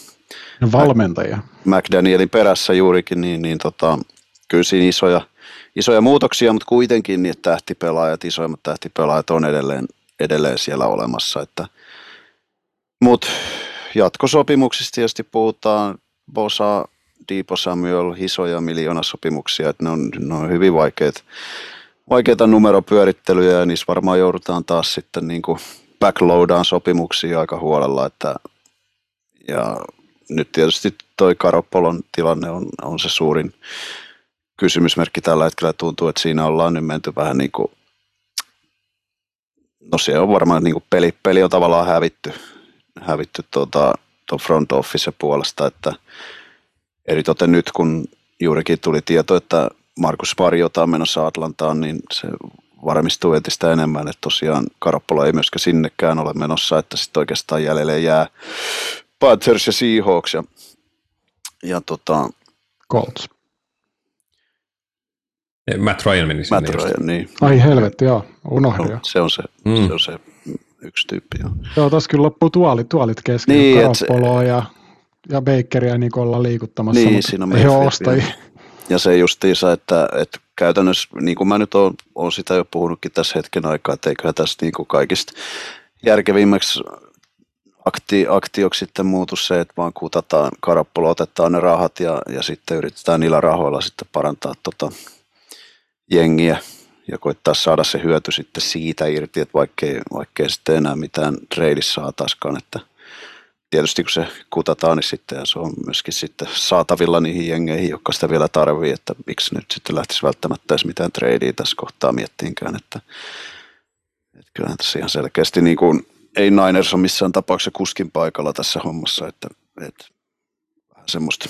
no, valmentajia. McDanielin perässä juurikin, niin, niin tota, kyllä siinä isoja, isoja muutoksia, mutta kuitenkin niin tähtipelaajat, isoimmat tähtipelaajat on edelleen, edelleen siellä olemassa, että mutta jatkosopimuksista tietysti puhutaan, Bosa, Deepo Samuel, isoja miljoonasopimuksia, että ne on, ne on hyvin vaikeita, vaikeita numeropyörittelyjä ja niissä varmaan joudutaan taas sitten niin kuin backloadaan sopimuksia aika huolella, että ja nyt tietysti toi Karopolon tilanne on, on se suurin kysymysmerkki tällä hetkellä. Tuntuu, että siinä ollaan nyt menty vähän niin kuin, no se on varmaan niin kuin peli, peli on tavallaan hävitty, hävitty tuota, front office puolesta, että eritoten nyt kun juurikin tuli tieto, että Markus Varjota on menossa Atlantaan, niin se varmistuu entistä enemmän, että tosiaan Karoppola ei myöskään sinnekään ole menossa, että sitten oikeastaan jäljelle jää Panthers ja Seahawks ja, ja tota, Colts. Matt Ryan meni sinne. Matt Ryan, niin. Ai helvetti, joo, unohdin no, se on se, mm. se on se yksi tyyppi. Joo, joo tuossa kyllä loppuu tuolit, tuolit kesken, niin, Karappoloa ja, ja Bakeria niin ollaan liikuttamassa, niin, mutta siinä on ei ostajia. Ja se justiinsa, että, että käytännössä, niin kuin mä nyt olen, olen sitä jo puhunutkin tässä hetken aikaa, että eiköhän tässä niin kuin kaikista järkevimmäksi akti, aktioksi sitten muutu se, että vaan kutataan, Karappolo otetaan ne rahat ja, ja sitten yritetään niillä rahoilla sitten parantaa tota jengiä ja koittaa saada se hyöty sitten siitä irti, että vaikkei, vaikkei sitten enää mitään treidissä saataiskaan, että tietysti kun se kutataan, niin sitten se on myöskin sitten saatavilla niihin jengeihin, jotka sitä vielä tarvii, että miksi nyt sitten lähtisi välttämättä edes mitään tradea tässä kohtaa miettiinkään, että, että kyllähän tässä ihan selkeästi niin kuin, ei Niners ole missään tapauksessa kuskin paikalla tässä hommassa, että, että vähän semmoista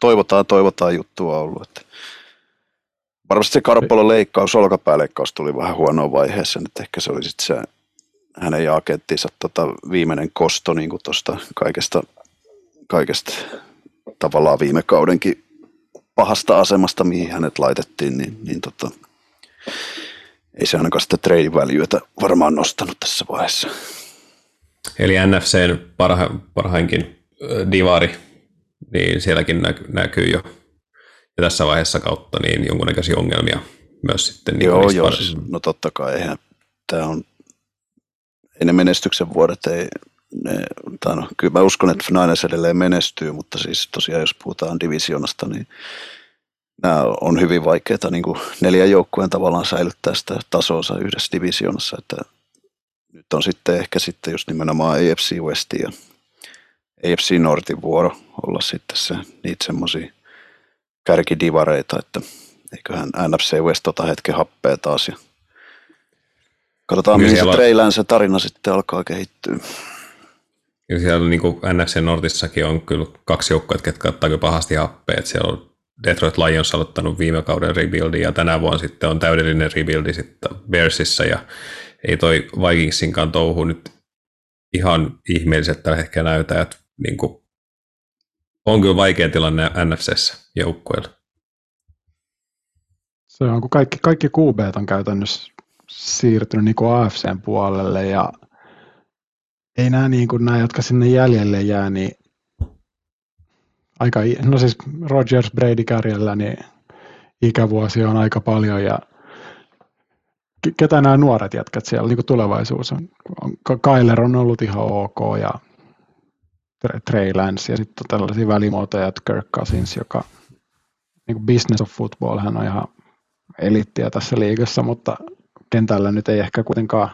toivotaan, toivotaan juttua ollut, että varmasti se Karppalon leikkaus, olkapääleikkaus tuli vähän huonoa vaiheessa, että ehkä se oli sitten se hänen ja agenttinsa tota, viimeinen kosto niin tuosta kaikesta, kaikesta tavallaan viime kaudenkin pahasta asemasta, mihin hänet laitettiin, niin, niin tota, ei se ainakaan sitä trade valuetä varmaan nostanut tässä vaiheessa. Eli NFCn parha, parhainkin divari, niin sielläkin näkyy jo ja tässä vaiheessa kautta niin jonkunnäköisiä ongelmia myös sitten. Niin joo, joo, siis, no totta kai, eihän tämä on, ei ne menestyksen vuodet, ei, ne, tai no, kyllä mä uskon, että Niners edelleen menestyy, mutta siis tosiaan jos puhutaan divisionasta, niin nämä on hyvin vaikeita niin kuin neljän joukkueen tavallaan säilyttää sitä tasoa yhdessä divisionassa, että nyt on sitten ehkä sitten just nimenomaan AFC Westin ja AFC Nortin vuoro olla sitten se, niitä semmoisia kärkidivareita, että eiköhän NFC West ota hetken happea taas ja katsotaan mihin se Treilään se tarina sitten alkaa kehittyä. Ja siellä niin kuin NFC Nortissakin on kyllä kaksi joukkoa, jotka ottaa kyllä pahasti happea. Että siellä on Detroit Lions aloittanut viime kauden rebuildin ja tänä vuonna sitten on täydellinen rebuildi sitten Bearsissa ja ei toi Vikingsinkaan touhu nyt ihan ihmeelliset tällä hetkellä näytä, että niin kuin, on kyllä vaikea tilanne NFCssä joukkueella. Se on, kun kaikki, kaikki QB on käytännössä siirtynyt niin kuin AFCn puolelle ja ei nämä, niin kuin nämä, jotka sinne jäljelle jää, niin aika, no siis Rogers Brady kärjellä, niin ikävuosia on aika paljon ja ketä nämä nuoret jätkät siellä niin kuin tulevaisuus on? Kyler on ollut ihan ok ja Trey Lance ja sitten tällaisia välimuotoja, Kirk Cousins, joka niin business of football, hän on ihan elittiä tässä liigassa, mutta kentällä nyt ei ehkä kuitenkaan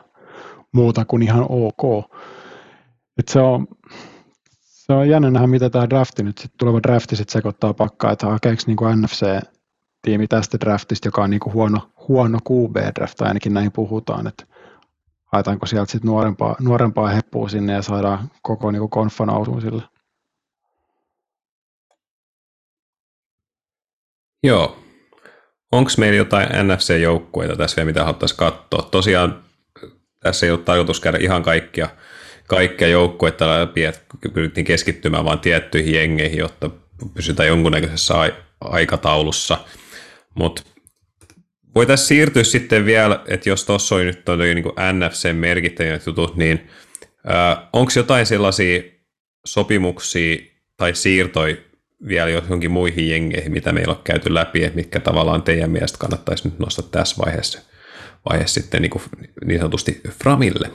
muuta kuin ihan ok. Et se on, se on jännä nähdä, mitä tämä drafti nyt, sit tuleva drafti sitten sekoittaa pakkaa, että hakeeko niin NFC-tiimi tästä draftista, joka on niin kuin huono, huono QB-draft, ainakin näin puhutaan, että haetaanko sieltä sitten nuorempaa, nuorempaa heppua sinne ja saadaan koko niin konfa nousuun sille. Joo. Onko meillä jotain NFC-joukkueita tässä vielä, mitä haluttaisiin katsoa? Tosiaan tässä ei ole tarkoitus käydä ihan kaikkia kaikkia joukkueita läpi, että pyrittiin keskittymään vain tiettyihin jengeihin, jotta pysytään jonkunnäköisessä aikataulussa. Mutta voitaisiin siirtyä sitten vielä, että jos tuossa oli nyt toi niin NFC-merkittävät jutut, niin onko jotain sellaisia sopimuksia tai siirtoja vielä johonkin muihin jengeihin, mitä meillä on käyty läpi, että mitkä tavallaan teidän mielestä kannattaisi nyt nostaa tässä vaiheessa, vaiheessa sitten niin, kuin niin sanotusti Framille?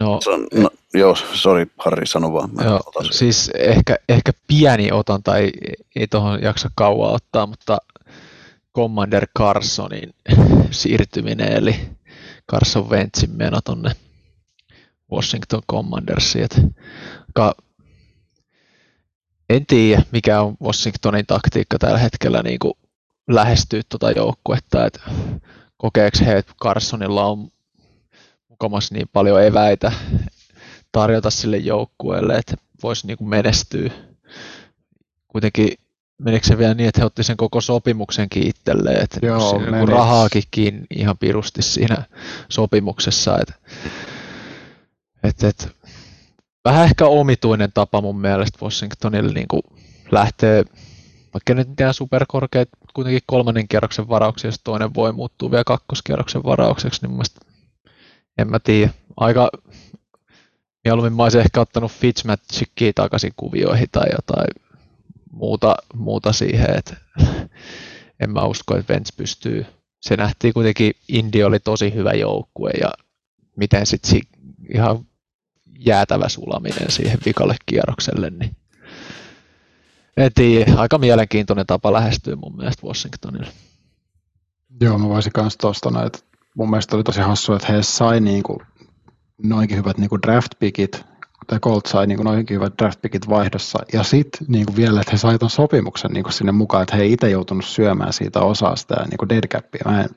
No, on, no joo, sori Harri, sano vaan. Mä joo, siis ehkä, ehkä pieni otan, tai ei, ei tuohon jaksa kauan ottaa, mutta Commander Carsonin siirtyminen, eli Carson Wentzin meno tonne Washington Commandersiin. En tiedä, mikä on Washingtonin taktiikka tällä hetkellä niin kuin lähestyä tuota joukkuetta, että kokeeko he, että Carsonilla on mukamas niin paljon eväitä tarjota sille joukkueelle, että voisi niin kuin menestyä. Kuitenkin menikö se vielä niin, että he otti sen koko sopimuksenkin itselleen, että Joo, siinä kun rahaakin kiinni ihan pirusti siinä sopimuksessa. Että, että, että, vähän ehkä omituinen tapa mun mielestä Washingtonille niin kuin lähtee, vaikka nyt mitään superkorkeat, kuitenkin kolmannen kierroksen varauksia, jos toinen voi muuttua vielä kakkoskierroksen varaukseksi, niin mun mielestä en mä tiedä. Aika mieluummin mä olisin ehkä ottanut Fitzmagicia takaisin kuvioihin tai jotain muuta, muuta siihen, että en mä usko, että Vents pystyy. Se nähtiin kuitenkin, Indi oli tosi hyvä joukkue ja miten sitten ihan jäätävä sulaminen siihen vikalle kierrokselle, niin en aika mielenkiintoinen tapa lähestyä mun mielestä Washingtonille. Joo, mä voisin myös tuosta että mun mielestä oli tosi hassu, että he sai niin kuin noinkin hyvät niin kuin draft pickit, tai Colt sai niin kuin noinkin hyvät draft pickit vaihdossa, ja sitten niin vielä, että he sai ton sopimuksen niin kuin sinne mukaan, että he ei itse joutunut syömään siitä osaa sitä niin kuin dead capia. Mä en,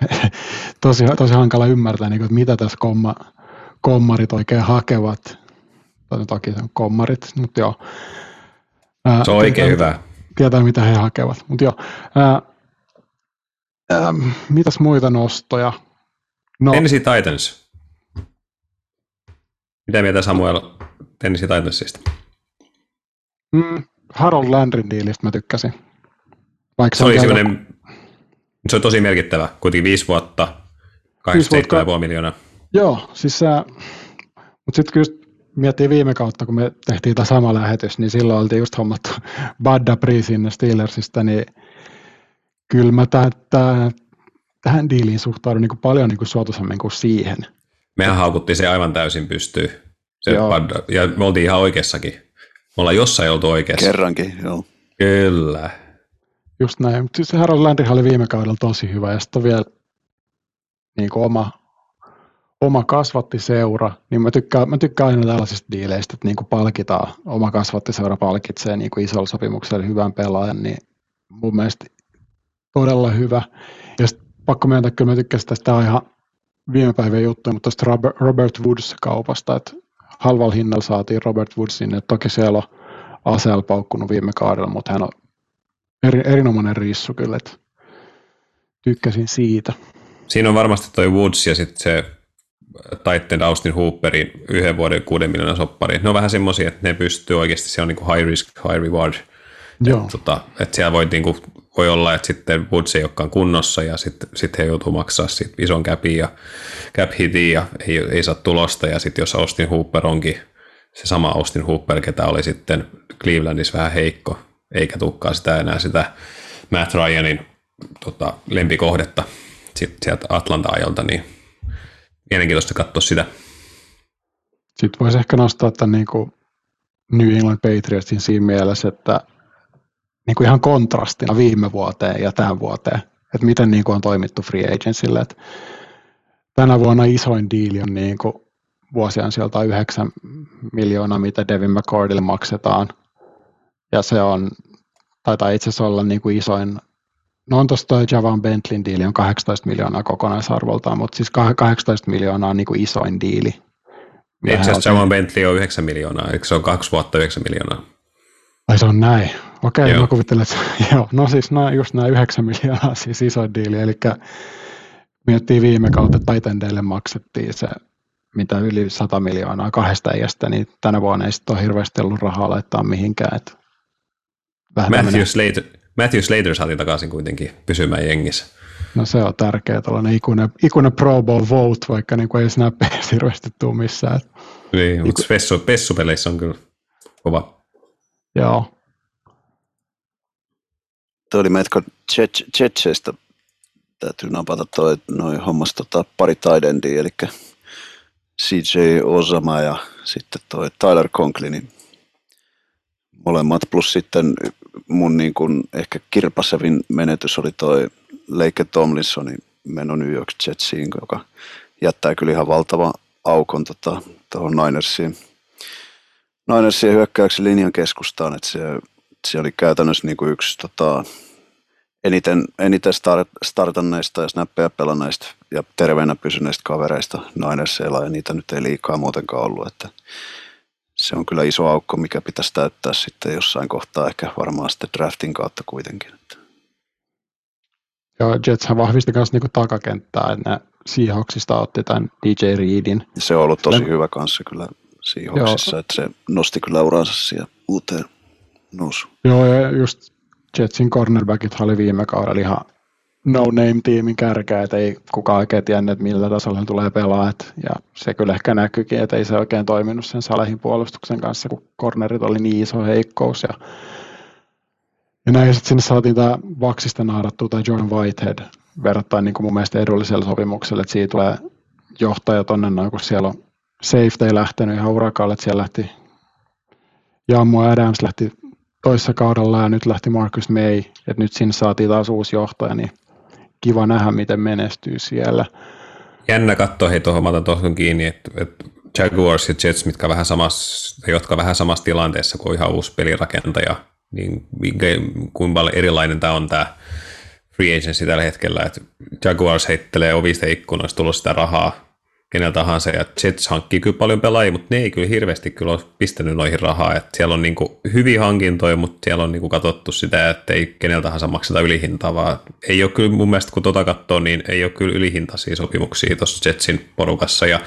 tosi, tosi hankala ymmärtää, niin kuin, että mitä tässä komma, kommarit oikein hakevat. Tai toki se on kommarit, mutta joo. se on oikein tietää, hyvä. Tietää, mitä he hakevat. Mutta joo, ää, Ähm, mitäs muita nostoja? No, Tennessee Titans. Mitä mieltä Samuel Tennessee Titansista? Mm, Harold Landrin diilistä mä tykkäsin. Vaikka se, oli semmoinen, se oli tosi merkittävä, kuitenkin viisi vuotta, 87,5 miljoonaa. Joo, siis se, mutta sitten kyllä miettii viime kautta, kun me tehtiin tämä sama lähetys, niin silloin oltiin just hommattu Bad sinne Steelersista, niin kyllä mä tähän, diiliin suhtaudun niin kuin paljon niin kuin suotuisammin kuin siihen. Mehän haukuttiin se aivan täysin pystyy. Se ja me oltiin ihan oikeassakin. Me ollaan jossain oltu oikeassa. Kerrankin, joo. Kyllä. Just näin. Mutta siis Harold Landry oli viime kaudella tosi hyvä ja sitten vielä niin kuin oma, oma kasvattiseura, niin mä tykkään, mä tykkään aina tällaisista diileistä, että niin kuin palkitaan, oma kasvattiseura palkitsee niin kuin isolla sopimuksella hyvän pelaajan, niin mun mielestä todella hyvä. Ja pakko myöntää, kyllä mä tykkäsin tästä ihan viime päivän juttu, mutta tuosta Robert Woods-kaupasta, että halvalla hinnalla saatiin Robert Woods sinne. Toki siellä on ACL paukkunut viime kaudella, mutta hän on eri, erinomainen rissu kyllä, että tykkäsin siitä. Siinä on varmasti toi Woods ja sitten se Titan Austin Hooperin yhden vuoden kuuden miljoonan soppari. Ne on vähän semmoisia, että ne pystyy oikeasti, se on niin kuin high risk, high reward. Joo. Että, tota, että siellä voi, niin kuin, voi olla, että sitten Woods ei olekaan kunnossa ja sitten sit he joutuu maksaa sit ison capin ja cap hitin ja ei, ei saa tulosta. Ja sitten jos Austin Hooper onkin se sama Austin Hooper, ketä oli sitten Clevelandissa vähän heikko, eikä tukkaa sitä enää sitä Matt Ryanin tota, lempikohdetta sitten sieltä Atlanta-ajolta, niin mielenkiintoista katsoa sitä. Sitten voisi ehkä nostaa tämän niin kuin New England Patriotsin siinä mielessä, että niin kuin ihan kontrastina viime vuoteen ja tähän vuoteen, että miten niin kuin on toimittu free agentsille. Että tänä vuonna isoin diili on niin kuin vuosien sieltä 9 miljoonaa, mitä Devin McCordille maksetaan. Ja se on, taitaa itse asiassa olla niin kuin isoin, no on tuossa toi Javan Bentleyn diili on 18 miljoonaa kokonaisarvoltaan, mutta siis 18 miljoonaa on niin kuin isoin diili. Itse asiassa Javan Bentley on 9 miljoonaa, eikö se on kaksi vuotta 9 miljoonaa? Ai se on näin. Okei, joo. mä kuvittelen, että joo, no siis nämä, just nämä 9 miljoonaa siis iso diili, eli miettii viime kautta Titandeille maksettiin se mitä yli 100 miljoonaa kahdesta iästä, niin tänä vuonna ei sitten ole hirveästi ollut rahaa laittaa mihinkään. Että Matthew, Slater, Matthew Slater saatiin takaisin kuitenkin pysymään jengissä. No se on tärkeä, tällainen ikuinen, ikuinen Pro Bowl vote, vaikka niin kuin ei snappeissa hirveästi tule missään. Niin, Iku... mutta pessu, pessupeleissä on kyllä kova. Joo. Tuo oli meitä Chetcheistä täytyy napata toi, noin hommas tota, pari taidendia, eli CJ Osama ja sitten toi Tyler Conklin, niin molemmat, plus sitten mun niin kuin ehkä kirpasevin menetys oli toi Lake Tomlinsonin meno New York Jetsiin, joka jättää kyllä ihan valtava aukon tuohon tota, Ninersiin. Ninersiin hyökkäyksen linjan keskustaan, että se, se oli käytännössä niin kuin yksi tota, eniten, eniten start, startanneista ja snappeja pelanneista ja terveenä pysyneistä kavereista Ninersilla ja niitä nyt ei liikaa muutenkaan ollut, että se on kyllä iso aukko, mikä pitäisi täyttää sitten jossain kohtaa, ehkä varmaan sitten draftin kautta kuitenkin. Joo, Jetshän vahvisti myös niinku takakenttää, että ne Seahawksista otti tämän DJ Reedin. Se on ollut tosi Le- hyvä kanssa kyllä Seahawksissa, että se nosti kyllä uransa siihen uuteen nousuun. Joo, ja just Jetsin cornerbackit oli viime kaudella ihan no-name-tiimin kärkeä, että ei kukaan oikein tiennyt, että millä tasolla hän tulee pelaa. ja se kyllä ehkä näkyykin, että ei se oikein toiminut sen Salehin puolustuksen kanssa, kun cornerit oli niin iso heikkous. Ja, ja näin sitten sinne saatiin tämä Vaksista naarattua tai John Whitehead verrattain niin kuin mun mielestä edullisella sopimuksella, että siitä tulee johtaja tonne noin, kun siellä on safety lähtenyt ihan urakalle, että siellä lähti Jammo Adams lähti toissa kaudella ja nyt lähti Marcus May, että nyt sinne saatiin taas uusi johtaja, niin kiva nähdä, miten menestyy siellä. Jännä katsoa, hei tuohon, mä otan tuohon kiinni, että, että Jaguars ja Jets, mitkä vähän samassa, jotka vähän samassa tilanteessa kuin ihan uusi pelirakentaja, niin kuinka erilainen tämä on tämä free agency tällä hetkellä, että Jaguars heittelee ovista ikkunoista tullut sitä rahaa kenellä tahansa, ja Jets hankkii kyllä paljon pelaajia, mutta ne ei kyllä hirveästi kyllä ole pistänyt noihin rahaa, että siellä on niin kuin hyviä hankintoja, mutta siellä on niin kuin katsottu sitä, että ei kenellä tahansa makseta ylihintaa, vaan ei ole kyllä mun mielestä, kun tota katsoo, niin ei ole kyllä ylihintaisia sopimuksia tuossa Jetsin porukassa, ja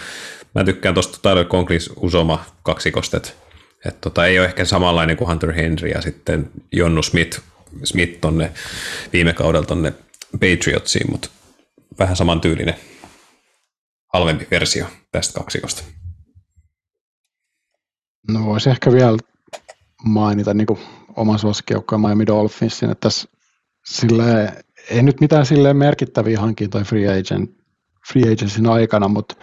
mä tykkään tuosta Tyler Conklin Usoma kaksikosta, että, että tota, ei ole ehkä samanlainen kuin Hunter Henry ja sitten Jonnu Smith, Smith tonne viime kaudella tonne Patriotsiin, mutta vähän samantyylinen halvempi versio tästä kaksikosta. No voisi ehkä vielä mainita niin kuin oman suosikkijoukkojen Miami Dolphinsin, että tässä sille ei nyt mitään silleen merkittäviä hankintoja free, agent, free agencyn aikana, mutta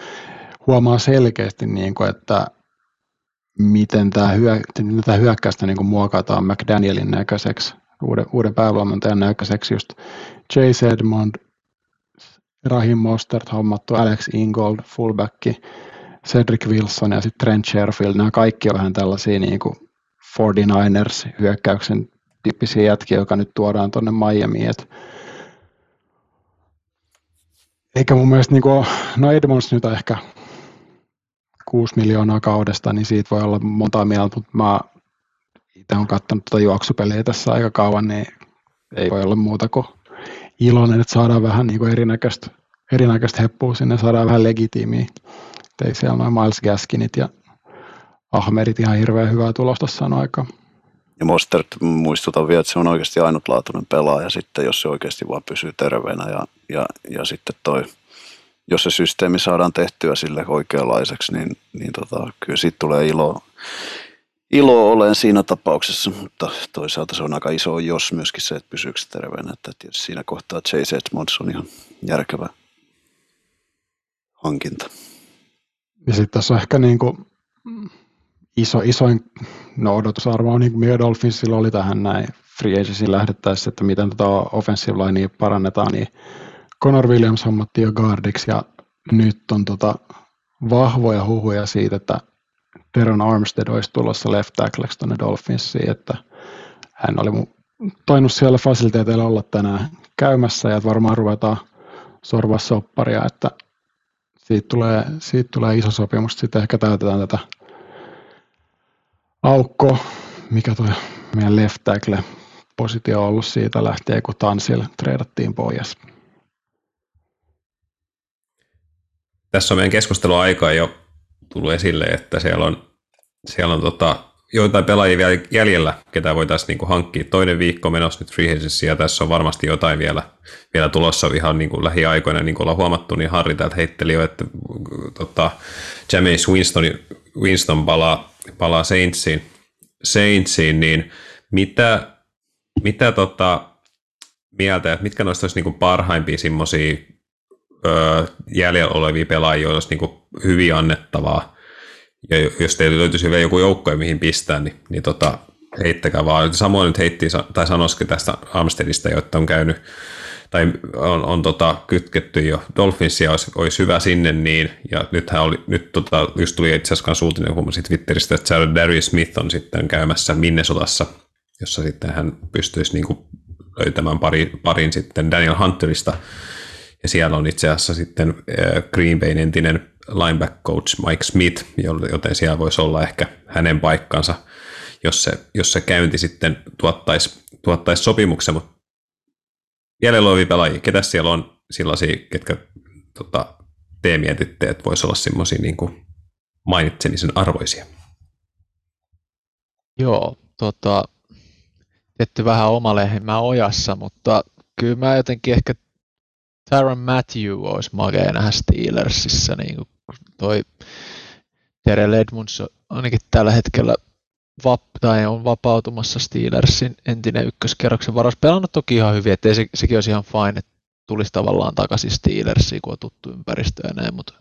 huomaa selkeästi, niin kuin, että miten tämä, hyö, tätä hyökkäystä niin kuin muokataan McDanielin näköiseksi, uuden, uuden päävalmentajan näköiseksi, just Chase Edmond, Rahim Mostert hommattu, Alex Ingold, fullbacki, Cedric Wilson ja sitten Trent Sherfield, nämä kaikki on vähän tällaisia niin kuin 49ers hyökkäyksen tyyppisiä jätkiä, joka nyt tuodaan tuonne Miamiin. Et eikä mun mielestä, niin kuin, no Edmonds nyt on ehkä 6 miljoonaa kaudesta, niin siitä voi olla monta mieltä, mutta mä itse olen katsonut tuota juoksupeliä tässä aika kauan, niin ei voi olla muuta kuin iloinen, että saadaan vähän niin kuin erinäköistä, erinäköistä heppua sinne, saadaan vähän legitiimiä. Ei siellä noin Miles Gaskinit ja Ahmerit ihan hirveän hyvää tulosta sanoa aikaa. Ja Mostert muistutan vielä, että se on oikeasti ainutlaatuinen pelaaja sitten, jos se oikeasti vaan pysyy terveenä ja, ja, ja sitten toi, jos se systeemi saadaan tehtyä sille oikeanlaiseksi, niin, niin tota, kyllä siitä tulee ilo, ilo olen siinä tapauksessa, mutta toisaalta se on aika iso jos myöskin se, että pysyykö terveenä. Että tietysti siinä kohtaa Chase Edmonds on ihan järkevä hankinta. Ja sitten tässä on ehkä niin kuin iso, isoin no odotusarvo on, niin kuin Dolphinsilla oli tähän näin free agency lähdettäessä, että miten tätä tota offensive linea parannetaan, niin Conor Williams hommatti jo guardiksi ja nyt on tota vahvoja huhuja siitä, että Teron Armstead olisi tulossa left tackleksi tuonne Dolphinsiin, että hän oli tainnut siellä fasiliteeteilla olla tänään käymässä ja varmaan ruvetaan sorvaa sopparia, että siitä tulee, siitä tulee iso sopimus, sitten ehkä täytetään tätä aukko, mikä tuo meidän left tackle positio on ollut siitä lähtien, kun Tansil treidattiin pois. Tässä on meidän keskusteluaika jo tullut esille, että siellä on, siellä on tota, joitain pelaajia vielä jäljellä, ketä voitaisiin niin hankkia. Toinen viikko menossa nyt free ja tässä on varmasti jotain vielä, vielä tulossa ihan niin kuin lähiaikoina, niin kuin ollaan huomattu, niin Harri täältä heitteli jo, että tota, James Winston, Winston palaa, palaa Saintsiin, Saintsiin, niin mitä, mitä tota, mieltä, että mitkä noista olisi niin kuin parhaimpia semmoisia jäljellä olevia pelaajia, olisi niin hyvin annettavaa, ja jos teillä löytyisi vielä joku joukko, mihin pistää, niin, niin tota, heittäkää vaan. Samoin nyt heitti, tai sanoisikin tästä Amsterdista, jotta on käynyt, tai on, on tota, kytketty jo. Dolphinsia, olisi, olisi, hyvä sinne, niin, ja nythän oli, nyt tota, just tuli itse asiassa uutinen, kun Twitteristä, että Jared Darius Smith on sitten käymässä Minnesotassa, jossa sitten hän pystyisi niin kuin löytämään pari, parin sitten Daniel Hunterista, ja siellä on itse asiassa sitten äh, Green Bayn entinen lineback coach Mike Smith, joten siellä voisi olla ehkä hänen paikkansa, jos se, jos se käynti sitten tuottaisi, tuottaisi sopimuksen, mutta jäljellä olevia pelaajia, ketä siellä on sellaisia, ketkä tota, te mietitte, että voisi olla semmoisia niin mainitsemisen arvoisia? Joo, tota, teette vähän oma lehmää ojassa, mutta kyllä mä jotenkin ehkä Tyron Matthew olisi makea nähdä Steelersissa, niin toi Terrell Edmunds ainakin tällä hetkellä vap, tai on vapautumassa Steelersin entinen ykköskerroksen varas. Pelannut toki ihan hyvin, että se, sekin olisi ihan fine, että tulisi tavallaan takaisin Steelersiin, kun on tuttu ympäristö ja näin, mutta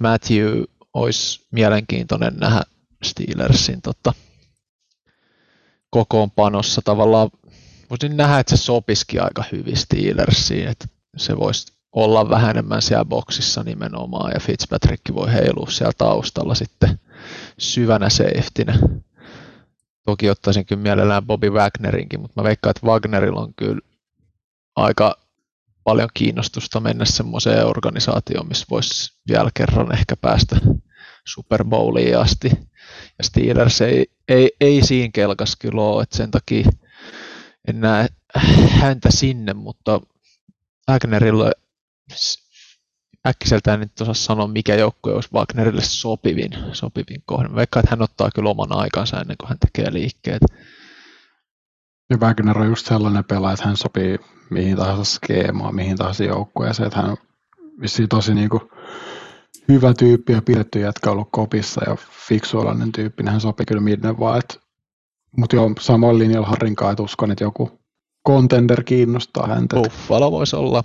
Matthew olisi mielenkiintoinen nähdä Steelersin tota, kokoonpanossa tavallaan. Voisin nähdä, että se sopisikin aika hyvin Steelersiin, että se voisi olla vähän enemmän siellä boksissa nimenomaan ja Fitzpatrick voi heilua siellä taustalla sitten syvänä safetynä. Toki ottaisin kyllä mielellään Bobby Wagnerinkin, mutta mä veikkaan, että Wagnerilla on kyllä aika paljon kiinnostusta mennä semmoiseen organisaatioon, missä voisi vielä kerran ehkä päästä Super Bowliin asti. Ja Steelers ei, ei, ei siinä kelkas kyllä ole, että sen takia en näe häntä sinne, mutta Wagnerilla äkkiseltään nyt osaa sanoa, mikä joukkue olisi Wagnerille sopivin, sopivin kohde. Vaikka että hän ottaa kyllä oman aikansa ennen kuin hän tekee liikkeet. Ja Wagner on just sellainen pelaaja, että hän sopii mihin tahansa skeemaan, mihin tahansa joukkueeseen. Että hän on tosi niin kuin hyvä tyyppi ja pidetty jätkä ollut kopissa ja fiksuolainen tyyppi, niin hän sopii kyllä minne vaan. Mutta joo, samoin linjalla Harrin kanssa, että uskon, että joku contender kiinnostaa häntä. Buffalo voisi olla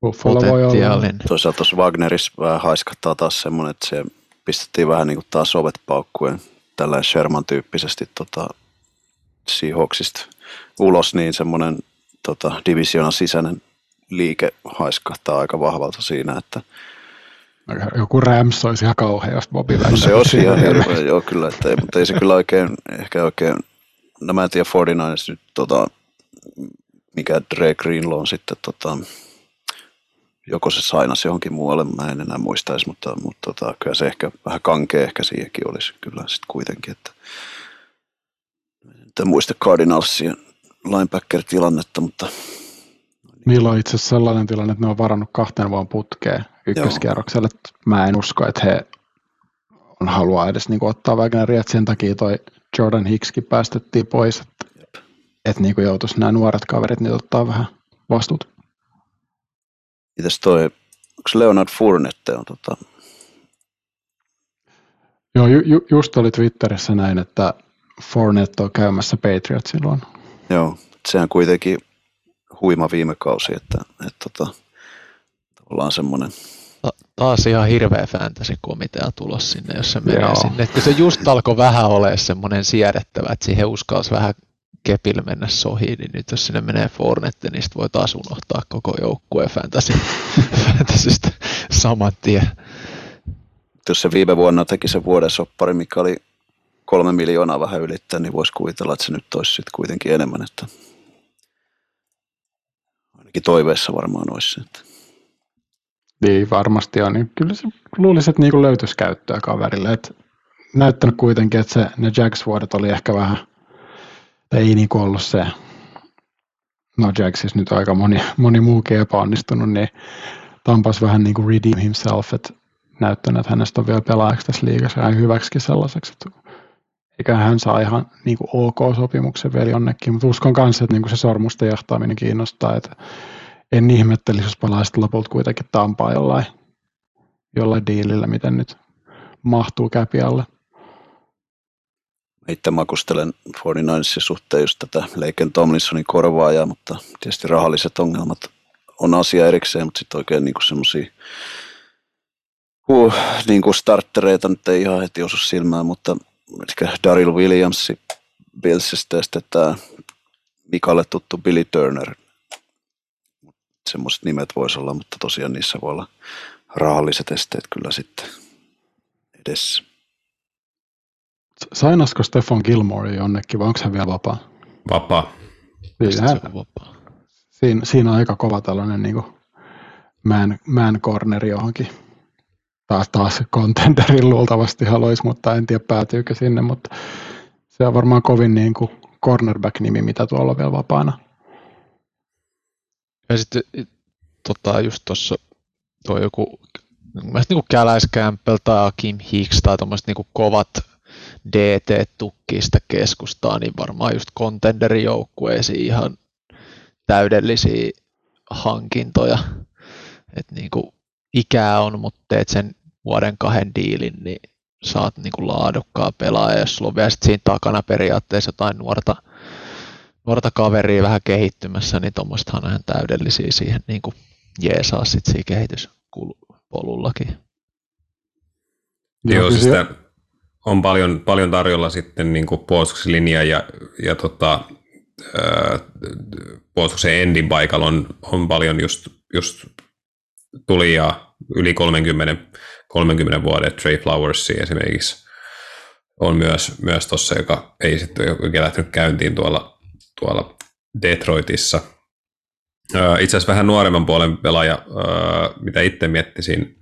Buffalo voi olla. Toisaalta tuossa Wagnerissa vähän haiskattaa taas semmoinen, että se pistettiin vähän niin kuin taas ovet paukkuen tällä Sherman tyyppisesti tota, Seahawksista ulos, niin semmoinen tota, divisioonan sisäinen liike haiskahtaa aika vahvalta siinä, että Joku Rams olisi ihan kauhea, jos Bobby no se olisi ihan hirveä, joo kyllä, että ei, mutta ei se kyllä oikein, ehkä oikein, no mä en tiedä 49 nyt tota, mikä Dre Greenlaw on sitten tota, joko se sainasi johonkin muualle, mä en enää muistaisi, mutta, mutta tota, kyllä se ehkä vähän kankea ehkä siihenkin olisi kyllä sitten kuitenkin, että en muista Cardinalsien linebacker-tilannetta, mutta Niillä on itse asiassa sellainen tilanne, että ne on varannut kahteen vuoden putkeen ykköskierrokselle. Mä en usko, että he on haluaa edes niin ottaa Wagneria, että sen takia toi Jordan Hickskin päästettiin pois, että, että niin joutuisi nämä nuoret kaverit niin ottaa vähän vastuut. mitäs toi, onko Leonard Fournette on tota, Joo, ju, ju, just oli Twitterissä näin, että Fournette on käymässä Patriotsin luona. joo, sehän kuitenkin huima viime kausi, että, että tota, ollaan semmoinen, taas ihan hirveä fantasy-komitea tulos sinne, jos se menee Joo. sinne. Et kun se just alkoi vähän olemaan semmoinen siedettävä, että siihen uskalsi vähän kepillä mennä sohiin, niin nyt jos sinne menee Fornette, niin voi taas unohtaa koko joukkueen fantasy, fantasystä saman tien. jos se viime vuonna teki se vuoden soppari, mikä oli kolme miljoonaa vähän ylittää, niin voisi kuvitella, että se nyt olisi sitten kuitenkin enemmän, että ainakin toiveessa varmaan olisi. Että. Niin varmasti on, niin kyllä se luulisi, että niinku löytyisi käyttöä kaverille. Et näyttänyt kuitenkin, että se, ne Jags-vuodet oli ehkä vähän, ei niinku ollut se, no Jagsissa nyt aika moni, moni muukin epäonnistunut, niin Tampas vähän niin kuin redeem himself, että näyttänyt, että hänestä on vielä pelaajaksi tässä liigassa ihan hyväksikin sellaiseksi, että eikä hän saa ihan niin kuin OK-sopimuksen vielä jonnekin, mutta uskon kanssa, että niin kuin se sormusten jahtaaminen kiinnostaa, että en ihmettelisi, jos palaisit lopulta kuitenkin Tampaa jollain, jollain diilillä, miten nyt mahtuu käpi alle. Itse makustelen 49 suhteen just tätä Leiken Tomlinsonin korvaajaa, mutta tietysti rahalliset ongelmat on asia erikseen, mutta sitten oikein niinku semmoisia huh, niinku starttereita nyt ei ihan heti osu silmään, mutta Daryl Williams Billsistä ja sitten tämä Mikalle tuttu Billy Turner. Semmoiset nimet voisi olla, mutta tosiaan niissä voi olla rahalliset esteet kyllä sitten edessä. Sainasko Stefan Gilmore jonnekin vai onko hän vielä vapaa? Vapaa. Siinä, hän, on vapaa. siinä, siinä on aika kova tällainen niin man, man corneri johonkin. Taas, taas contenderin luultavasti haluaisi, mutta en tiedä päätyykö sinne, mutta se on varmaan kovin niin kuin cornerback-nimi, mitä tuolla on vielä vapaana. Ja sitten tota, just tuossa tuo joku, mun mielestä niin Campbell tai Kim Hicks tai tuommoiset niin kovat DT-tukkista keskustaa, niin varmaan just contenderin joukkueisiin ihan täydellisiä hankintoja. Et niin ikää on, mutta teet sen vuoden kahden diilin, niin saat niin kuin laadukkaa pelaaja. Jos sulla on vielä sit siinä takana periaatteessa jotain nuorta, nuorta kaveria vähän kehittymässä, niin tuommoisethan on ihan täydellisiä siihen niin kuin jeesaa sit siinä kehityspolullakin. Joo, kyllä siis sitä on paljon, paljon tarjolla sitten niin kuin puolustuksen linja ja, ja tota, ää, puolustuksen endin paikalla on, on paljon just, just tuli ja yli 30, 30 vuoden Trey Flowersia esimerkiksi on myös, myös tuossa, joka ei sitten ole lähtenyt käyntiin tuolla, tuolla Detroitissa. Itse asiassa vähän nuoremman puolen pelaaja, mitä itse miettisin,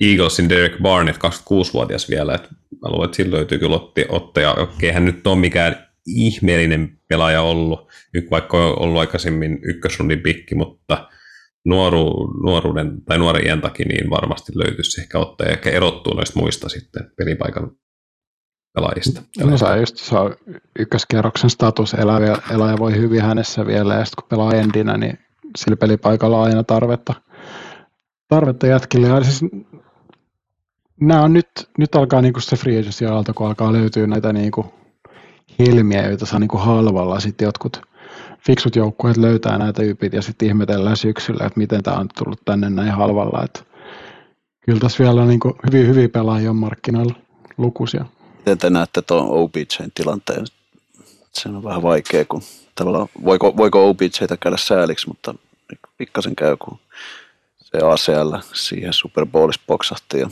Eaglesin Derek Barnett, 26-vuotias vielä, että mä luulen, että sillä löytyy kyllä otti, ottaja. Okei, hän nyt on mikään ihmeellinen pelaaja ollut, vaikka on ollut aikaisemmin ykkösrundin pikki, mutta nuoru, nuoruuden tai nuoren iän takia niin varmasti löytyisi ehkä ottaja, ehkä erottuu noista muista sitten pelipaikan pelaajista. No on just se on ykköskierroksen status, eläjä, eläjä voi hyvin hänessä vielä, ja sitten kun pelaa endinä, niin sillä pelipaikalla on aina tarvetta, tarvetta jätkille. Ja siis, nämä on nyt, nyt alkaa niinku se free agency aalto, kun alkaa löytyä näitä niinku helmiä, joita saa niinku halvalla sitten jotkut, fiksut joukkueet löytää näitä ypit ja sitten ihmetellään syksyllä, että miten tämä on tullut tänne näin halvalla. Että kyllä tässä vielä on niin hyvin, hyvin pelaajia markkinoilla lukuisia. Miten te näette tuon OBJn tilanteen? Se on vähän vaikea, kun tavallaan, voiko, voiko OBJtä käydä sääliksi, mutta pikkasen käy, kun se ACL siihen Super Bowlissa poksahti. Ja...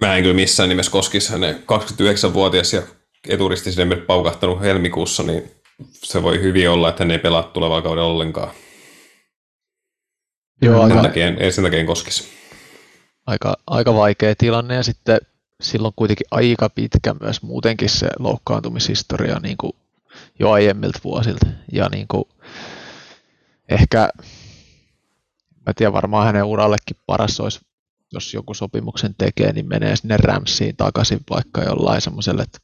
Mä en kyllä missään nimessä koskisi hänen 29-vuotias ja eturisti sinne paukahtanut helmikuussa, niin se voi hyvin olla, että hän ei pelaa tulevaa kaudella ollenkaan. Joo, sen, aika, takia, en, sen takia en koskisi. Aika, aika vaikea tilanne ja sitten silloin kuitenkin aika pitkä myös muutenkin se loukkaantumishistoria niin kuin jo aiemmilta vuosilta. Ja niin kuin, ehkä, mä tiedän varmaan hänen urallekin paras olisi, jos joku sopimuksen tekee, niin menee sinne Ramsiin takaisin vaikka jollain semmoiselle, että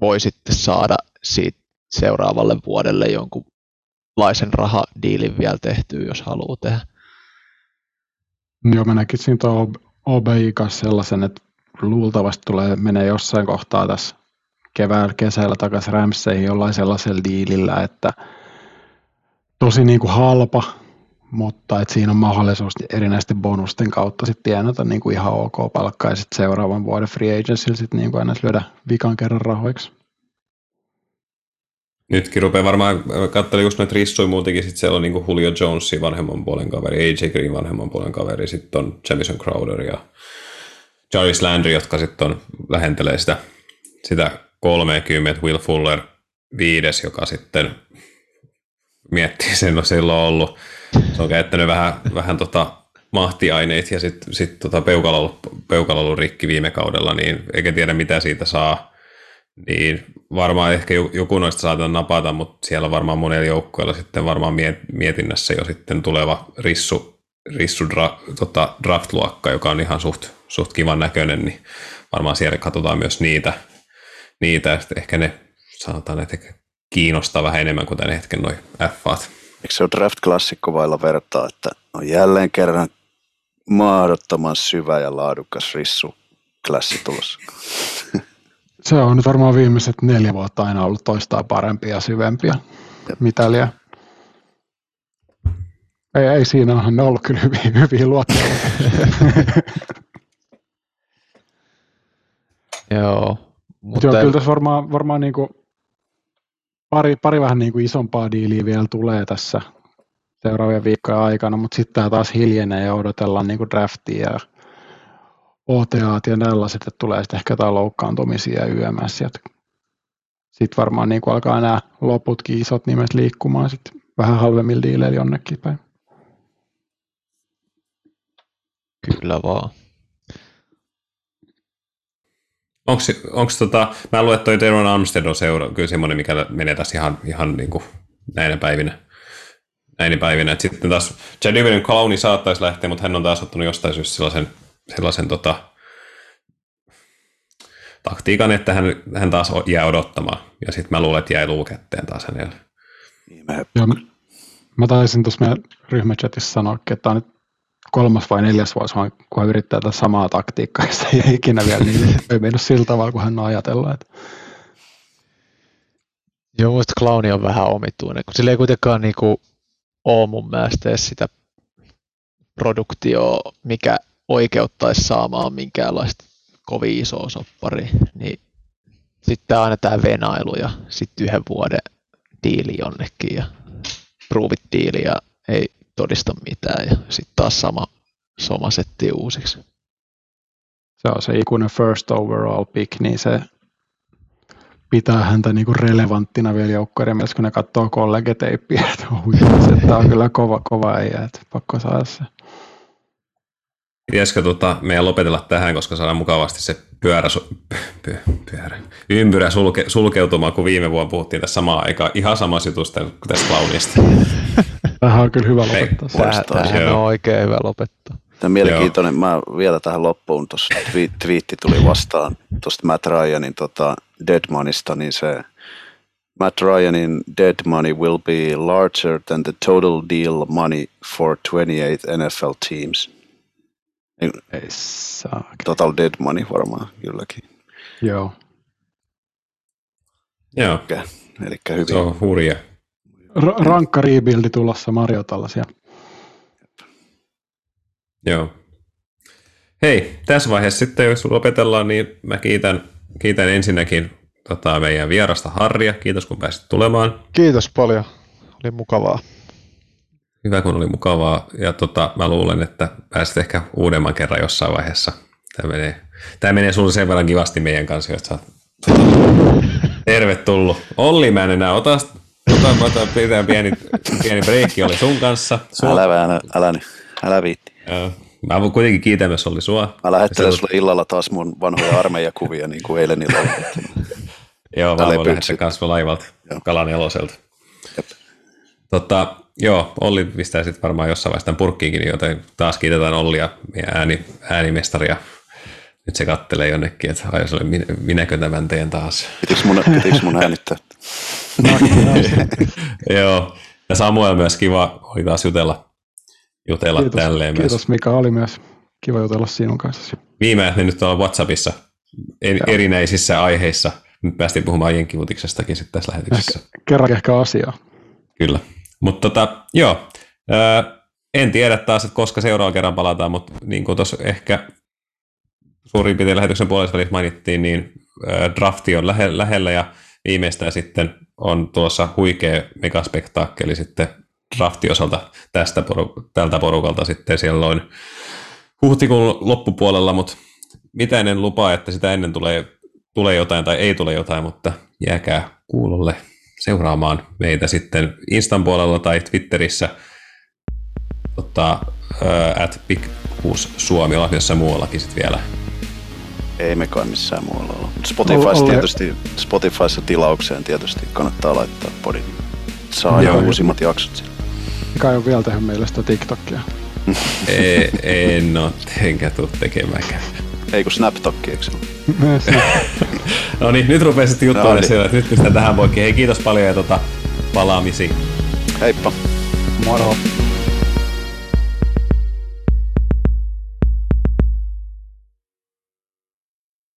voi sitten saada siitä seuraavalle vuodelle jonkunlaisen rahadiilin vielä tehtyä, jos haluaa tehdä. Joo, mä näkisin tuon OBI kanssa sellaisen, että luultavasti tulee menee jossain kohtaa tässä keväällä, kesällä takaisin Ramseihin jollain sellaisella diilillä, että tosi niin kuin halpa, mutta että siinä on mahdollisuus erinäisten bonusten kautta sitten tienata niin kuin ihan ok palkkaa ja sitten seuraavan vuoden free agency sitten niin kuin aina lyödä vikan kerran rahoiksi. Nytkin rupeaa varmaan, katselin just noita rissuja muutenkin, sitten siellä on niin Julio Jonesin vanhemman puolen kaveri, AJ Green vanhemman puolen kaveri, sitten on Jamison Crowder ja Jarvis Landry, jotka sitten on, lähentelee sitä, sitä 30, Will Fuller viides, joka sitten miettii sen, on silloin ollut. Se on käyttänyt vähän, vähän tota mahtiaineita ja sitten sit tota peukalo, peukalo ollut rikki viime kaudella, niin eikä tiedä mitä siitä saa. Niin varmaan ehkä joku noista saatetaan napata, mutta siellä on varmaan monella joukkueella sitten varmaan mietinnässä jo sitten tuleva rissu, rissu dra, tota draft-luokka, joka on ihan suht, suht kivan näköinen, niin varmaan siellä katsotaan myös niitä, niitä että ehkä ne sanotaan, että kiinnostaa vähän enemmän kuin tämän hetken noin F-faat. Eikö se ole draft-klassikko vailla vertaa, että on jälleen kerran mahdottoman syvä ja laadukas rissu klassi tulossa? Se on nyt varmaan viimeiset neljä vuotta aina ollut toistaan parempia ja syvempiä mitäliä. Ei, ei siinä onhan ne ollut kyllä hyvin, hyvin luotteja. Joo. Mutta Joo, kyllä tässä varmaan, varmaan niin kuin pari, pari vähän niin kuin isompaa diiliä vielä tulee tässä seuraavien viikkojen aikana, mutta sitten tämä taas hiljenee ja odotellaan niin kuin draftia ja OTAt ja tällaiset, että tulee sitten ehkä jotain loukkaantumisia ja YMS. Sitten varmaan niin kuin alkaa nämä loputkin isot nimet liikkumaan sitten vähän halvemmilla diileillä jonnekin päin. Kyllä vaan. Onko tota, mä luulen, että toi Teron Armstead on seura, kyllä semmoinen, mikä menee tässä ihan, ihan niin kuin näinä päivinä. Näinä päivinä. Et sitten taas Jadivian Clowni saattaisi lähteä, mutta hän on taas ottanut jostain syystä sellaisen, sellaisen tota, taktiikan, että hän, hän taas jää odottamaan. Ja sitten mä luulen, että jäi luuketteen taas hänelle. Niin, Joo, mä taisin tuossa meidän ryhmächatissa sanoa, että tämä on nyt kolmas vai neljäs vuosi, kun hän yrittää tätä samaa taktiikkaa, ja se ei ikinä vielä niin, ei mennyt sillä tavalla, kun hän on ajatellut. Että... Joo, muista clowni on vähän omituinen, kun sillä ei kuitenkaan niinku ole mun mielestä sitä produktioa, mikä oikeuttaisi saamaan minkäänlaista kovin isoa soppari, niin sitten aina tämä venailu ja sitten yhden vuoden diili jonnekin ja provit diili ja ei todista mitään ja sitten taas sama soma setti uusiksi. Se on se ikuinen first overall pick, niin se pitää häntä niinku relevanttina vielä joukkoiden mielessä, kun ne katsoo kollegeteippiä, että tämä on kyllä kova, kova äijä, että pakko saada se. Pitäisikö tota, meidän lopetella tähän, koska saadaan mukavasti se pyörä, py, pyörä ympyrä sulke, sulkeutumaan, kun viime vuonna puhuttiin tässä samaan aikaan ihan samassa jutusta kuin tästä clownista. Tähän on kyllä hyvä lopettaa. Tähän, tähän on oikein hyvä lopettaa. Tämä on mielenkiintoinen. Mä vielä tähän loppuun, tuossa twiitti tuli vastaan tuosta Matt Ryanin tota Dead Moneysta, niin se Matt Ryanin dead money will be larger than the total deal money for 28 NFL teams. Ei saa. Total dead money varmaan kylläkin. Joo. Joo. Eli hyvin. Se on hurja. R- rankka rebuildi tulossa Mario tällaisia. Joo. Hei, tässä vaiheessa sitten, jos lopetellaan, niin mä kiitän, kiitän ensinnäkin tota, meidän vierasta Harria. Kiitos, kun pääsit tulemaan. Kiitos paljon. Oli mukavaa. Hyvä, kun oli mukavaa. Ja tota, mä luulen, että pääsit ehkä uudemman kerran jossain vaiheessa. Tämä menee, tämä menee sulle sen verran kivasti meidän kanssa, että sä oot tervetullut. Olli, mä en enää ota, ota, ota pitää pieni, pieni breikki oli sun kanssa. Sun, Älä, älä, älä, älä viitti. Joo. Mä voin kuitenkin kiitää myös Olli sua. Mä lähettelen Ja sulle illalla taas mun vanhoja armeijakuvia, niin kuin eilen illalla. Joo, mä voin lähettää kasvolaivalta, kalan eloselta. Jep. Tota, joo, Olli pistää sitten varmaan jossain vaiheessa tämän purkkiinkin, joten taas kiitetään Ollia, ääni, äänimestaria. Nyt se kattelee jonnekin, että ai se oli minä, minäkö tämän teen taas. Pitikö mun, pitikö mun äänittää? joo, ja Samuel myös kiva oli taas jutella, jutella Kiitos, tälleen kiitos myös. Mika, oli myös kiva jutella sinun kanssa. Viime ne nyt on Whatsappissa Joo. erinäisissä aiheissa. Nyt päästiin puhumaan jenkkivutiksestakin sitten tässä lähetyksessä. Kerran ehkä asiaa. Kyllä. Mutta tota, joo, öö, en tiedä taas, että koska seuraava kerran palataan, mutta niin kuin tuossa ehkä suurin piirtein lähetyksen puolesta välissä mainittiin, niin drafti on lähe, lähellä ja viimeistään sitten on tuossa huikea megaspektaakkeli sitten drafti osalta tästä poru- tältä porukalta sitten silloin huhtikuun loppupuolella, mutta mitä en lupaa, että sitä ennen tulee, tulee jotain tai ei tule jotain, mutta jääkää kuulolle seuraamaan meitä sitten Instan puolella tai Twitterissä tota, at Big Suomi, ollaan muuallakin sitten vielä. Ei mekaan missään muualla olla. Spotifyssa tietysti, Spotifyssa tilaukseen tietysti kannattaa laittaa podi. Saa jo uusimmat jaksot siellä. Mika ei ole vielä tehnyt meille sitä TikTokia. Ei, en ole, enkä tuu tekemäänkään. Ei kun Snaptokki, eikö se. No niin, nyt rupeaa sitten juttua No no, niin. että nyt pistetään tähän poikki. Hei, kiitos paljon ja tota, palaamisiin. Heippa! Moro.